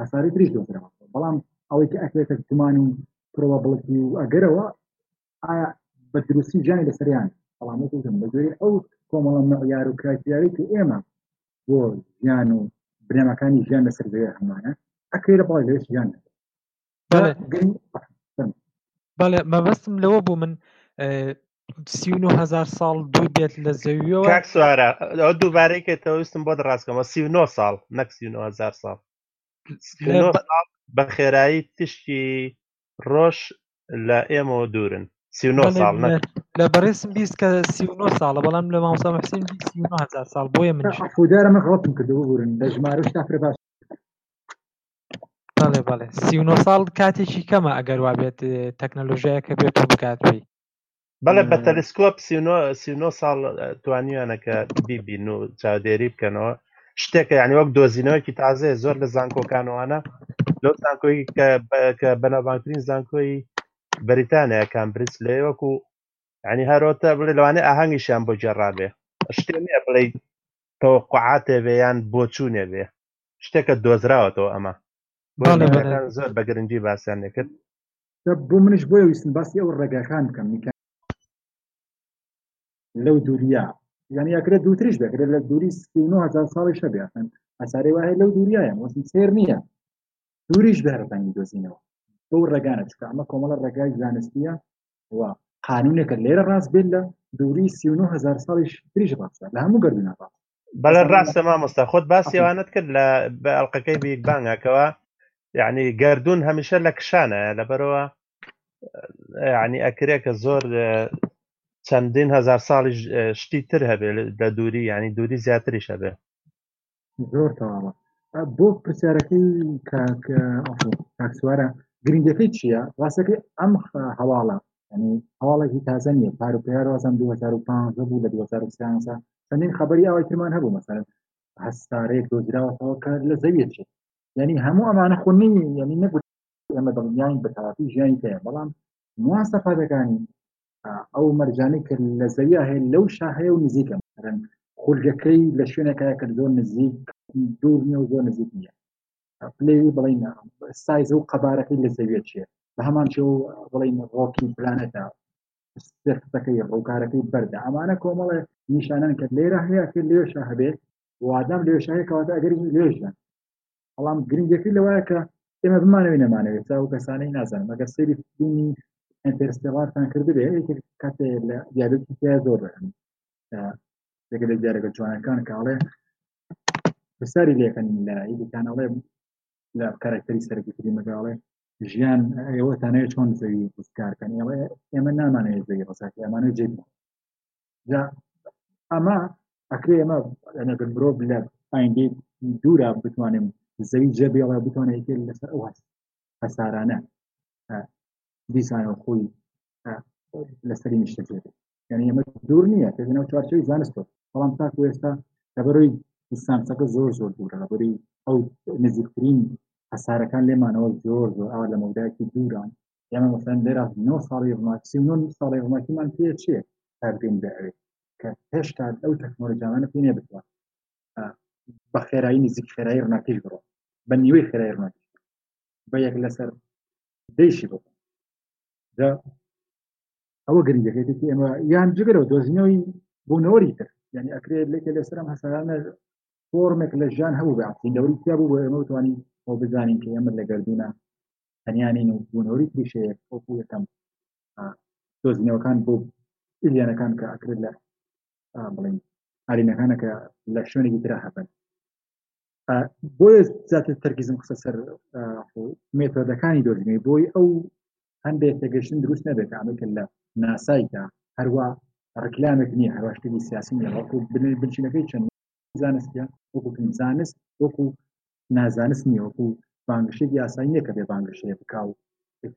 هەساری تریش دۆزرەوە بەڵام ئەوەی کە ئەکرێتە گومان و پرەوە بڵکی و ئەگەرەوە ئایا بە دروستی جانی لەسەریان بەڵام وەکوتم بەگوێری ئەو کۆمەڵە مەعیار و کرایتیاوی کە ئێمە بۆ ژیان و بنەماکانی ژیان لەسەر زەوێ هەمانە ئەکرێت بەڵی لەوێش ژیان بەڵێ مەبەستم لەوە بوو من هزار ساڵ دوو بێت لە زەویەوە سوارە ئەو دووبارەی کەتەوەستم بۆ ڕاستکەمە 39 ساڵ نەک هزار ساڵ بە خێرایی تشتی ڕۆژ لە ئێمەوە دوورن ساڵ لە بەڕێسم بیست کە ساڵە بەڵام لە ماوسا حسین ساڵ بۆیە من خوددارە من ڕۆتم کردو بورن لە ژمارە شتا پرباش بەڵێ بەڵێ سی و نۆ ساڵ کاتێکی کەمە ئەگەر وابێت تەکنەلۆژیایەکە بێت و بگات پێی بەڵێ بە تەلسکۆپ سی و نۆ سی و نۆ ساڵ توانیانەکە بیبین و چاودێری بکەنەوە شتێکە یعنی وەک دۆزینەوەکی تازێ زۆر لە زانکۆکانوانە لەو زانکۆی کە بە- کە بەناوبانگترین زانکۆی بەریتانیا کامبریج لێ وەکو ینی هەرۆتە بڵێ لەوانێ ئاهەنگیشیان بۆ جێڕابێ شتێ نیە بڵێ تەوقعاتێ بێ یان بۆچوونێ بێ شتێکە دۆزراوەتەوە ئەمە زۆر بە گرنگی باسیان نەکرد بۆ منش بۆیە ویستن باسی ئەو ڕێگاکان بکەم نیکە لەو دووریا یعنی یاکرێت دووترش دەکرێت لە دووری هزار ساڵی شەبیان ئەسارێ وایە لەو دووریایە وەسم سێر نییە دووریش بەرەتانی دۆزینەوە بەو ڕێگانە چکە ئەمە کۆمەڵە ڕێگای زانستیە و قانونێکە لێرە ڕاست بێت لە دووری هزار ساڵیش تریش ڕاستە لە هەموو گەردنا ڕاست بەڵێ ڕاستە مامۆستا خۆت باسیێوانت کرد لە بە ئەڵلقەکەی بیگ بانگەکەەوە یعنی گردردون هەمیشە لە کشانە لەبەرەوە ینی ئەکرێ کە زۆر چەندین هزار ساڵی شتی تر هەبێ لە دووری ینی دووری زیاتریش هەبێ زۆر تەواوە بۆ پرسیارەکەی تاکسوارە گرنگەکەی چییە ڕاستەکەی ئەم هەواڵە یعنی هەواڵێکی تازە نیە پار و پار وازم 2015 بوو لە 2013 چەندین خبری ئەوەی ترمان هەبوو مەسەرن هەستارێک دۆزراوەەوە کار لە زەویێت چێت یعنی هەموو ئەمانە خونی یعنی نەگوت ئەمە دڵنیان بەتەواتی ژیانی تەیە بەڵام نوان سەفادەکانی ئەو مەرجانی کرد لە زەویا هەیە لەو شاهەیە و نزیکە مەرن خولگەکەی لە شوێنەکە کرد زۆر نزیک دوور نیە و زۆر نزیک نیە پلەی بڵین سایز و قەبارەکەی لە زەویە چێ بە هەمان چێ و بڵین ڕۆکی پلانەتە سەکەی ڕووکارەکەی بەردە ئەمانە کۆمەڵێ نیشانان کە لێرە هەیە کە لێشە هەبێت وادام لێشەیە کەواتە ئەگەری لێژدان بەڵام گرنگەکەی لەوایە کە ئێمە بمانەوەی نەمانەوێت تا و کەسانەی نازان مەگە سری فیلمی ئەمپێرسێڵاتان کردبێ کاتێ لە دیارەتی تیا زۆر بەن لەگە لە دیارەکە جوانەکان کاڵێ پرسیاری لەکەن لە یدیکانەڵێ لە کارکتەری سەرکردی مەگاڵێ ژیان ئێوەتانەیە چۆن زەوی ڕزگارکەن ئێوە ئێمە نامانەیە زەوی ڕزاک ئەمانە جێ جا ئەمە ئەکرێ ئێمە ئەگەر مرۆڤ لە ئایندی دوورا بتوانم زەوی جێ بێڵە بتوانێت لەسەر ئەو هەست هەسارانە دیسانەوە خۆی لەسەری نیشتە جێ یعنی ئەمە دوور نییە کە لەناو چوارچەوەی زانست بۆ بەڵام تاکو ئێستا لە بەرەوەی دیستانسەکە زۆر زۆر دوورە لە بەری ئەو نزیکترین هەسارەکان لێمانەوە زۆر زۆر ئەوە لە مەودایەکی دووران ئێمە مەسەن لێرا نۆ ساڵی ڕماکسی و نۆ ساڵی ڕماکیمان پێ چێ کارگەین دەوێت کە هێشتا ئەو تەکنۆلۆژیانە پێ نێ بتوان بە خێرایی نزیک خێرایی ڕناکیش بڕۆ بە نیوەی خێرای ڕناکیش بە یەک لەسەر دەیشی بۆ ئەوە گرنگەکەێتێکی ئێمە یان جگەرەوە دۆزینەوەی بۆ نەوەری تر یعنی ئەکرێت لێکە لەسەرم هەسانە فۆرمێک لە ژیان هەبوو بەعسی نەوەری تیا بوو بۆ ئێمە توانین بۆ بزانین کە ئێمە لە گردونە تەنیانین و بوونەوەری تریشەیە وەکو یەکەم دۆزینەوەکان بۆ ئلیانەکان کە ئەکرێت لە بڵین ئارینەکانە کە لە شوێنێکی تررا هەبن بۆیە زیاتر تەرگیزم قسە سەر مێتۆدەکانی دۆزینەی بۆی ئەو هەندێک تێگەشتن دروست نەبێت کە ئەمەکە لە ناسایکە هەروە ڕکلامێک نییە هەرواشتنی سیاسی نیە وەکو بنچینەکەی چەند زانستە وەکو زانست وەکو نازانست نیە وەکو بانگشێک یاسای نیە کە بێ بانگشەیە بکا و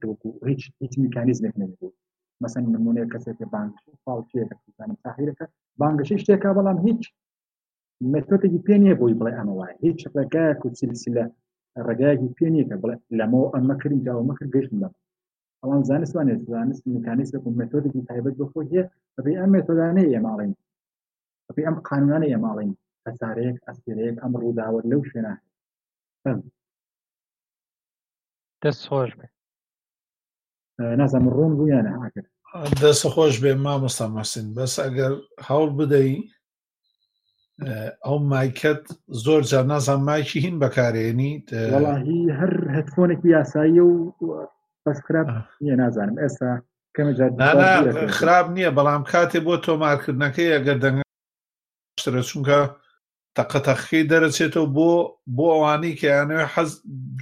وەکو هیچ هیچ میکانیزمێک نەبوو مەسەن نمونەیە کەسێک بانگ پاڵکێەکە بانگشەی شتێکە بەڵام هیچ مێتۆتێکی پێ نییە بۆی بڵێ ئەمە وایە هیچ ڕێگایەک و سلسلە ڕێگایەکی پێ نییە کە بڵێ لەمەوە ئەمە کردین جا ئەومە کرد گەشتم لەمە ئەوان زانستوانێ زانست میکانیسم و مێتۆدێکی تایبەت بۆ خۆی هەیە بەبێ ئەم مێتۆدانەی ئێماڵین بەبێ ئەم قانونانە ئێماڵین هەسارەیەک ئەسیرەیەک ئەم ڕووداوە لەو شوێنە دەست خۆش بێ نازم ڕوون بوویانە ئاکرد دەست خۆش بێ مامۆستا مەسین بەس ئەگەر هەوڵ بدەی ئەو مایکەت زۆر جار نازان مایکی هین بەکارێنی هەر هەتفۆنێکی یاساییە و بەس خراپ نیە نازانم ئێستا کەمە خراپ نییە بەڵام کاتێ بۆ تۆمارکردنەکەی ئەگەر دەنگشترە چونکە تەقەتەخکەی دەرەچێتەوە بۆ بۆ ئەوانەی کە یانەوە حەز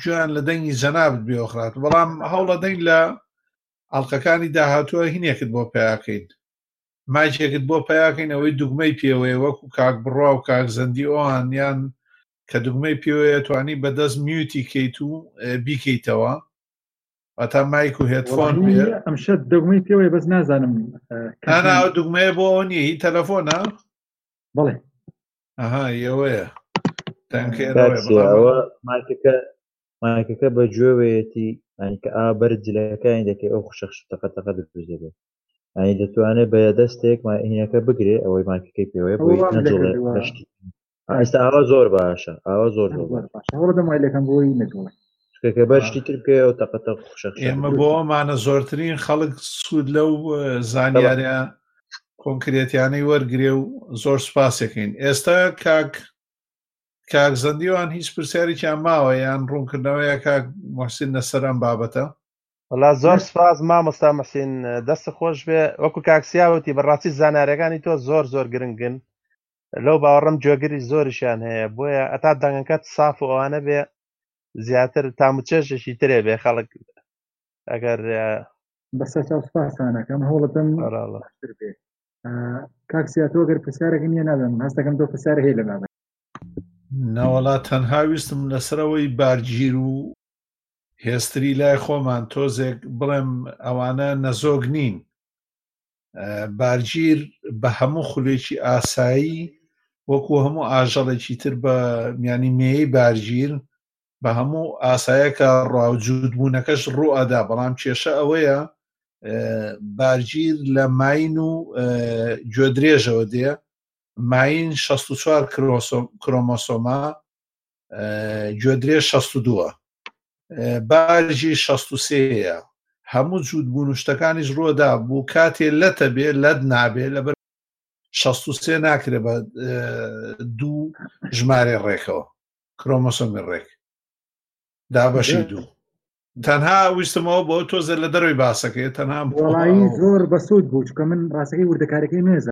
جویان لە دەنگی جەنابت بێوەخرات بەڵام هەوڵە دەنگ لە ئەڵلقەکانی داهاتووە هینێکت بۆ پیاکەین مایکێکت بۆ پیاکەین ئەوەی دوگمەی پێوەیە وەکو کاک بڕوا و کاک زەندی ئەوان یان کە دوگمەی پێوەیە توانی بەدەست میوتی کەیت و بیکەیتەوە ئەتا مایک و هێتفۆن ئەمشە دەگمەی پێوەیە بەس نازانم کاناوە دوگمەیە بۆ ئەو نیە هی تەلەفۆنە بڵێ ئەها یەوەیە تەنکەوە مایکەکە مایکەکە بە گوێوەیەتی ئەنکە ئا بەر جلەکانی دەکەی ئەو خوشەخش تەقەتەقە دەبێت ئەی دەتوانێت بە دەستێک ماهینەکە بگرێ ئەوەی ماکەکەی پێوەیە بۆی نەجڵێ بەشتی ئێستا ئاوا زۆر باشە ئاوا زۆر دەمایلەکەم بۆی نەجڵێ کە بەشتی تر بکەی ئەو تەقەتە خوشە ئێمە بۆ ئەمانە زۆرترین خەڵک سوود لەو زانیاریان کۆنکرێتیانەی وەرگێ و زۆر سوپاسەکەین ئێستا کاک کاک زەندیوان هیچ پرسیارێکیان ماوە یان ڕوونکردنەوەیە کاک محسین لەسەر ئەم بابەتە وڵا زۆر سپاس مامۆستا مەسین دەست خۆش بێ وەکو کاکسیاوتی بەڕاستی زانارەکانی تۆ زۆر زۆر گرنگن لەو باوەڕم جۆگری زۆریشیان هەیە بۆیە ئەتا دەنگەکەت ساف و ئەوانە بێ زیاتر تاموچێژێکی ترێ بێ خەڵک ئەگەر بەسە چاو سپاسانەکەم هەوڵەتم کاکسیاتۆ گەر پرسیارەکە نیە نادەم هەستەکەم دۆ پرسیار هەیە لە نادا ناوەڵا تەنها ویستم لەسەرەوەی بارگیر و هێستری لای خۆمان تۆزێک بڵێم ئەوانە نەزۆک نین بارگیر بە هەموو خولێکی ئاسایی وەکو هەموو ئاژەڵێکی تر بە میانی مێی بارگیر بە هەموو ئاسایەکە ڕاوجود بوونەکەش ڕوئدا بەڵام کێشە ئەوەیە بارگیر لە ماین و گوێدرێژەوە دێ ماین 64 کرۆمۆسۆما گوێدرێ 62 بارژی 63ەیە هەموو جوود بوون و شتەکانیش ڕۆدا بوو کاتێ لەتە بێ لەت نابێ لەبەر 63 ناکرێ بە دوو ژمارە ڕێکەوە کرۆمەسۆمی ڕێک دابەشی دوو تەنها ویستمەوە بۆ تۆزە لە دەروی باسەکەی تەنها زۆر بەسوود بوو چکە من ڕاستەکەی وردەکارەکەی نێزە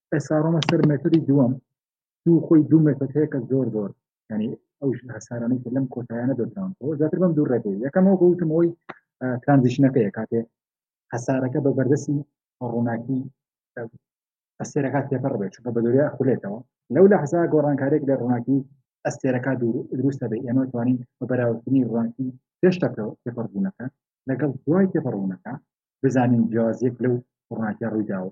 ئێستا ڕۆمە سەر مێتری دووەم دوو خۆی دوو مێتر هەیە کە زۆر زۆر ینی ئەو هەسارانەی کە لەم کۆتایانە دەدراون ئەو زیاتر بەم دوو ڕێگەی یەکەمەوە گوتمەوەی ترانزیشنەکەیە کاتێ هەسارەکە بە بەردەسی ڕووناکی ئەستێرەکە تێپەڕ بێت چونکە بە دوریا خولێتەوە لەو لە حسا گۆڕانکارێک لە ڕووناکی ئەستێرەکە دروستە بێ ئێمە توانین بە بەراوردنی ڕوانکی پێشتا تێپەڕبوونەکە لەگەڵ دوای تێپەڕبوونەکە بزانین جیازێک لەو ڕووناکە ڕوویداوە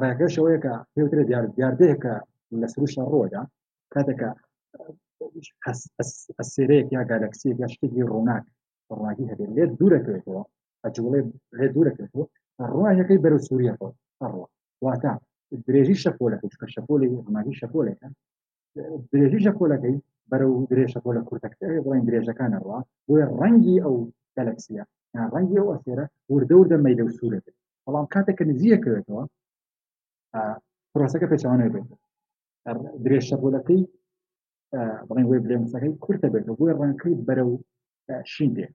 ڕێگەشەوەیە کە پێوترە دیار دیاردەیەکە لە سروشە ڕۆدا کاتێکە ئەسێرەیەک یا گالکسی یا شتێکی ڕووناک ڕووناکی هەبێت لێ دوورەکەوێتەوە ئەجوڵێ لێ دوورەکەوێتەوە ڕواهەکەی بەرە سووریە ڕوە واتە درێژی شەپۆلەکە چکە شەپۆلی ڕووناکی شەپۆلێکە درێژی شەپۆلەکەی بەرەو درێژ شەپۆلە کوردەکە بڵین درێژەکانەوە بۆ ڕەنگی ئەو گەلەکسیە ڕەنگی ئەو ئەسێرە وردە وردە مەیلە و سوورە بێت بەڵام کاتێک کە نزیەکەوێتەوە پرۆسەکە پێچوانە بێت درێژ شەپۆلەکەی بڵین وی بلێمسەکەی کورتە بێت بۆی ڕەنکەی بەرە و شین بێت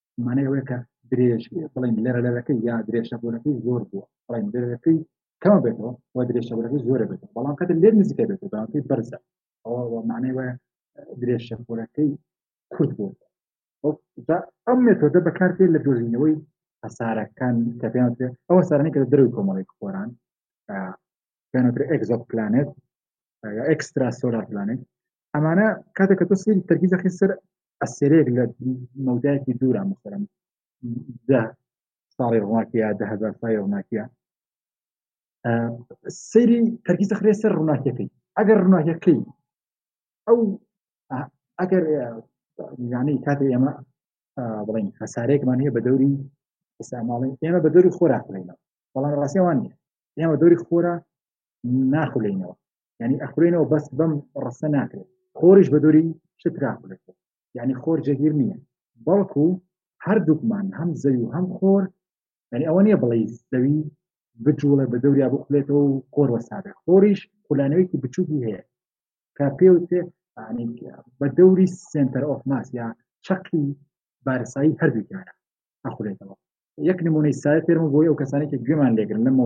مانای ئەوەیە کە درێژ بڵین لەرە لەرەکەی یا درێژەبوونەکەی زۆر بووە بڵین درەکەی کەم بێتەوە و درێژەبوونەکەی زۆرە بێت بەڵام کەتە لێ نزیکە بێت بەڵامکەی بەرزە ئەوە مانای وایە درێژەبوونەکەی کورد بوو ئەم مێتۆدە بەکارتێ لە دۆزینەوەی هەسارەکان کە پێیان ئەوە سارنی کە دەروی کۆمەڵی خۆران پێنەتر ئەگزۆک پلانێت یا ئەکسترا سۆلار پلانێت ئەمانە کاتێک کە تۆ سری تەرکی دەخی سەر ئەسێرێک لە مەودایەکی دوورە مەسەرم دە ساڵی ڕووناکیە دههزار سای ڕووناکیە سری تەرکی دەخرێ سەر ڕووناکیەکەی ئەگەر ڕووناکیەکەی ئەو ئەگەر یانەی کاتی ئێمە بڵین هەسارێکمان هەیە بە دەوری ئێستا ماڵی ئێمە بە دەوری خۆراکڵینەوە بەڵام ڕاستیوان نیە ئێمە دەوری خۆرە ناخولینەوە ینی ئەخورێنەوە بەس بەم ڕسە ناکرێت خۆریش بە دووری شتراخولێت ینی خۆر جەگیر نییە بەڵکو هەردووکمان هەم زەوی و هەم خۆر ینی ئەوە نییە بڵێ زەوی بجوڵە بە دەوریا بخولێتەوە و خۆر وەساێ خۆریش خولانەوەیکی بچووکی هەیە کە پێوتێ بە دەوری سنتەر ئۆفماس یا چەقی بارسایی هەردووکیانە ئەخورێتەوە یەک نمونەی سای فێرم بۆی ئەو کەسانێکی گوێمان لێگرن لەمە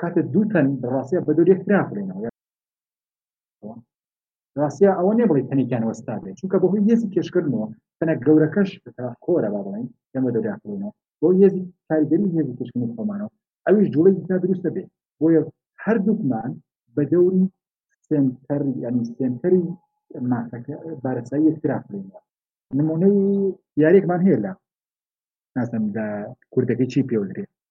کاتە دووتەن ڕاستە بە دەور یەکترا بڵێنەوە ڕاستە ئەوە نێ بڵی تەنێکیان وەستا بێت چونکە بەهۆی یەزی کێشکردنەوە تەنە گەورەکەش خۆرە با بڵێن ئێمە دەوراخێنەوە بۆ یەزی کاریگەری یەزی کێشکردن خۆمانەوە ئەویش جوڵی تا دروستە بێت بۆیە هەردووکمان بە دەوری سنتەر ینی سنتەری بارەسایی یەکترا بڵێنەوە نمونەی یاریێکمان هەیە لە نازم لە کوردەکەی چی پێوەدرێت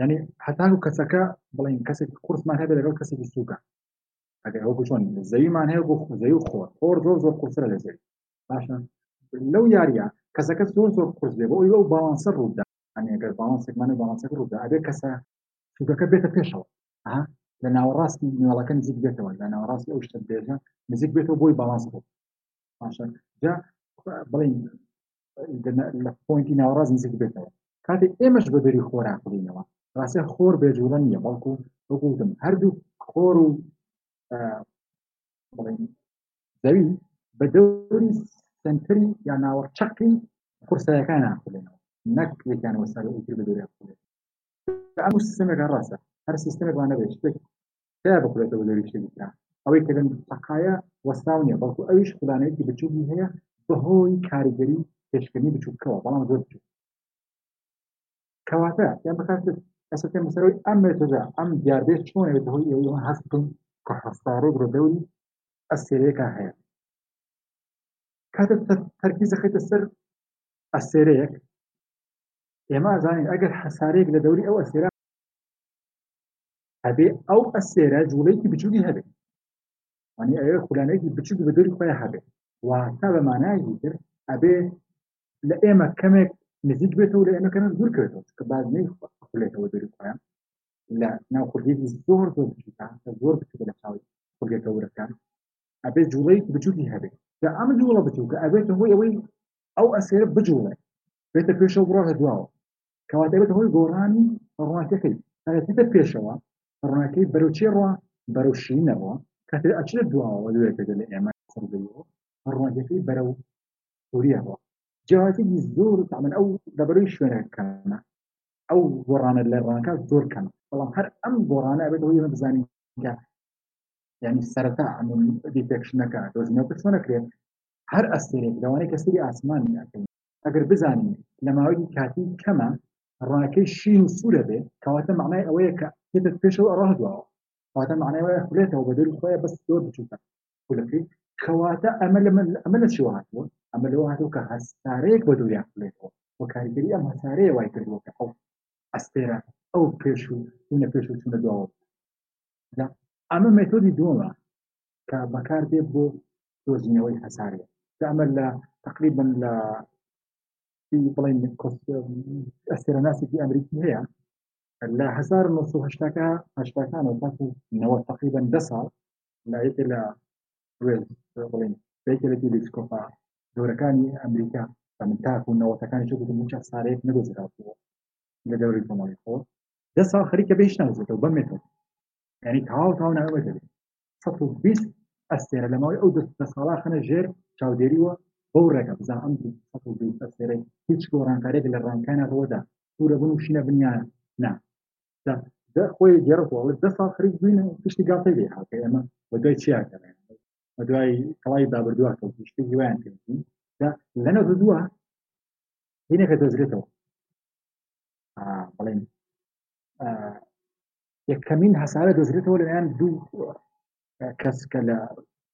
ینی هەتان و کەسەکە بڵین کەسێک قورسمان هەبێت لەگەڵ کەسێکی سووکە ئەگەر ئەو چۆن زەویمان هەیە بۆ زەوی و خۆر خۆر زۆر زۆر قورسە لە زەوی باشە لەو یاریە کەسەکە زۆر زۆر قورس بێ بۆ ئەوی ئەو باڵانسە ڕوودا ئەگەر باڵانسێکمانە باڵانسەکە ڕوودا ئەبێ کەسە سووکەکە بێتە پێشەوە لە ناوەڕاستی نێوەڵەکە نزیک بێتەوە لە ناوەڕاستی ئەو شتە بێژە نزیک بێتەوە بۆی باڵانس بۆ باشە جا بڵین لە پۆینتی ناوەڕاز نزیک بێتەوە کاتێک ئێمەش بە دەری خۆرا بڵینەوە ڕاستە خۆر بێجوڵە نیە بەڵکو بگوتم هەردوو خۆر و بڵێن زەوی بە دەوری سنتری یا ناوە چەقی قورسەکان ناخولێنەوە نەک یەکانەوە سەر ئیتر بە دەوری ئەم سیستمەکە ڕاستە هەر سیستمێک وانە بێت شتێک تیا بخورێتەوە لەوی شتێک بکرا ئەوەی کە لەم سەقایە وەستاو نیە بەڵکو ئەویش خودانەوەی بچووی هەیە بەهۆی کاریگەری پێشکردنی بچووکەوە بەڵام زۆر بچوو کەواتە یان بەکات ئەسەکە مسەرەوەی ئەم مێتەدا ئەم دیاردێت چۆنە بەهۆی ئەوەوە هەست بکەین کە حەستارێک لە دەوری ئەسێرەکە هەیە کاتە تەرکیز دەخێتە سەر ئەسێرەیەک ئێمە زانین ئەگەر حەسارێک لە دەوری ئەو ئەسێرا ئەبێ ئەو ئەسێرە جوڵێکی بچووی هەبێت ئەنی ئەوێ خولانێکی بچوو بە دەوری خۆیان هەبێت واتە بە مانایەکی تر ئەبێ لە ئێمە کەمێک نزیک بێتەوە لە ئێمە کەمێک دوور کردەوە کە باز نەی خولێتەوە دەوری خۆیان لە ناو خولگێکی زۆر زۆر بچووکە زۆر بچووکە لە چاوی خولگێکە ورەکان ئەبێ جوڵەیەکی بچووکی هەبێت جا ئەم جوڵە بچووکە ئەبێت هۆی ئەوەی ئەو ئەسێرە بجوڵێ بێتە پێشەوە بڕۆ هەدواوە کەواتە بێتە هۆی گۆڕانی ڕوانکەکەی ئەگەتە پێشەوە ڕوانەکەی بەرەوچێ ڕوە بەرەو شینەوە کاتێ ئەچێت دواوە لێکەکە لە ئێمە سەردەوە ڕوانەکەی بەرەو سووریەوە جیاوازێکی زۆر تامن ئەو دەبەرەوەی شوێنەکەمە ئەو گۆڕانە لە ڕوانکە زۆر کەم بەڵام هەر ئەم گۆڕانە بێت ئەوی من بزانین ینی سەرتا ئەمون دیتێکشنەکە دۆزینەوە چۆنەکرێت هەر ئەستێرێک لەوانەیە کە سری ئاسمانی ناکەین ئەگەر بزانین لە ماوەی کاتی کەمە ڕاکەی شین و سوورە بێ کەواتە معنای ئەوەیە کە تێتە پێشەوە ئەڕ هەدواوە کەواتە معنای وایە خولێتەوە بە دەری خۆیان بەس زۆر بچووکە خولەکەی کەواتە ئەمە لە من ئەمە لە چی هاتووە ئەمە لەوە هاتوو کە هەستارەیەک بە دووریان خولێتەوە و کاریگەری ئەم هەسارەیە وای کردووە کە ئەو ئەستێرە ئەو پێش و چونە پێش و چونە دواوە ئەمە مێتۆدی دووەمە کە بەکار دێت بۆ دۆزینەوەی هەسارێ دامە لە تقریبن لە بڵین ئەستێرەناسێکی ئەمریکی هەیە لە 1970ەکانەوە تاکو نەوە تقریبن ده ساڵ لە یەکێ لە بڵین یەکێ لە تیلیسکۆپا دورەکانی ئەمریکا بە من تاکو نەوەتەکانی چ موچ سارەیەک نەگوزراوە لە دەوری کۆمەڵی خۆ ده ساڵ خەریکە بێش نازێتەوە بەمێتەوە یعنی تاو تاو نامەوە دەبێت سە و بیست ئەستێرە لەمەوەی ئەو دە ساڵا خەنە ژێر چاودێریوە بەو ڕێگە بزان ئەم ئەستێرە هیچ گۆڕانکارێک لە ڕانکانە ڕۆدا پورە بن و شینە بنیان نا خۆی گێڕەوەڵێت دە ساڵ خەریک بووینە پشتی گاڵتەی لێ هاکە ئێمە بە دوای چیاکەێن بە دوای کڵای بابردووە کە پشتی هیوایان کردین لەنە دووە هینەکە دەزرێتەوە بڵێن یەکەمین هەسارە دەزرێتەوە لەلایەن دوو کەس کە لە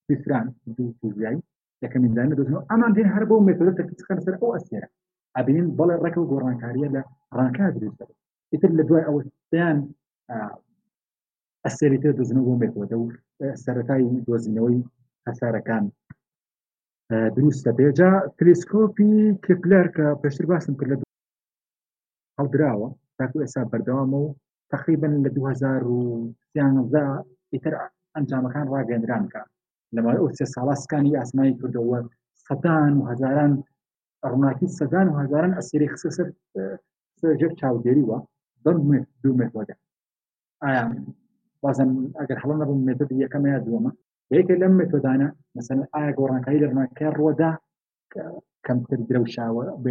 سویسران دوو سوزیایی یەکەمین دانە دەزنەوە ئەمان دێن هەر بۆ مێتۆدە تەکیچکە لەسەر ئەو ئەسێرە ئەبین بەڵێ ڕێکەوە گۆڕانکاریە لە ڕانکە دروستە ئیتر لە دوای ئەوە دەیان ئەسێری تر دەزنەوە بۆ مێتۆدە و سەرەتای دۆزینەوەی هەسارەکان دروستە بێجا تلیسکۆپی کپلەر کە پێشتر باسم کرد لە هەڵدراوە تاکو ئێستا بەردەوامە و تقریبن لە 2013 ئیتر ئەنجامەکان ڕاگەندران کە لەمای ئەو سێ ساڵا سکانی ئاسمانی کردەوە سەدان و هزاران ڕووناکی سەدان و هزاران ئەسیری خسە سەر سەرژێر چاودێری وە بەم دوو مێتۆدە ئایا بازم ئەگەر هەڵە نەبووم مێتۆد یەکەمە یا دووەمە یەکێ لەم مێتۆدانە مەسەن ئایا گۆڕانکاری لە ڕووناکەکە ڕوەدا کەمتر درەوشاوە بە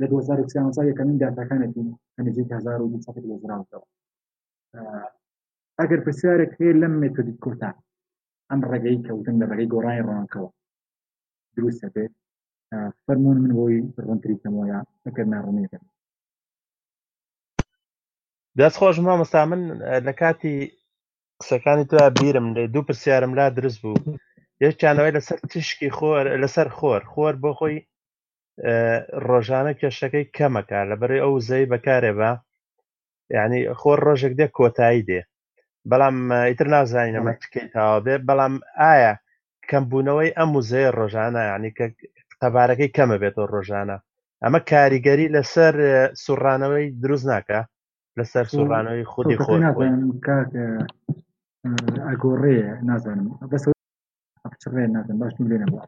لە دو هەزار و سیانزە یەکەمین داتاکانێتی کە نزیک هەزار و دوو سەد دۆزراوەتەوە ئەگەر پرسیارێک هەیە لەم مێتۆدی کۆتا ئەم ڕێگەی کەوتن لە ڕێگەی گۆڕانی ڕۆنکەوە دروستە بێت فەرمونون من بۆی ڕوونتری کەمەوەە ئەگەر ناڕوونێکن دەست خۆش مامۆستا من لە کاتی قسەکانی تو بیرم لە دوو پرسیارم لا دروست بوو یەکیانەوەی لەسەر تشکی خۆر لەسەر خۆر خۆر بۆ خۆی ڕۆژانە کێشەکەی کەمەکە لە بەرەی ئەو زەی بەکارێ بە یعنی خۆ ڕۆژێک دێ کۆتایی دێ بەڵام ئیتر نازانین ئەمە تکەی تاوا بێ بەڵام ئایا کەمبوونەوەی ئەم وزەیە ڕۆژانە ینی کە قەبارەکەی کەمە بێتەوە ڕۆژانە ئەمە کاریگەری لەسەر سوڕانەوەی دروست ناکە لەسەر سوڕانەوەی خودی خۆ ئەگۆڕێ نازانم بەس بچڕێ نازم باش لێنەوە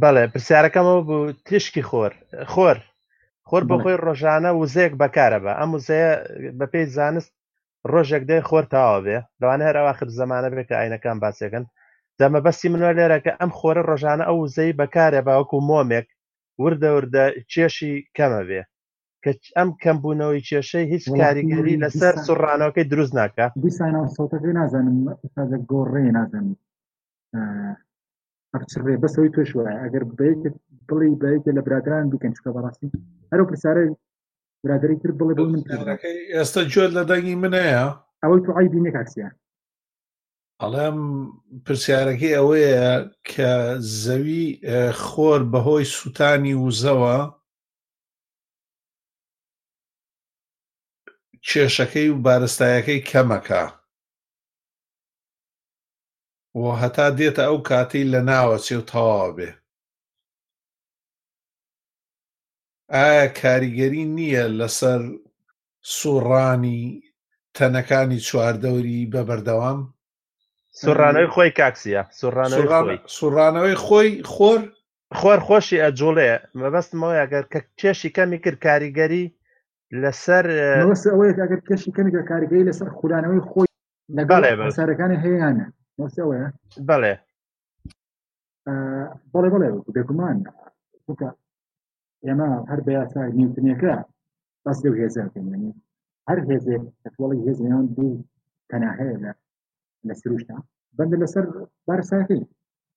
بەڵێ پرسیارەکەمەوە بوو تشکی خۆر خۆر خۆر بە خۆی ڕۆژانە وزەیەک بەکارە بە ئەم وزەیە بەپێی زانست ڕۆژێک دێ خۆر تاوا بێ لەوانە هەر ئەواخر زمانە بێت کە ئاینەکان باسێکن دەمە بەستی منوە لێرەکە ئەم خۆرە ڕۆژانە ئەو وزەی بەکارێ باوەکو مۆمێک وردە وردە کێشی کەمە بێ کە ئەم کەمبوونەوەی کێشەی هیچ کاریگەری لەسەر سڕانەوەکەی دروست ناکە دیسانەوە سەوتەکە نازانم تازە گۆڕێ نازانم هەرچڕێ بەسەوەی توش وایە ئەگەر بەیەکێک بڵی بەیەکێ لە برادران بکەن چکە بەڕاستی هەرو پرسیارە برادری تر بڵێ بۆ من ئێستا جۆر لە دەنگی منەیە ئەوەی تو ئای بینێک عکسە ئەڵێم پرسیارەکەی ئەوەیە کە زەوی خۆر بەهۆی سووتانی وزەوە کێشەکەی و بارستایەکەی کەمەکا و هەتا دێتە ئەو کاتەی لە ناوەچێ و تەواو بێ ئایا کاریگەری نییە لەسەر سوڕانی تەنەکانی چواردەوری بە بەردەوام سوڕانەوەی خۆی کاکسە سوڕانەوەی خۆی خۆر خۆر خۆشی ئەجوڵێ مەبەستمەوەی ئەگەر کە کێشی کەمی کرد کاریگەری لەسەر مەبەست ئەوەیە کە ئەگەر کێشی کەمی کە کاریگەری لەسەر خولانەوەی خۆی لەگەڵ بەڵێ، بەڵێ. سارەکانی هەیەیانە مەبەست ئەوەیە بەڵێ آه، بەڵێ بەڵێ بێگومان چونکە ئێمە هەر بە یاسای نیوتنیەکە بەس لەو هێزە بکەین یعنی هەر هێزێک تەواڵی هێز نێوان دوو تەناهەیە لە لە سروشتا بەندە لەسەر بارساکەی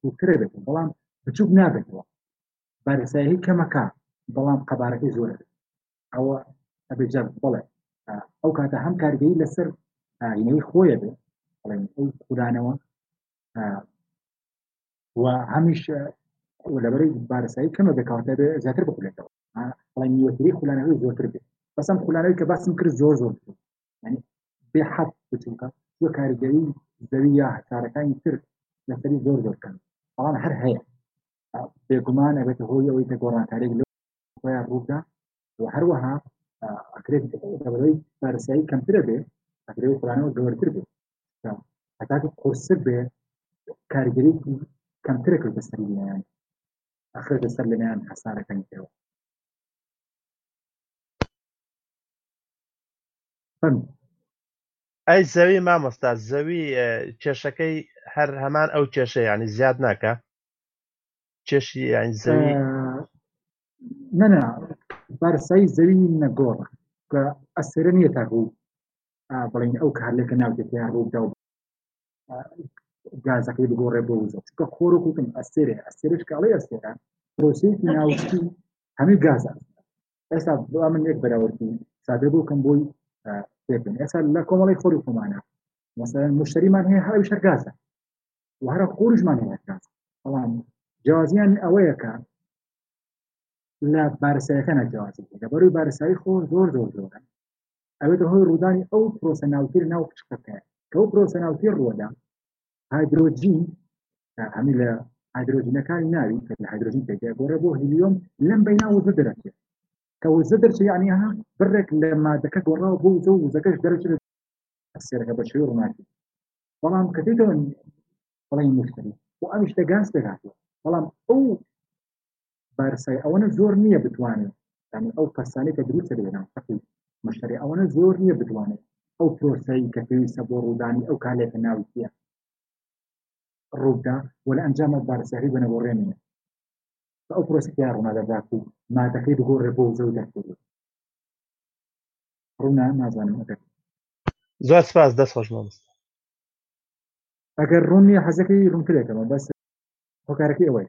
سوکترە دەکەن بەڵام بچوک نابێتەوە بارسایی کەمەکە بەڵام قەبارەکەی زۆر ئەوە ئەبێ جار بڵێ ئەو کاتە هەم کارگەی لەسەر ئاینەی خۆیە بێ بڵێن ئەو خودانەوە و هەمیش لەبەری بارسایی کەمە دەکاتە بێ زیاتر بخولێتەوە بڵێن نیوەتری خولانەوەی زۆرتر بێت بەسم خولانەوەی کە باسم کرد زۆر زۆر یعنی بێ حەد بچووکە وە کاریگەری زەوی یا هەسارەکانی تر لەسەری زۆر زۆر کەم بەڵام هەر هەیە بێگومان ئەبێتە هۆی ئەوەی کە گۆڕانکارێک لە خۆیان ڕوودا و هەروەها ئەکرێت دەبەرەوەی پارسایی کەمترە بێ ئەکرێت پلانەوە گەورتر بێت هەتاکە قرسک بێ کاریگەری کەمترە کرد بەسەری لایەن ئەخرێتە سەر لەلایەن هەسارەکانی ترەوە فەرموو ئەی زەوی مامۆستا زەوی کێشەکەی هەر هەمان ئەو کێشە ینی زیاد ناکە کێشی یانی زەوی نەنا بارسایی زەوی نەگۆڕە کە ئەسرە نیە تا ڕوو بڵین ئەو کارلێکە ناوتێکیان ڕوودا و گازەکەی بگۆڕێ بۆ وزە چکە خۆرەکوتم ئەسێرێ ئەسێرش کاڵی ئەسێرە پرۆسەیەکی ناوچی هەمووی گازە ئێستا بۆ من یەک بەراوردی سادە بۆ کەم بۆی پێکن ئێستا لە کۆمەڵی خۆری خۆمانە مەسەر مشتریمان هەیە هەر شەر گازە و هەرە خۆشمان هەیە گاز بەڵام جیازیان ئەوەیە کە لە بارسەکە نەجیازی لە بەروی بارسایی خۆ زۆر زۆر زۆرە ئەوێتە هۆی ڕوودانی ئەو پرۆسە ناوتیر ناو پشتەکە کە ئەو پرۆسە ناوتیر ڕووەدا هایدرۆجین هەمی لە هایدرۆجینەکانی ناوی کە لە هایدرۆجین پێگە گۆڕێ بۆ هیلیۆم لەم بەینا وزە دەرەچێت کە وزە دەرچێ یعنی ها بڕێک لە مادەکە گۆڕاوە بۆ وزە و وزەکەش دەرەچێت سێرەکە بە شێوەی ڕووناکی بەڵام کە تێتەوە بەڵی مشتری بۆ ئەمیش دەگاز دەگاتەوە بەڵام ئەو بارسای ئەوەنە زۆر نییە بتوانێت ینی ئەو پرسانی کە دروستە لێناو تەقی مشتری ئەوەنە زۆر نییە بتوانێت ئەو پرۆسایی کە پێویستە بۆ ڕوودانی ئەو کالێکە ناویە ڕوودا وە لە ئەنجامە بارسیاری بنەگۆڕێنە ئەو پرۆسیکە ڕوونادەدات و مادەکەی بگۆڕێ بۆ زەو دەکرێت ڕوونا نازانم ئەگەر زۆر سپاس دەست خۆش مامست ئەگەر ڕوونی حەزەکەی ڕوونترێکەوە بەس هۆکارەکەی ئەوەی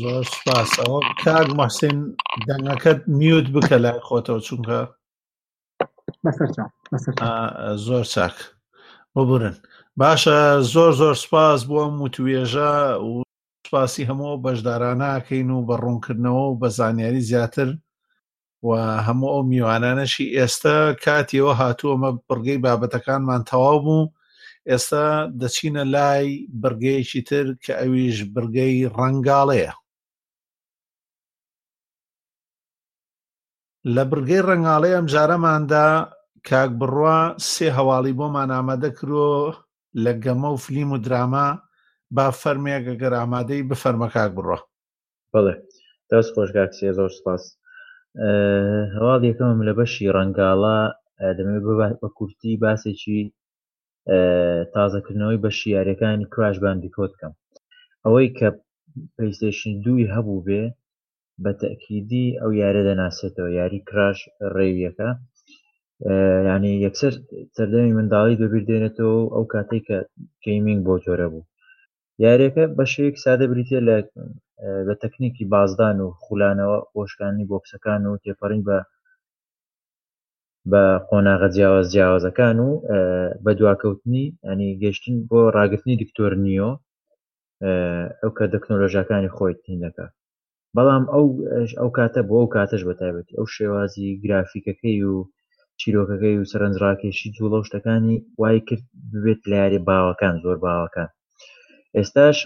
زۆر سپاس ئەوە کاک مەحسین دەنگەکەت میوت بکە لای خۆتەوە چونکە زۆر چاک ببورن باشە زۆر زۆر سپاس بووم وتوێژە و سپاسی هەموو بەشدارانەکەین و بە ڕوونکردنەوە و بە زانیاری زیاتر و هەموو ئەو میوانانەشی ئێستا کاتیەوە هاتوو ئەمە بڕگەی بابەتەکانمان تەواو بوو ئێستا دەچینە لای بڕگەیەکی تر کە ئەویش بڕگەی ڕەنگاڵەیە لە بڕگەی ڕەنگاڵی ئەم جارەماندا کاک بڕوا سێ هەواڵی بۆمان ئامادە کرۆ لە گەمە و فلیم و دراما با فەرمێکە گەر ئامادەی بفەرمە کاک بڕە بەڵێ دەست خۆش کاک سێ زۆر سپاس هەواڵ یەکەمم لە بەشی ڕەنگاڵا دەمەوێت بە کورتی باسێکی تازەکردنەوەی بەشی یاریەکانی کراش باندیکۆت بکەم ئەوەی کە پلیستشن دووی هەبوو بێ بە تەکیدی ئەو یارە دەناسێتەوە یاری کراش ڕێویەکە ینی یەکسەر سەردەمی منداڵی دەبیر دێنێتەوە ئەو کاتێک کە گەیمینگ بۆ جۆرە بوو یاریەکە بەشێوەیەکی سادە بریتیە لە لە تەکنیکی بازدان و خولانەوە بۆشکانی بۆکسەکان و تێپەڕین بە بە قۆناغە جیاواز جیاوازەکان و بە دواکەوتنی ئەنی گەشتن بۆ ڕاگررتنی دکتۆر نیۆ ئەو کە دەکنۆلۆژەکانی خۆی تین دەکات بەڵام ئەو ئەو کاتە بۆ ئەو کاتەش بە تایبەتی ئەو شێوازی گرافیکەکەی و چیرۆکەکەی و سەرنجڕاکێشی جوڵە و شتەکانی وای کرد ببێت لە یاری باوەکان زۆر باوەکان ئێستاش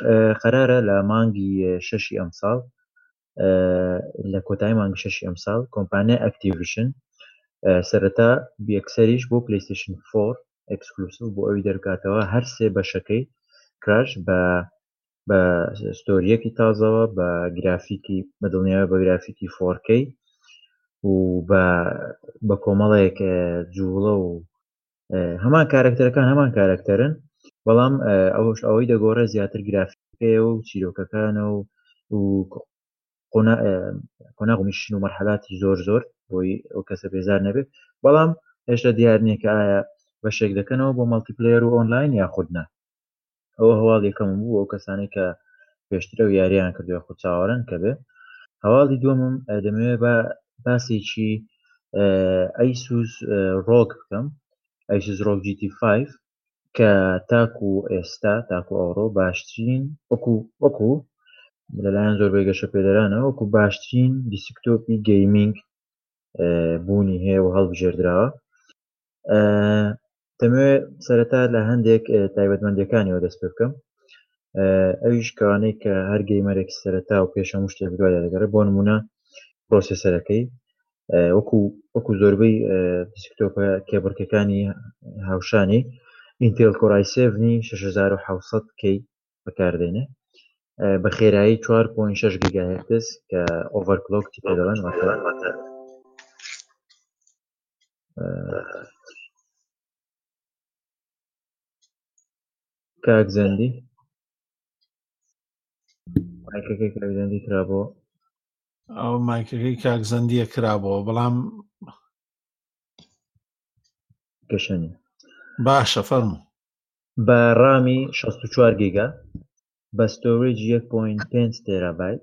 قەرارە لە مانگی شەشی ئەمساڵ لە کۆتای مانگی شەشی ئەمساڵ کۆمپانیای ئەکتیڤشن سەرەتا بیەکسەریش بۆ پلیستشن فۆر ئەکسکلوسیو بۆ ئەوی دەرکاتەوە هەر سێ بەشەکەی کراش بە بە ستۆریەکی تازەوە بە گرافیکی بەدڵنیاوە بە گرافیکی فۆرکەی و بە کۆمەڵێک جوڵە و هەمان کارکتەرەکان هەمان کارکتەرن بەڵام ئەوش ئەوەی دەگۆڕێ زیاتر گرافیکەیە و چیرۆکەکانە و قۆناغ میشن و مەرحەلاتی زۆر زۆر بۆی ئەو کەسە بێزار نەبێت بەڵام هێشتا دیار نییە کە ئایا بەشێک دەکەنەوە بۆ مەڵتیپلەر و ئۆنلاین یاخودنا ئەوە هەواڵی یەکەمم بوو ئەو کەسانەی کە پێشتر ئەو یاریان کردو یاخود چاوەڕێن کە بێ هەواڵی دووەمم دەمەوێت بە باسێکی ئەیسوس ڕۆک بکەم ئەیسوس ڕۆک جیتی 5 کە تاکو ئێستا تاکو ئەوڕۆ باشترین وەکو وەکو لەلایەن زۆربەی گەشە پێدەرانەوە وەکو باشترین دیسکتۆپی گەیمینگ بوونی هەیە و هەڵبژێردراوە دەمەوێ سەرەتا لە هەندێک تایبەتمەندەکانیەوە دەست پێ بکەم ئەویش کەوانەی کە هەر گەیمەرێک سەرەتا و پێشە مشتێ دوایە دەگەڕێ بۆ نمونە پرۆسیسەرەکەی وەکو وەکو زۆربەی دیسکتۆپە کێبڕکەکانی هاوشانی ئینتێل کۆرایسێڤنی 1600 کەی بەکاردێنێ بە خێرایی 4.6 گیگاهرتز کە ئۆڤەرکلۆکتی پێدەڵێن کاک زەندی مایکەکەی کاک زەندی کرابەوە ئەو مایکەکەی کاک زەندیە کرابەوە بەڵام گەشەنی باشە فەرمو بە ڕامی 64 گیگا بە ستۆریج 1.5 تێرابایت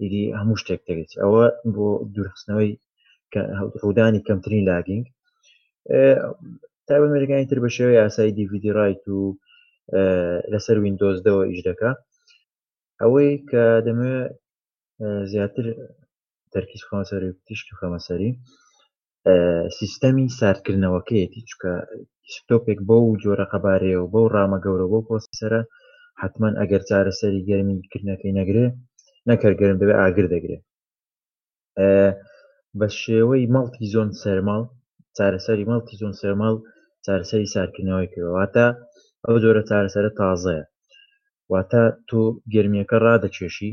ئیدی هەموو شتێک دەوێت ئەوە بۆ دوورخستنەوەی ڕوودانی کەمترین لاگینگ تایبەت مەرەکانی تر بە شێوەی یاسای DVD ڕایت و لەسەر وینندۆزدەوە ئیش دەکە ئەوەی کە دەمەوێت زیاتر تەرکیز خۆمەسەری تیشکی خەمەسەری سیستەمی ساردکردنەوەکەیەتی چکە شتۆپێک بەو جۆرە قەبارەیە و بەو ڕامە گەورە بۆ پۆسیسەرە حتمما ئەگەر چارەسەری گەرمی کردنەکەی نەگرێ نەکەر گەرم دەبێت ئاگر دەگرێت بە شێوەی مەڵتی زۆن سەرماڵ چارەسەری مەڵتی زۆن سەرماڵ چارەسەری ساردکردنەوەی کردواتە ئەو جۆرە چارەسەرە تازەیە واتە تۆ گرمیەکە ڕادەکێشی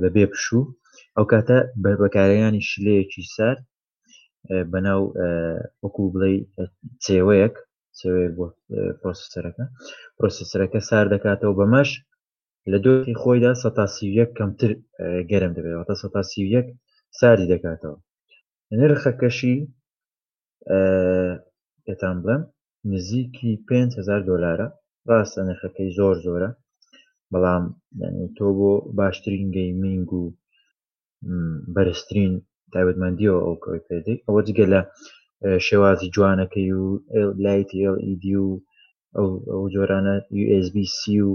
بە بێ پشوو ئەو کاتە بە بەکارەیانی شلەیەکی سار بەناو وەکو بڵێ چێوەیەک چێوەیەک بۆ پرۆسیسەرەکە پرۆسیسەرەکە سار دەکاتەوە بەمەش لە دۆخی خۆیدا سەتاسیەک کەمتر گەرم دەبێتەوەتە سەتاسیەک ساری دەکاتەوە نرخەکەشی پێتان بڵێم نزیکی پێنج هەزار دۆلارە ڕاستە نرخەکەی زۆر زۆرە بەڵام یعنی تۆ بۆ باشترین گەیمینگ و بەرزترین تایبەتمەندیەوە ئەو کەوەی پێدەی ئەوە جگە لە شێوازی جوانەکەی و لایتی LED و ئەو جۆرانە USB C و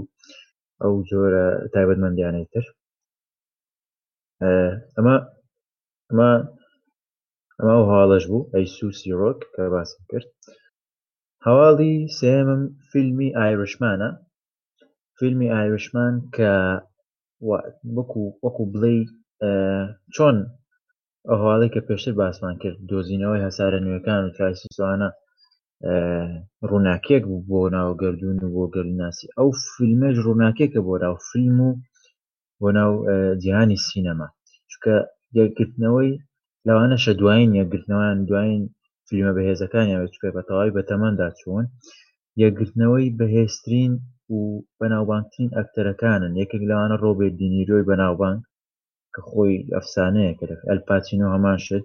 ئەو جۆرە تایبەتمەندیانەی تر ئەمە ئەمە ئەمە ئەو هەواڵەش بوو ئەی سوسی ڕۆک کە باسم کرد هەواڵی سێمم فیلمی ئایرشمانە فیلمی ئایرشمان کە وەکو وەکو بڵێ چۆن ئەو هەواڵی کە پێشتر باسمان کرد دۆزینەوەی هەسارە نوێەکان و ترایسیسوانە ڕووناکێک بوو بۆ ناوگەردون و بۆ گەلناسی ئەو فیلمەش ڕووناکێکە بۆ ناو فیلم و بۆ ناو جیهانی سینەما چکە یەکگرتنەوەی لەوانەشە دوایین یەکگرتنەوەیان دوایین فیلمە بەهێزەکانیان چکە بە تەواوی بە تەمەندا چوون یەکگرتنەوەی بەهێزترین و بەناوبانگترین ئەکتەرەکانن یەکێک لەوانە ڕۆبێت دینیرۆی بەناوبانگ کە خۆی ئەفسانەیە کە ئەلپاتینۆ هەمان شت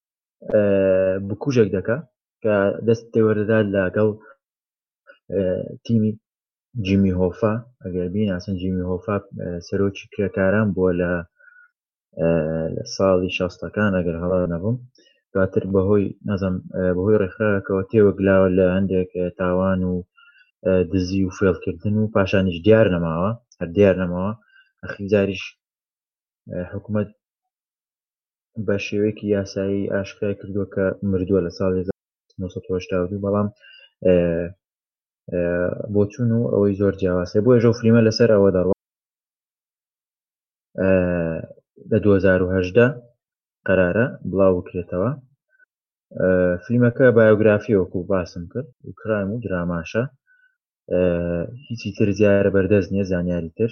بکوژێک دەکە کە دەست تێوەدەدات لەگەڵ تیمی جیمی هۆفا ئەگەر بیناسن جیمی هۆفا سەرۆکی کرێکاران بووە لە ساڵی شاستەکان ئەگەر هەڵا نەبووم دواتر بەهۆی نەزم بەهۆی ڕێکخراکەوە تێوە گلاوە لە هەندێک تاوان و دزی و فێڵکردن و پاشانیش دیار نەماوە هەر دیار نەماوە ئەخیزاریش حکوومەت بە شێوەیەکی یاسایی ئاشکرای کردووە کە مردووە لە ساڵی 1982 بەڵام بۆچون و ئەوەی زۆر جیاواسێ بۆ ێژە و فلیمە لەسەر ئەوە دەڕوە لە 2010 قەرارە بڵاو بکرێتەوە فلیمەکە بایۆگرافی وەکو باسم کرد و کرایم و دراماشە هیچی تر زیارە بەردەست نیە زانیاری تر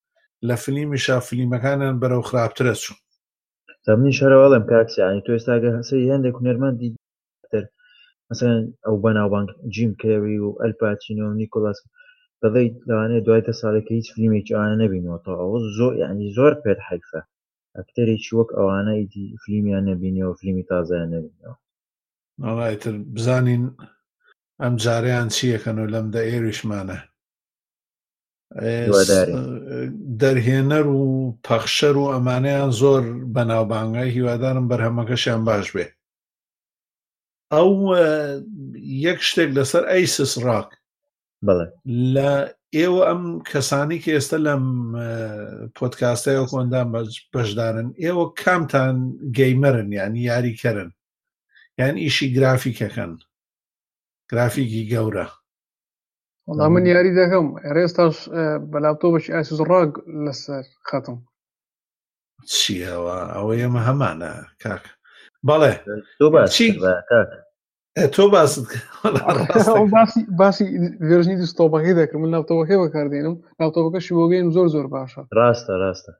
لە فلیمیشا فلیمەکانیان بەرەو خراپترە چوون. جا منیش هەر ئەوە ئەڵێم کاک سیانی تۆ ئێستا گەر سەیری هەندێک هونەرمەندی تر مەسەلەن ئەو بەناوبانگ جیم کێری و ئەلپاچینۆ و نیکۆلاس دەڵێیت لەوانەیە دوای دە ساڵێک کە هیچ فلیمێکی ئەوانە نەبینیوەتەوە ئەوە زۆر یانی زۆر پێت حەیفە ئەکتەرێکی وەک ئەوانە ئیدی فلیمیان نەبینیەوە فلیمی تازەیان نەبینەوە وەڵای تر بزانین ئەم جارەیان چی یەکەن و لەم دە ئێریشمانە دەرهێنەر و پەخشەر و ئەمانەیان زۆر بەناوبانگە هیوادارم بەرهەمەکەشیان باش بێ ئەو یەک شتێک لەسەر ئەیسس ڕاک لە ئێوە ئەم کەسانی کە ئێستا لەم پۆتکاستەیە کۆندان بەشدارن ئێوە کامتان گەیمەرن یعنی یاریکەرن یان ئیشی گرافیکەکەن گرافیکی گەورە وڵا من یاری دەکەم ئێستاش بەلاپتۆ بەشی ئاسیز ڕاگ لەسەر خەتم چیەوە ئەوە ئێمە هەمانە کاک بەڵێ تۆ باش تۆ باست باسی باسی ڤێژنی دیستۆپەکەی دەکەم من لاپتۆپەکەی بەکاردێنم لاپتۆپەکە شیبۆگەیم زۆر زۆر باشە ڕاستە ڕاستە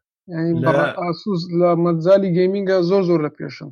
ئاسوس لە مەجای گەیمینگە زۆر زۆر لە پێشم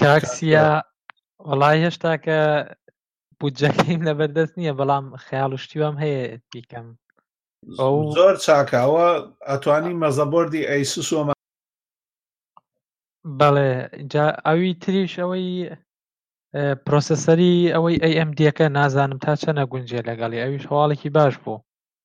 کاکسیا وڵی هێشتا کە بودجەکەیم لەبەردەست نییە بەڵام خەیاڵ و شتیوام هەیە بیکەم زۆر چاکەوە ئەتوانی مەزەبردی ئەیسوس ومە بەڵێ جا ئەوی تریش ئەوەی پرۆسەسەری ئەوەی ئەی ئەم دیەکە نازانم تا چەنە گونجێ لەگەڵی ئەویش هەواڵێکی باش بوو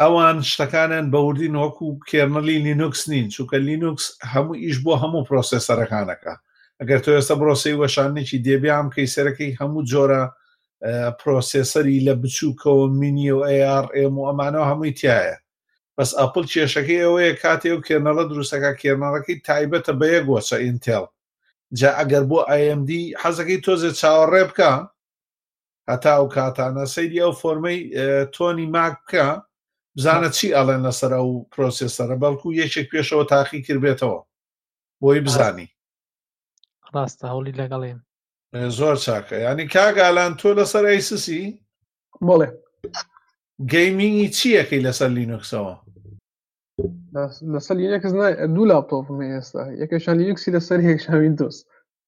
ئەوان شتەکانیان بە وردی نۆکو کێرنەلی لینوکس نین چونکە لینوکس هەموو ئیش بۆ هەموو پرۆسێسەرەکانەکە ئەگەر تۆ ئێستا بڕۆسی وەشانێکی دێبیان کەی سەرەکەی هەموو جۆرە پرۆسێسەری لە بچووکەوە مینی و ARM و ئەمانەوە هەمووی تایە بەس ئەپل کێشەکەی ئەوەیە کاتێ و کێرنەڵە دروستەکە کێرنەڵەکەی تایبەتە بە یەک وەچە ئینتێڵ جا ئەگەر بۆ ئایMD حەزەکەی تۆزێ چاوەڕێ بکە هەتا ئەو کاتانە سەیری ئەو فۆرمەی تۆنی ماک بکە بزانە چی ئەڵێن لەسەر ئەو پرۆسێسەرە بەڵکو یەکێک پێشەوە تاقی کردبێتەوە بۆی بزانی ڕاستە هەوڵی لەگەڵیم زۆر چاکە ینی کاگالان تۆ لەسەر ئەیسسی بڵێ گەیمینگی چیەکەی لەسەر لینوکسەوە لەسەر لینکس دوو لاپتۆپ ئێستا یەکەشان لینکسی لەسەر هێکشاوین دۆست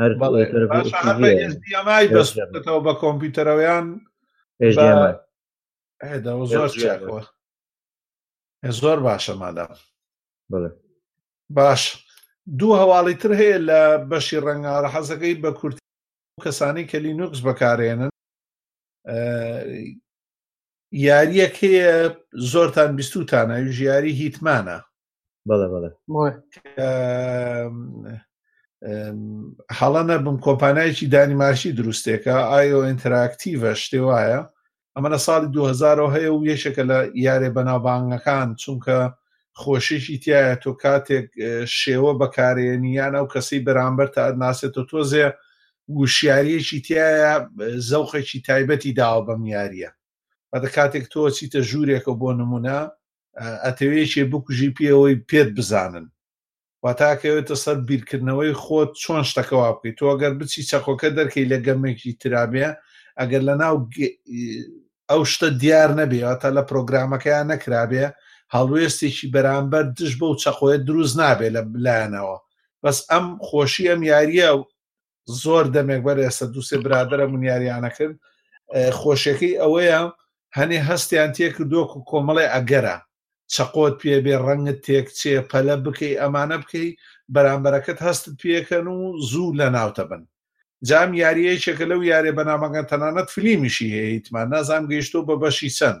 هەر ئەمای بەستەوە بە کۆمپیوتەرەوەیان زۆر زۆر باشە مادام باش دوو هەواڵی تر هەیە لە بەشی ڕەنگارە حەزەکەی بە کورتی کەسانی کە لینوکس بەکارێنن یاریەکەیە زۆرتان بیستوتانە ژیاری هیتمانە بەڵێ بەڵێ هەڵە نەبم کۆمپانایکی دانیمارشی دروستێکە ئایۆ ئینتراکتیڤە شتێ وایە ئەمە لە ساڵی 2000 هەیە و یەشێکە لە یارێ بەناوبانگەکان چونکە خۆشیشی تایە تۆ کاتێک شێوە بەکارێنی یان ئەو کەسی بەرامبەر تا ناسێتە تۆزێ وشیاریەکی تایە زەوقێکی تایبەتی داوە بەم یاریە بەدە کاتێک تۆ چیتە ژوورێکە بۆ نمونە ئەتەوێکی بکوژی پێەوەی پێت بزانن واتاکەوێتە سەر بیرکردنەوەی خۆت چۆن شتەکەوا بکەیت تۆ گەر بچی چەقۆکە دەرکەی لە گەمێکی ترابێ ئەگەر لە ناو ئەو شتە دیار نەبێ تا لە پرۆگرامەکەیان نەکرابێ هەڵوێستێکی بەرامبەر دژ بەو چەقۆیە دروست نابێ لە بلایەنەوە بەس ئەم خۆشی ئەم یاریە زۆر دەمێک بەر ئێستا دووسێ برادرە من یاریانە کرد خۆشیەکەی ئەوەیە هەنێ هەستیان تێکردۆک و کۆمەڵی ئەگەرە چەقۆت پێ بێ ڕەنگت تێک چێ پەلە بکەی ئەمانە بکەی بەرامبەرەکەت هەست پێکەن و زوو لە ناوتە بن جام یاریەکێکە لەو یارێ بەنامەگەن تەنانەت فلیمیشی هەیەیتمان نازام گەیشتۆ بە بەشی چەند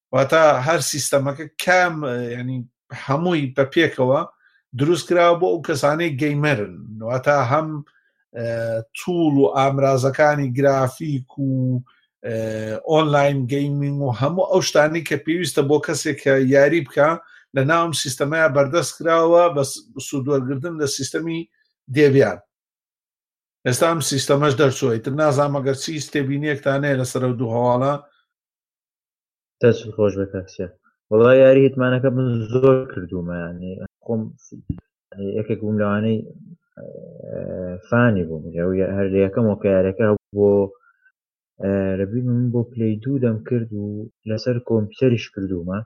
واتە هەر سیستەمەکە کام ینی هەمووی بە پێکەوە دروست کراوە بۆ ئەو کەسانەی گەیمەرن واتە هەم توول و ئامرازەکانی گرافیک و ئۆنلاین گەیمینگ و هەموو ئەو شتانی کە پێویستە بۆ کەسێک کە یاری بکە لە ناوم سیستەمەیە بەردەست کراوە بە سوودوەرگتن لە سیستەمی دێبیان ئێستا ئەم سیستەمەش دەرچوویتر نازانمەگەر چی تێبینیەکتانەیە لە سەر دوو هەواڵە دەست خۆش بە کاکسیا وڵا یاری هیتمانەکە من زۆر کردومە ینی خۆم یەکێک بووم لەوانەی فانی بووم هەر لە یەکەم وەکە یارەکە بۆ لەبی من بۆ پلی دوو دەم کرد و لەسەر کۆمپیوتەریش کردومە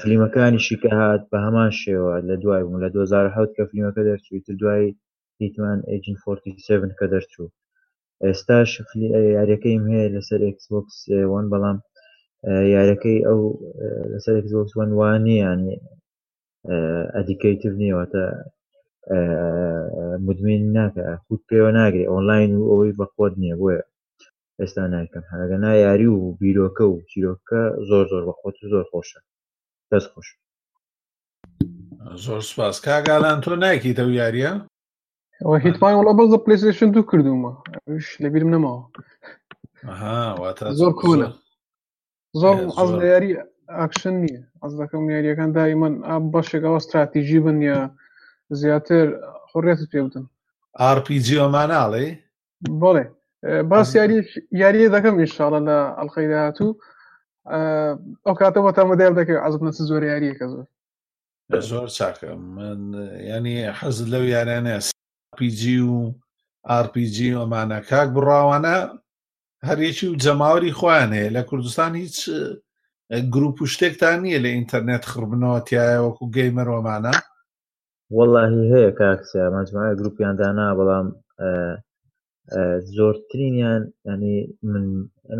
فلیمەکانیشی کە هات بە هەمان شێوە لە دوای بووم لە 2010 کە فلیمەکە دەرچووی تر دوای هیتمان ئەجین 47 کە دەرچوو ئێستاش یاریەکەیم هەیە لەسەر ئکس بۆکس وەن بەڵام یارەکەی ئەو لەسەر ئکس بۆکس وەن وانییانێ ئەدیکەیتر نیەوەتە مدمین ناکە خود پێوە ناگری ئۆنلاین و ئەوەی بەخۆت نییە بۆیە ئێستا نایکەم هەگە نا یاری و بیرۆکە و چیرۆکە زۆر زۆر بەخۆت زۆر خۆشە دەست خۆش زۆر سپاس کاگالان تۆ نایکیت ئەو یاریە ئەوە هیتمان وڵە بەزە پلیسشن دوو کردومە ئەوش لەبیرم نەماوە زۆر کۆنە زۆر ئەز لە یاری ئاکشن نییە ئەز دەکەم یاریەکان دایمەن ئا بەشێکەوە استراتیژی بن یا زیاتر خۆڕێت پێ بدەن ئارپی جیۆمانناڵێ بڵێ باس یاری یاریە دەکەم ئیشاڵە لە ئەلقەی داهاتوو ئەو کاتەوە تامەدەیان دەکەێت ئازم نەس زۆر یاریەکە زۆر زۆر چاکە من ینی حەز لەو یارانە سPG و RPG ئەمانە کاک بڕاوانە هەرێکی و جەماوەری خۆیان هەیە لە کوردستان هیچ گروپ و شتێکتان نییە لە ئینتەرنێت خڕبنەوە تایە وەکو گەی مەرۆمانە واللهی هەیە کاکسیا مەجموعە گروپیان دانا بەڵام زۆرترینیان ینی من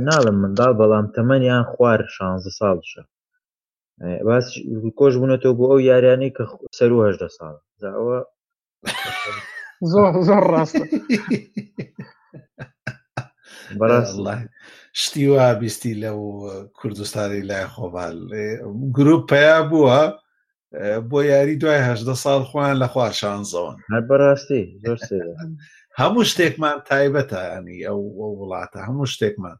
ناڵم منداڵ بەڵام تەمەنیان خوار شانزە ساڵشە باس کۆش بوونەتەوە بۆ ئەو یاریانی کە سەروهشدە ساڵ داوە زۆر زۆر ڕاست بەڕاست شتی وا بیستی لەو کوردستانی لای خۆمان گروپ پیا بووە بۆ یاری دوای هەدە ساڵ خۆیان لە خوار شانزەوەن هەر بەڕاستی زۆر هەموو شتێکمان تایبەتە ینی ئەو وڵاتە هەموو شتێکمان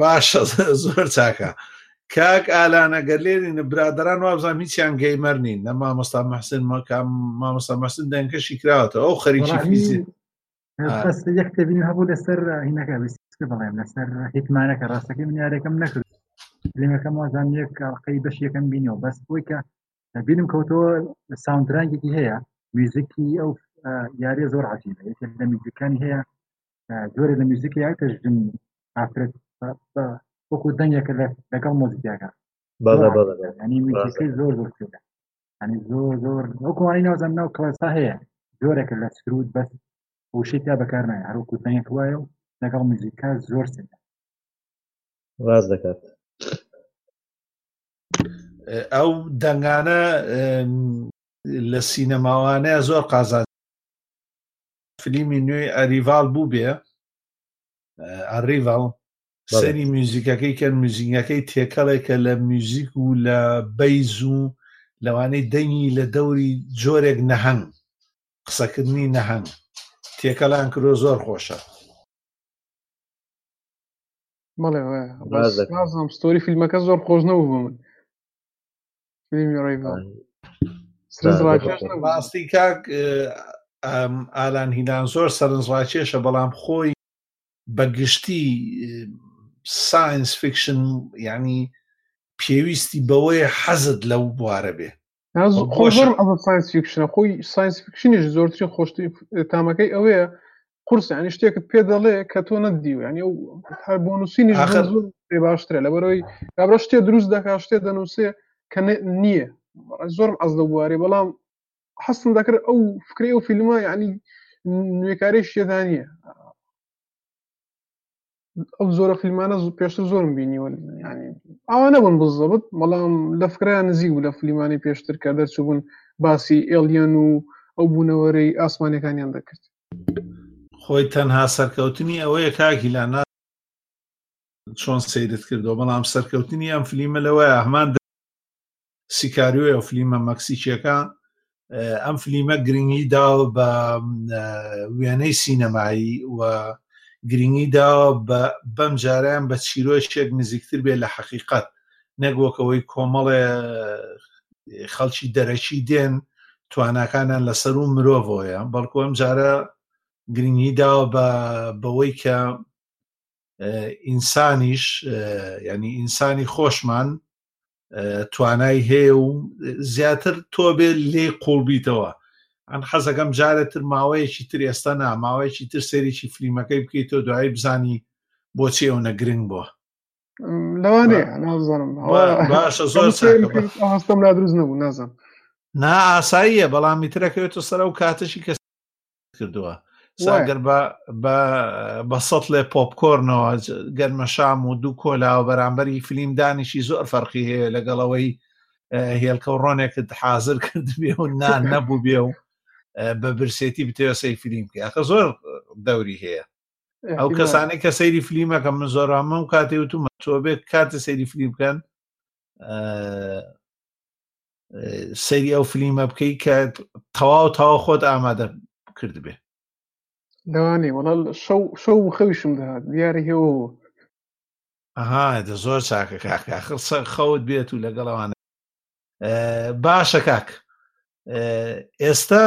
باشە زۆر چاکە کاک ئالانە گەلێنین برادران وابزان هیچیان گەیمەر نین نە مامۆستا محسن مەکام مامۆستا محسن دەنگەشی کراوەتە ئەو خەریکی فیزی یەک تێبین هەبوو لەسەر هینەکە بڵێم لەسەر هیتمانەکە ڕاستەکە من یارێکم نەکرد لەکەم وازان یەک کاڵقەی بەش یەکەم بینەوە بەس بۆی کە بینم کەوتەوە ساوندرانگێکی هەیە میوزیکی ئەو یاریە زۆر عجیبە یەکێک لە میوزیکەکانی هەیە جۆرە لە میوزیکی ئەتە ژن ئافرەت وەکو دەنگێکە لەگەڵ مۆزیکاکە ینی میوزیکەی زۆر زۆر شێدە ینی زۆر زۆر وەکوانی نازان ناو کلاسا هەیە جۆرەکە لە سرود بەس وشەی تا بەکار نایە هەروکو دەنگێک وایە و لەگەڵ میوزیکا زۆر سێدە ڕاز دەکات ئەو دەنگانە لە سینەماوانەیە زۆر قازان فلیمی نوێی ئەریڤال بوو بێ ئەریڤال سەری میوزیکەکەی کە میوزیکەکەی تێکەڵێکە لە میوزیک و لە بەیز و لەوانەی دەنگی لە دەوری جۆرێک نەهەنگ قسەکردنی نەهەنگ تێکەلان کرۆ زۆر خۆشە بەڵێ ستۆری فیلمەکە زۆر خۆش نەبوو بۆ من فیلمی ڕیڤۆن سرنج ڕاکێش نەبوو. ڕاستی کاک ئەم ئالان هیلان زۆر سەرنج ڕاکێشە بەڵام خۆی بە گشتی ساینس فیکشن یعنی پێویستی بەوەیە حەزت لەو بوارە بێ ها، زۆ- خۆ خۆشە. زۆرم ئەمە ساینس فیکشنە خۆی ساینس فیکشنیش زۆرترین خۆشترین تامەکەی ئەوەیە قورس ینی شتێکت پێ دەڵێ کە تۆ نەدیو ینی ئەو هەر بۆ نووسینی پێ باشترە لەبەرەوەی کابرا شتێ دروست دەکا شتێ دەنووسێ کە نییە زۆرم ئەز دەبوارێ بەڵام حەستم دەکرد ئەو فکری ئەو فیلمە ینی نوێکاری شێدانە ئەو زۆرە فیلمانە زوو پێشتر زۆرم بینیوە ینی ئەوە نەبوون بزەبت بەڵام لە فکریان نزیک بوو لە فلیمانی پێشتر کە دەرچبوون باسی ئێلیەن و ئەو بوونەوەرەی ئاسمانەکانیان دەکرد خۆی تەنها سەرکەوتنی ئەوەیە کاکی لا نا چۆن سیرت کردو بەڵام سەرکەوتنی ئەم فلیمە لەوەیە هەمان سیکاریۆیە فلیمە مەکسیکیەکە ئەم فلیمە گرنگی دا بە وێنەی سینەمایی و گرنگی دا بەم جاریان بە چیرۆشتێک نزیکتر بێت لە حەقیقت نەگوەکەوەی کۆمەڵێ خەڵکی دەرەکی دێن تواناکانیان لەسەر و مرۆڤۆیە بەڵکو ئەم جارە گرنگی دا بە بەوەی کە ئینسانیش ینی ئینسانی خۆشمان توانای هەیە و زیاتر تۆ بێ لێ قوڵبیتەوە ئەم حەزەکەم جارێتتر ماوەیەکی تر ئێستا نا ماوەیەکی تر سێریی فلیمەکەی بکەیت تۆ دوایی بزانی بۆچی ئەو نەگرنگ بووە لەوانێ نازانم باشە زۆر هەستم لا دروست نەبوو نازم نا ئاساییە بەڵامی ترەکەوێتە سەر و کاتەشی کە کردووە ساگەر بە سەد لێ پۆپکۆرنەوە گەرمە شام و دوو کۆلاوە بەرامبەری فلیم دانیشی زۆر فەرقی هەیە لەگەڵەوەی هێلکە و ڕۆنێکت حاضر کرد بێ و نان نەبوو بێ و بە برسێتی بتێسەی فلیم کە ئەخە زۆر دەوری هەیە ئەو کەسانی کە سەیری فلیمەکە من زۆر ئەمە و کاتی وتومە تۆ بێت کاتی سەیری فلیم بکەن سەیری ئەو فلیمە بکەی کە تەواو تاوا خۆت ئامادە کرد بێ لەوانێ وەڵ شەو شەو خەویشم دەهات دیارە هێوە ئەها دە زۆر چاکە کاکە خسە خەوت بێت و لەگەڵەوان باشە کاک ئێستا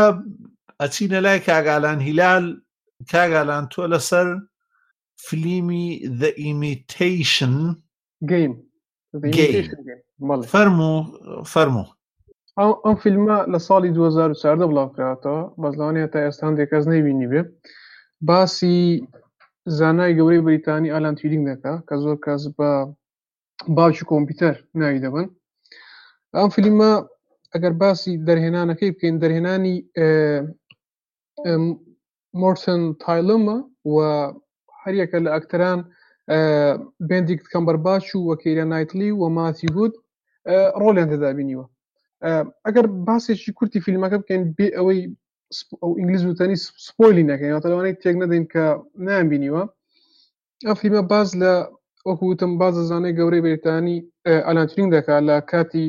ئەچینە لای کاگالان هیلال کاگالان تۆ لەسەر فلیمی the imitation گەیم فەرمو فەرمو ئەو ئەم فیلمە لە ساڵی 2014 بڵاوکراتەوە بەزانێ تا ئێستا هەندێک کەس نەیبینی بێ باسی زانای گەورەی بریتانی ئالان تیرینگ دەکا کە زۆر کەس بە باوکی کۆمپیوتەر ناوی دەبن ئەم فیلمە ئەگەر باسی دەرهێنانەکەی بکەین دەرهێنانی مۆرتن تایلمە و هەریەکە لە ئەکتەران بندیکت کەمبەرباچ و وەکەیرە نایتلی و ماتی گوود ڕۆلیان تێدابینیوە ئەگەر باسێکی کورتی فیلمەکە بکەین بێ ئەوەی ئەو ئینگلیز وتەنی سپۆیلی نەکەین تەلوانەی تێک نەدەین کە نان بینیوە ئەو فیلمە باز لە وەکوتم باز زانێ گەورەی بریتانی ئەلانترین دەکات لە کاتی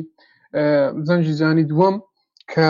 زەنجی زانی دووەم کە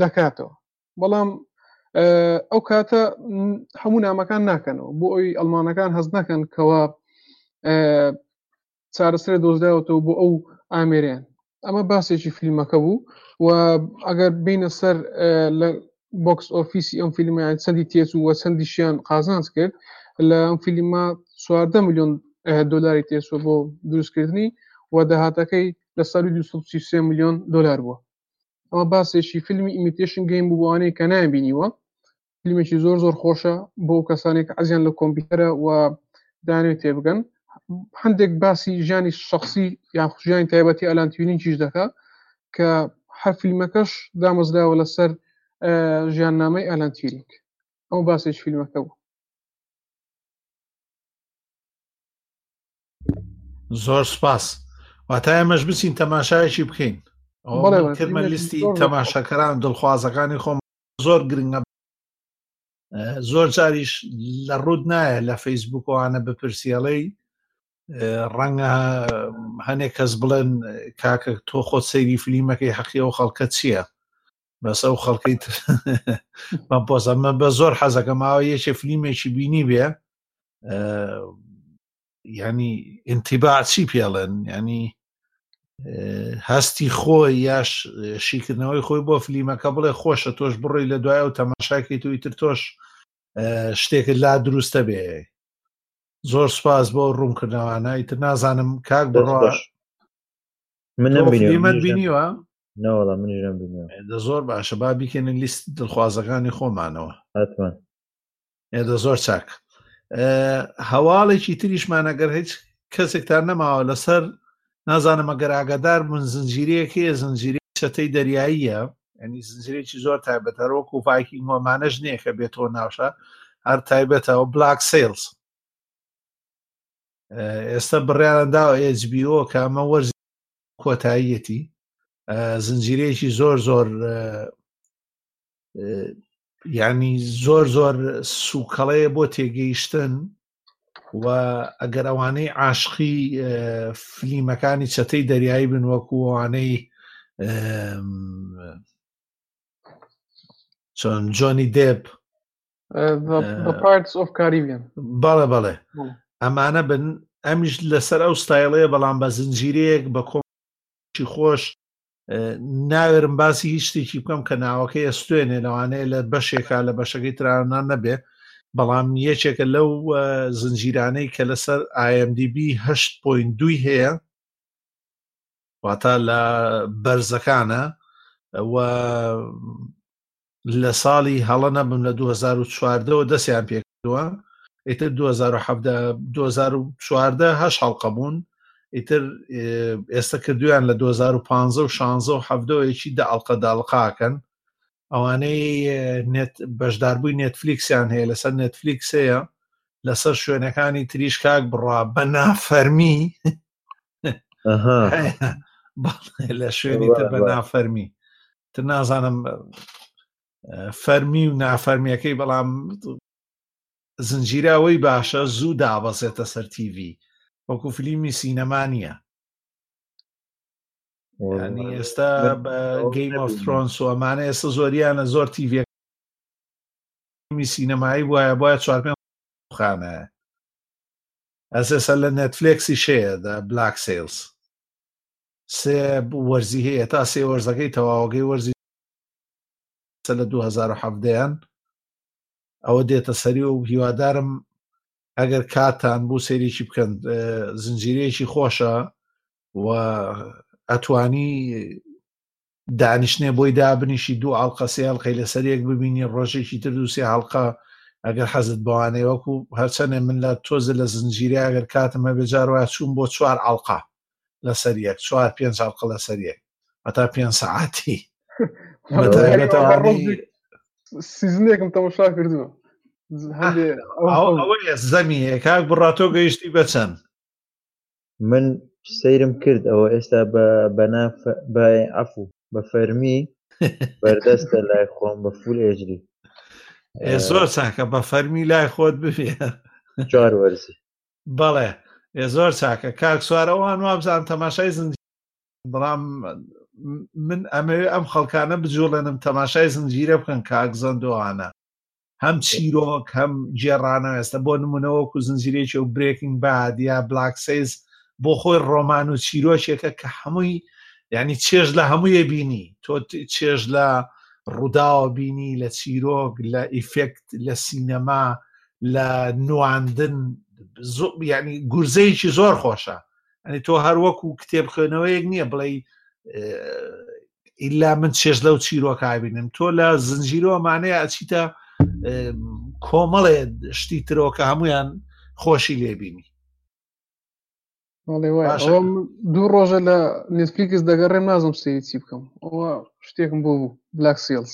دەکاتەوە بەڵام ئەو کاتە هەموو نامەکان ناکەنەوە بۆ ئەوی ئەلمانەکان هەز نەکەن کەەوە چارەسەر دۆزداوەتەوە بۆ ئەو ئامێریان ئەمە باسێکی فیلمەکە بوو و ئەگەر بینە سەر لە بۆکس ئۆفیسی ئەم فیلمیان چەندی تێچ و چەندیشیان قازانج کرد لە ئەم فیلمە 14 میلیۆن دلاری تێچوە بۆ دروستکردنی و داهاتەکەی لە سالی 2 میلیۆن دلار بووە ئەوە باسێکی فیلمی ئیمیتشن گەیم بوو بۆوانەیە کە نایبینیوە فیلمێکی زۆر زۆر خۆشە بۆ کەسانێک ئەزیان لە کۆمپیوتەرە و دانێت تێبگەن هەندێک باسی ژیانی شخصی یان خوژیانی تایبەتی ئەلانتیونینکیش دەکە کە هەر فیلمەکەش دامەزراوە لەسەر ژیاننامەی ئەلانتیرینگ ئەو باسێک فیلمەکە بوو زۆر سپاس واتا ئێمەش بچین تەماشایەکی بکەین کردمە لیستی تەماشاکەران دڵخوازەکانی خۆم زۆر گرنگە زۆر جاریش لە ڕوود نایە لە فەیسبوکوانە بپرسیێڵەی ڕەنگە هەنێک کەس بڵێن کاکە تۆ خۆت سەیری فلیمەکەی حەقی ئەو خەڵکە چییە بەس ئەو خەڵکەی تر بە پۆزەمە بە زۆر حەزەکە ماوە یەکێ فلیمێکی بینی بێ ینی ئینتیباچی پێڵێن ینی هەستی خۆی یاش شیکردنەوەی خۆی بۆ فلیمەکە بڵێ خۆشە تۆش بڕۆی لە دوایە و تەماشاکەیت و ئیتر تۆش شتێکت لا دروستە بێ زۆر سپاس بۆ ڕوونکردنەوانە ئیتر نازانم کاک بڕۆ منم بینیوە ناوەڵا من ژم بینیوە زۆر باشە با بیکەنە لیست دڵخوازەکانی خۆمانەوە هاتمان ئێدە زۆر چاک هەواڵێکی تریشمان ئەگەر هیچ کەسێکتان نەماوە لەسەر نازانم ئەگەر ئاگادار من زنجیرەیەکەیە زنجیری چەتەی دەریاییە ئەنی زنجرێکی زۆر تایبەت هەرۆک و پاکی هۆمانەش نییە کە بێتەوە ناوشە هەر تایبەتەوە بلاک سیلز ئێستا بڕیاران داوە ئێجبیۆ کە ئەمە وەرز کۆتاییەتی زنجیرەیەکی زۆر زۆر ینی زۆر زۆر سوکەڵەیە بۆ تێگەیشتن و ئەگەر ئەوانەی عاشقی فلیمەکانی چەتەی دەریایی بن وەکووانەی چۆن جۆنی دێپ بەڵێ بەڵێ ئەمانە بن ئەمیش لەسەر ئەو ستایلەیە بەڵام بە زنجیرەیەک بە کۆم خۆش ناوێرم باسی هیچ شتێکی بکەم کە ناوەکەی ئەستێنێ لەوانەیە لە بەشێکا لە بەشەکەی ترانا نەبێ بەڵام یەکێکە لەو زنجیرانەی کە لەسەر IMDB هەشت پوین دوی هەیە واتا لە بەرزەکانە و لە ساڵی هەڵە نەبم لە 2014ەوە دەستیان پێکردووە ئیتر 2014 هەش هەڵقە بوون ئیتر ئێستا کردویان لە 2015 و 16 و هەفتەوەیەکی دە ئەڵلقە داڵقاکەن ئەوانەی نێت بەشداربووی نێتفلیکسیان هەیە لەسەر نێتفلیکس هەیە لەسەر شوێنەکانی تریش کاک بڕا بە نافەرمی لە شوێنی تر بە نافەرمی تر نازانم فەرمی و نافەرمیەکەی بەڵام زنجیراوەی باشە زوو دابەزێتە سەر تیV وەکو فلیمی سینەما نییە ینی ئێستا بە گەیم ئۆف ترۆنس و ئەمانە ئێستا زۆریانە زۆر تیV می سینەمایی وایە بۆە چوار پێ خانە ئەسێسە لە نێتفلێکسیش هەیە دە بلاک سیلز سێ وەرزی هەیە تا سێ وەرزەکەی تەواوەکەی وەرزی لە 2017یان ئەوە دێتە سەری و هیوادارم ئەگەر کاتان بوو سێریکی بکەن زنجیرەیەکی خۆشە و ئەتوانی دانیشتنێ بۆی دابنیشی دوو ئاڵقە سێ ئەڵلقەی لەسەر یەک ببینی ڕۆژێکی تر دوو سێ هەڵقە ئەگەر حەزت بەوانەیە وەکو هەرچەندێ من لە تۆزە لە زنجیرە ئەگەر کاتم هەبێ جار وایە چوون بۆ چوار ئاڵقا لەسەر یەک چوار پێنج ئاڵقە لەسەر یەک هەتا پێنج سەعاتی سیزنێکم تەمەشا کردووە ئەوەیە زەمی کاک بڕاتۆ گەیشتی بەچەند من سەیرم کرد ئەوە ئێستا بە بەنا عفو بە فەرمی بەردەستە لای خۆم بە فول ئێجری زۆر چاکە بە فەرمی لای خۆت ببێ جار وەرزی بەڵێ زۆر چاکە کاک سوارەوان وابزان تەماشای زنج بەڵام من ئەمەوێ ئەم خەڵکانە بجوڵێنم تەماشای زنجیرە بکەن کاک زەندۆوانە هەم چیرۆک هەم گێڕانە ئێستا بۆ نمونەوەکو زنجیرێکی و برێکینگ باد یا بلاکسیز بۆ خۆی ڕۆمان و چیرۆکێکە کە هەمووی ینی چێژ لە هەموویە بینی تۆ چێژ لە ڕووداوە بینی لە چیرۆک لە ئیفکت لە سینەما لە نواندن ینی گورزەیەکی زۆر خۆشە ئەنی تۆ هەروەکو کتێب خوێنەوەیەک نییە بڵێ ئیلا من چێش لەو چیرۆکە بینم تۆ لە زنجیرەوە مانەیە ئەچیتە کۆمەڵێ شتی ترۆکە هەمویان خۆشی لێبینی دوو ڕۆژە لە نتفلیکس دەگەڕێم نازم سێری چی بکەم ئەوە شتێکم بۆ بوو بلاک سیلز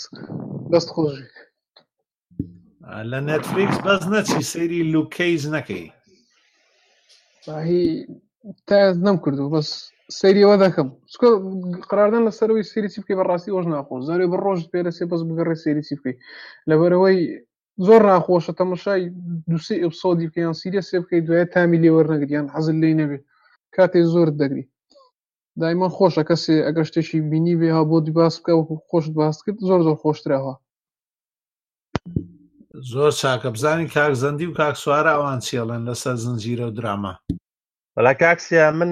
دەست خۆشی لە نێتفلیکس بەس نەچی سەیری لوکەیز نەکەی تا نەم کردو بەس سەیریەوە دەکەم چکە قراردان لەسەرەوەی سری چی بکەی بەڕاستی ئەوش ناخۆش زارێ بە ڕۆژ پێرەسێ بەس بگەڕێ سری چی بکەی لەبەرەوەی زۆر ناخۆشە تەمەشای دوسێ ئپسۆدی بکەیان سیرە سێ بکەی دوای تامی لێوەرنەگریان حەزل لی نەبێ کاتێ زۆر دەگری دایمە خۆشە کەسێ ئەگەر شتێکی بینی بێ ها بۆ دی باس بکە وەکو خۆشت باست کرد زۆر زۆر خۆشتراوە زۆر چاکە بزانین کاک زەندی و کاک سوارە ئەوان چێڵێن لەسەر زنجیرە و دراما وەلا کاکسیا من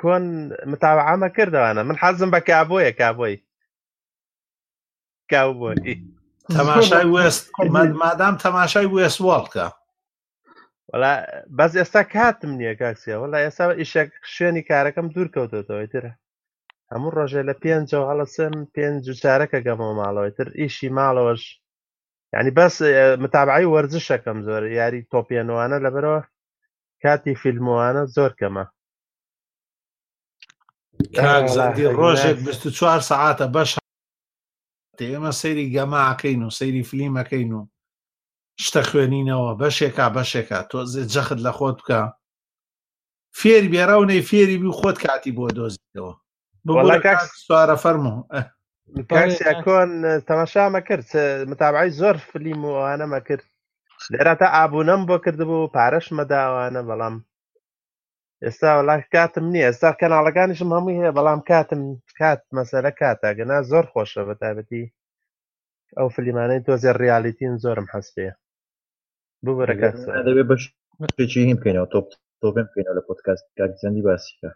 کۆن متاوەعامە کردوانە من حەزم بە کابۆیە کابۆی کاوبۆی تەماشای وێست مادام تەماشای وێست واڵکە وڵا بەس ئێستا کاتم نییە کاکسیا وڵا ئێستا ئیشێک شوێنی کارەکەم دوور کەوتۆتەوەی ترە هەموو ڕۆژێ لە پێنجەوە هەڵەسم پێنج و چارەکە گەمەوە ماڵەوەی تر ئیشی ماڵەوەش ینی بەس متابعی وەرزشەکەم زۆر یاری تۆپێنوانە لەبەرەوە کاتی فیلموانە زۆر کەمە زەندی ڕۆژێک 24 سعاتە بەش ئێمە سەیری گەماکەین و سەیری فلیمەکەین و شتە خوێنینەوە بەشێکا بەشێکا تۆزێ جەخت لە خۆت بکە فێری بێراو نەی فێری بی خۆت کاتی بۆ دۆزیتەوە سوارە فەرمو کۆن تەماشامە کرد متابعی زۆر فلیم و ئەوانەمە کرد لێرا تا ئابوونەم بۆ کردبوو پارەش مەداوانە بەڵام ئێستا وڵات کاتم نییە ئێستا کەناڵەکانیشم هەمووی هەیە بەڵام کاتم کات مەسەرە کاتە گەنا زۆر خۆشە بە تابەتی ئەو فلیمانەی تۆزێ ڕیالیتین زۆرم حەز پێ ببرە کاک سوێن. دەبێت بەش پێچی هیم بکەینەوە تۆپ تۆپێن بکەینەوە لە پۆتکاست کاکزەندی باسیکە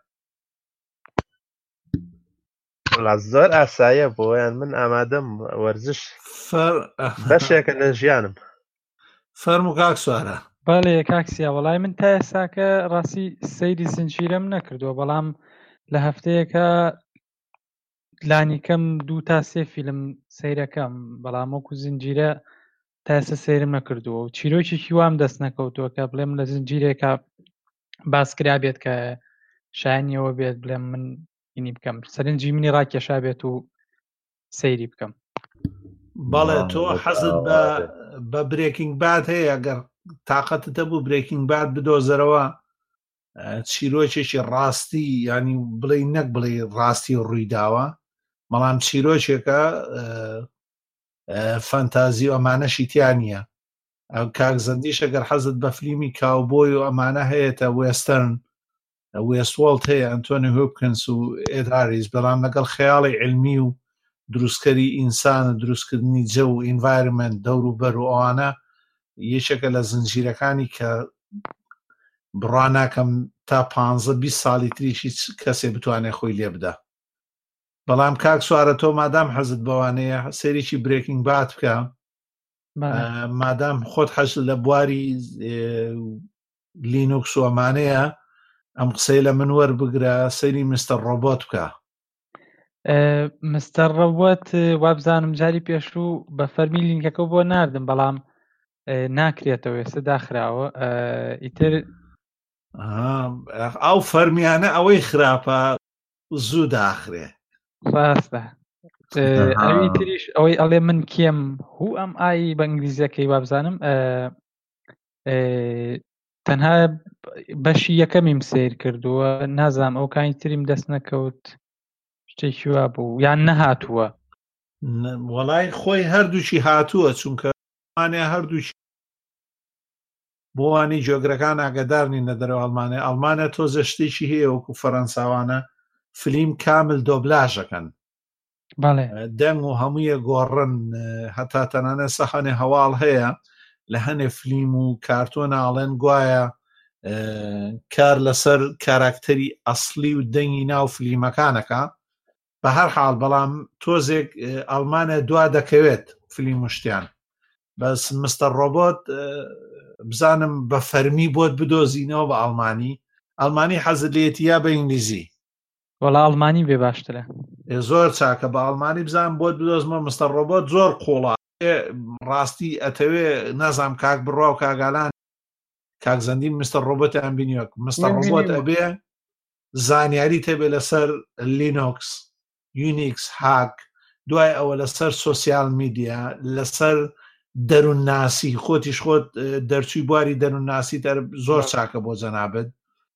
وڵات زۆر ئاسایە بۆیان من ئامادەم وەرزش فەر بەشێکە لە ژیانم فەرم و کاک سوارە بەڵێ کاکسیا وەڵای من تا ئێساکە ڕاستی سەیری زنجیرەم نەکردووە بەڵام لە هەفتەیەکە لانیکەم دوو تا سێ فیلم سیرەکەم بەڵام وەکو زنجیرە تاسە سێرم نەکردووە و چیرۆکێکی وام دەست نەکەوتووە کە بڵێم لە زنجیرێکە باس کرا بێت کە شایانیەوە بێت بڵێم من ینی بکەم سەرنجی منی ڕاکێشا بێت و سەیری بکەم بەڵێ تۆ حەزت بە بە برێکینگ بات هەیە گەر تااقەتتە بوو برێکینگ بات بدۆزەرەوە چیرۆکێکی ڕاستی ینی بڵێ نەک بڵێ ڕاستی ڕوویداوە بەڵام چیرۆکێکە فەنتازی و ئەمانەشی تیا نییە ئەو کاک زەندیشە گەر حەزت بە فلیمی کاوبۆی و ئەمانە هەیەتە وێسترن وێستوەڵت هەیە ئەنتۆنی هوبکنس و ئێداریز بەڵام لەگەڵ خەیاڵی علمی و دروستکەری ئینسان و دروستکردنی جە و ئینڤایرمنت دەور و بەر و ئەوانە یەکێکە لە زنجیرەکانی کە بڕا ناکەم تا پ بی ساڵی تریش هیچ کەسێ بتوانێت خۆی لێ بدا بەڵام کاک سوارە تۆ مادام حەزت بەوانەیە سێریی برێکینگ بات بکە مادام خۆت حەز لە بواری لینوکس وەمانەیە ئەم قسەی لە من وەربگرە سەیری مستەر ڕۆبۆت بکە مستەر ڕەوت وابزانم جاری پێشوو بە فەرمی لینکەکە بۆ نردم بەڵام ناکرێتەوە ئێستا داخراوە ئیتر ئەو فەرمیانە ئەوەی خراپە زوو داخرێ ڕاستە ئەوی تریش ئەوەی ئەڵێ من کێم هو ئەم ئای بە ئینگلیزیەکەی وابزانم تەنها بەشی یەکەمیم سیر کردووە نازام ئەو کانی تریم دەست نەکەوت شتێکی وا بوو یان نەهاتووە وەڵای خۆی هەردووچی هاتووە چونکە ئەمانێ هەردووچی بۆوانی جۆگرەکان ئاگدارنی نەدەرەوە ئەڵمانە ئەڵمانە تۆزە شتێکی هەیە وەکو فەەنساوانە فلیم کامل دۆبلاژەکەن دەنگ و هەموویە گۆڕن هەتا تەنانە سەحانێ هەواڵ هەیە لە هەنێ فلیم و کارتۆ ناڵێن گوایە کار لەسەر کاراکتەری ئەسلی و دەنگی ناو فلیمەکانەکە بە هەر حاڵ بەڵام تۆزێک ئەڵمانە دوا دەکەوێت فلیم شتیان بەس مستەر ڕۆبۆت بزانم بە فەرمی بۆت بدۆزینەوە بە ئەڵمانی ئەلمانی حەزلێتی یا بە ئینگلیزی وەڵا ئەڵمانی بێ باشترە زۆر چاکە بە ئەڵمانی بزان بۆت بدۆزمە مستە ڕۆبۆت زۆر قوڵە ڕاستی ئەتەوێ نازام کاک بڕوا و کاگالان کاک زەندی مستە ڕۆبەتیان بینیوەک مستە ڕۆبۆت ئەبێ زانیاری تێبێ لەسەر لینۆکس یونیکس هاک دوای ئەوە لەسەر سوسیال میدیا لەسەر دەروون ناسی خۆتیش خۆت دەرچووی بواری دەروون ناسی دەر زۆر چاکە بۆ جەنابەت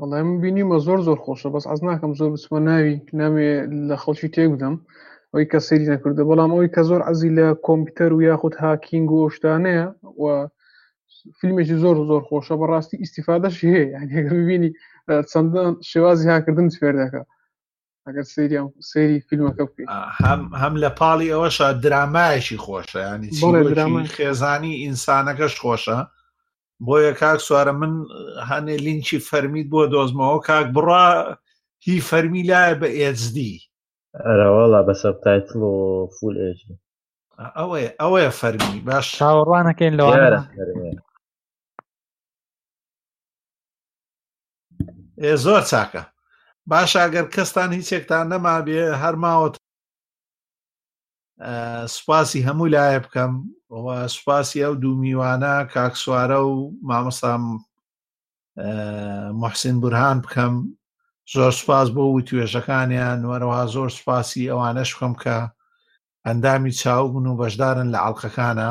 وەڵای من بینیمە زۆر زۆر خۆشە بەس عەز ناکەم زۆر بچمە ناوی نامێ لە خەڵکی تێک بدەم ئەوی کە سەیری نەکردو بەڵام ئەوی کە زۆر عەزی لە کۆمپیوتەر و یاخود هاکینگ و شتانەیە و فیلمێکی زۆر زۆر خۆشە بەڕاستی ئیسیفادەش هەیە یانەکە ببینی چەندە شێوازی هاکردن فێر دەکە ئەگەر سریان سری فیلمەکە بکەیت هەم هەم لە پاڵی ئەوەشە درامایەکی خۆشە ینی چیرۆکی خێزانی ئینسانەکەش خۆشە بۆیە کاک سوارە من هەنێ لینکی فەرمیت بۆ دۆزمەوە کاک بڕا هی فەرمی لایە بە ئێزدی ئەرەواڵا بە سەبتایتڵ و فول ئێج ئەوەیە ئەوەیە فەرمی باش چاوەڕوانەکەین لەوانە زۆر چاکە باش ئەگەر کەستان هیچێکتان نەما بێ هەرماوەت سوپاسی هەموو لایە بکەم سوپاسی ئەو دوو میوانە کاکسوارە و مامەسام محسین بورهان بکەم زۆر سوپاس بۆ و توێژەکانیان وەرەوە زۆر سوپاسی ئەوانەش بکەم کە ئەندامی چاوبوون و بەشدارن لە ئاڵلقەکانە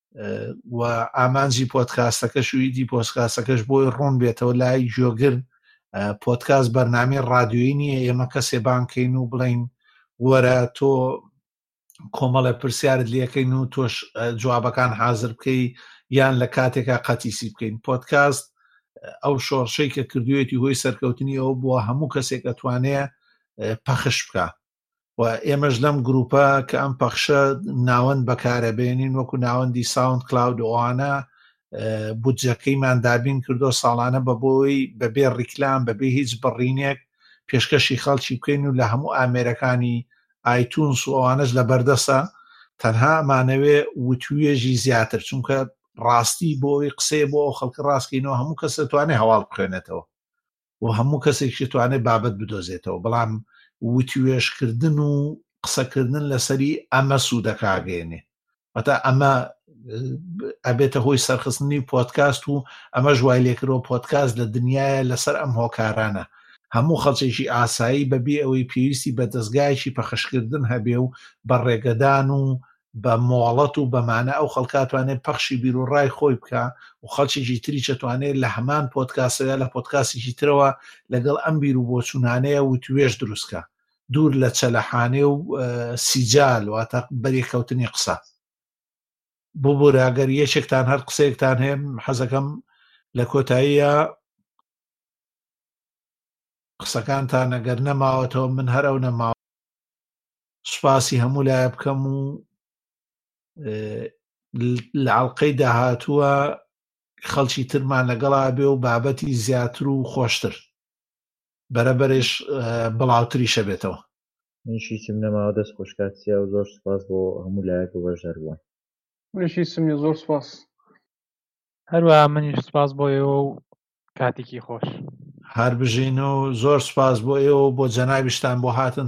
و ئامانجی پۆتکاستەکەش و ئیدی پۆستکاسەکەش بۆی ڕوون بێتەوە لای جۆگر پۆتکاس بەرنامی ڕادیۆی نییە ئێمە کەسێ بانکەین و بڵین وەرە تۆ کۆمەڵە پرسیارت لەکەین و تۆش جوابەکان حاضر بکەی یان لە کاتێکا قەتیسی بکەین پۆتکاست ئەو شۆڕشەی کە کردوێتی هۆی سەرکەوتنی ئەو بووە هەموو کەسێک ئەتوانێ پەخش بکە و ئێمەش لەم گروپە کە ئەم پەخشە ناوەند بەکارە بێنین وەکو ناوەندی ساوند کلااود ئەوانە بودجەکەیمان دابین کردو ساڵانە بە بۆی بەبێ ڕیکلام بەبێ هیچ بڕینێک پێشکەشی خەڵکی بکەین و لە هەموو ئامێرەکانی ئایتونس و ئەوانش لە بەردەسە تەنها ئەمانەوێ وتوێژی زیاتر چونکە ڕاستی بۆی قسەی بۆ خەڵکی ڕاستکەینەوە هەموو کەس دەتوانێت هەواڵ بخوێنێتەوە و هەموو کەسێکی توانێت بابەت بدۆزێتەوە بەڵام وتیوێشکردن و قسەکردن لەسەری ئەمە سوودەکگەێنێ ئەتا ئەمە ئەبێتە هۆی سەرخستنی پۆتکاست و ئەمە ژوای لێکرەوە پۆتکاست لە دنیاە لەسەر ئەم هۆکارانە هەموو خەڵچێکی ئاسایی بەبێ ئەوەی پێویستی بە دەستگایکی پەخشکردن هەبێ و بە ڕێگەدان و بە مۆڵەت و بەمانە ئەو خەڵکاتوانێت پەخشی بیر و ڕای خۆی بکە و خەڵکیی تری چەتوانێت لە هەمان پۆتکاسەوە یا لە پۆتکاسیی ترەوە لەگەڵ ئەم بیر و بۆچوونانەیە وتوێش دروستکە دوور لە چەلەحانێ و سیجال واتە بەرێکەوتنی قسە ببوورە ئەگەر یەکێکتان هەر قسەیەکتان هەیە حەزەکەم لە کۆتاییە قسەکانتان ئەگەر نەماوەتەوە من هەر ئەو نەماوە سوپاسی هەموو لایە بکەم و لە ئەڵلقەی داهاتووە خەڵکی ترمان لەگەڵا بێ و بابەتی زیاتر و خۆشتر بەرەبەرێش بڵاوتری شەبێتەوە منشیچم نەماوە دەست خۆشکاتیا و زۆر سپاس بۆ هەموو لایەک و بەشدار بووە منشی سمی زۆر سپاس هەروە منیش سپاس بۆ ئێوە و کاتێکی خۆش هەر بژین و زۆر سپاس بۆ ئێوە بۆ جەنابیشتان بۆ هاتن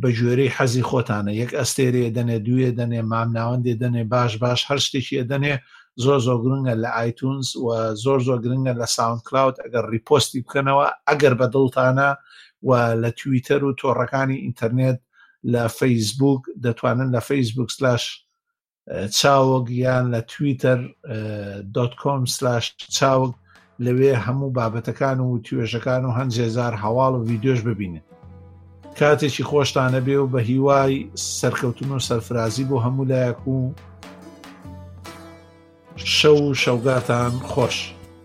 بە گوێرەی حەزی خۆتانە یەک ئەستێرێ دەنێ دوێ دەنێ مامناوەندێ دەنێ باش باش هەر شتێکی دەنێ زۆر زۆر گرنگە لە ئایتونس و زۆر زۆر گرنگە لە ساوند کلااود ئەگەر ڕیپۆستی بکەنەوە ئەگەر بە دڵتانە و لە تویتەر و تۆڕەکانی ئینتەرنێت لە فەیسبوک دەتوانن لە فەیسبوک سلاش چاوگ یان لە تویتەر دۆت کۆم سلاش چاوگ لەوێ هەموو بابەتەکان و توێژەکان و هەنجێزار هەواڵ و ڤیددیۆش ببینن کاتێکی خۆشتانە بێ و بە هیوای سەرکەوتن و سەرفرازی بۆ هەموو لایەک و شەو و شەوگاتان خۆش.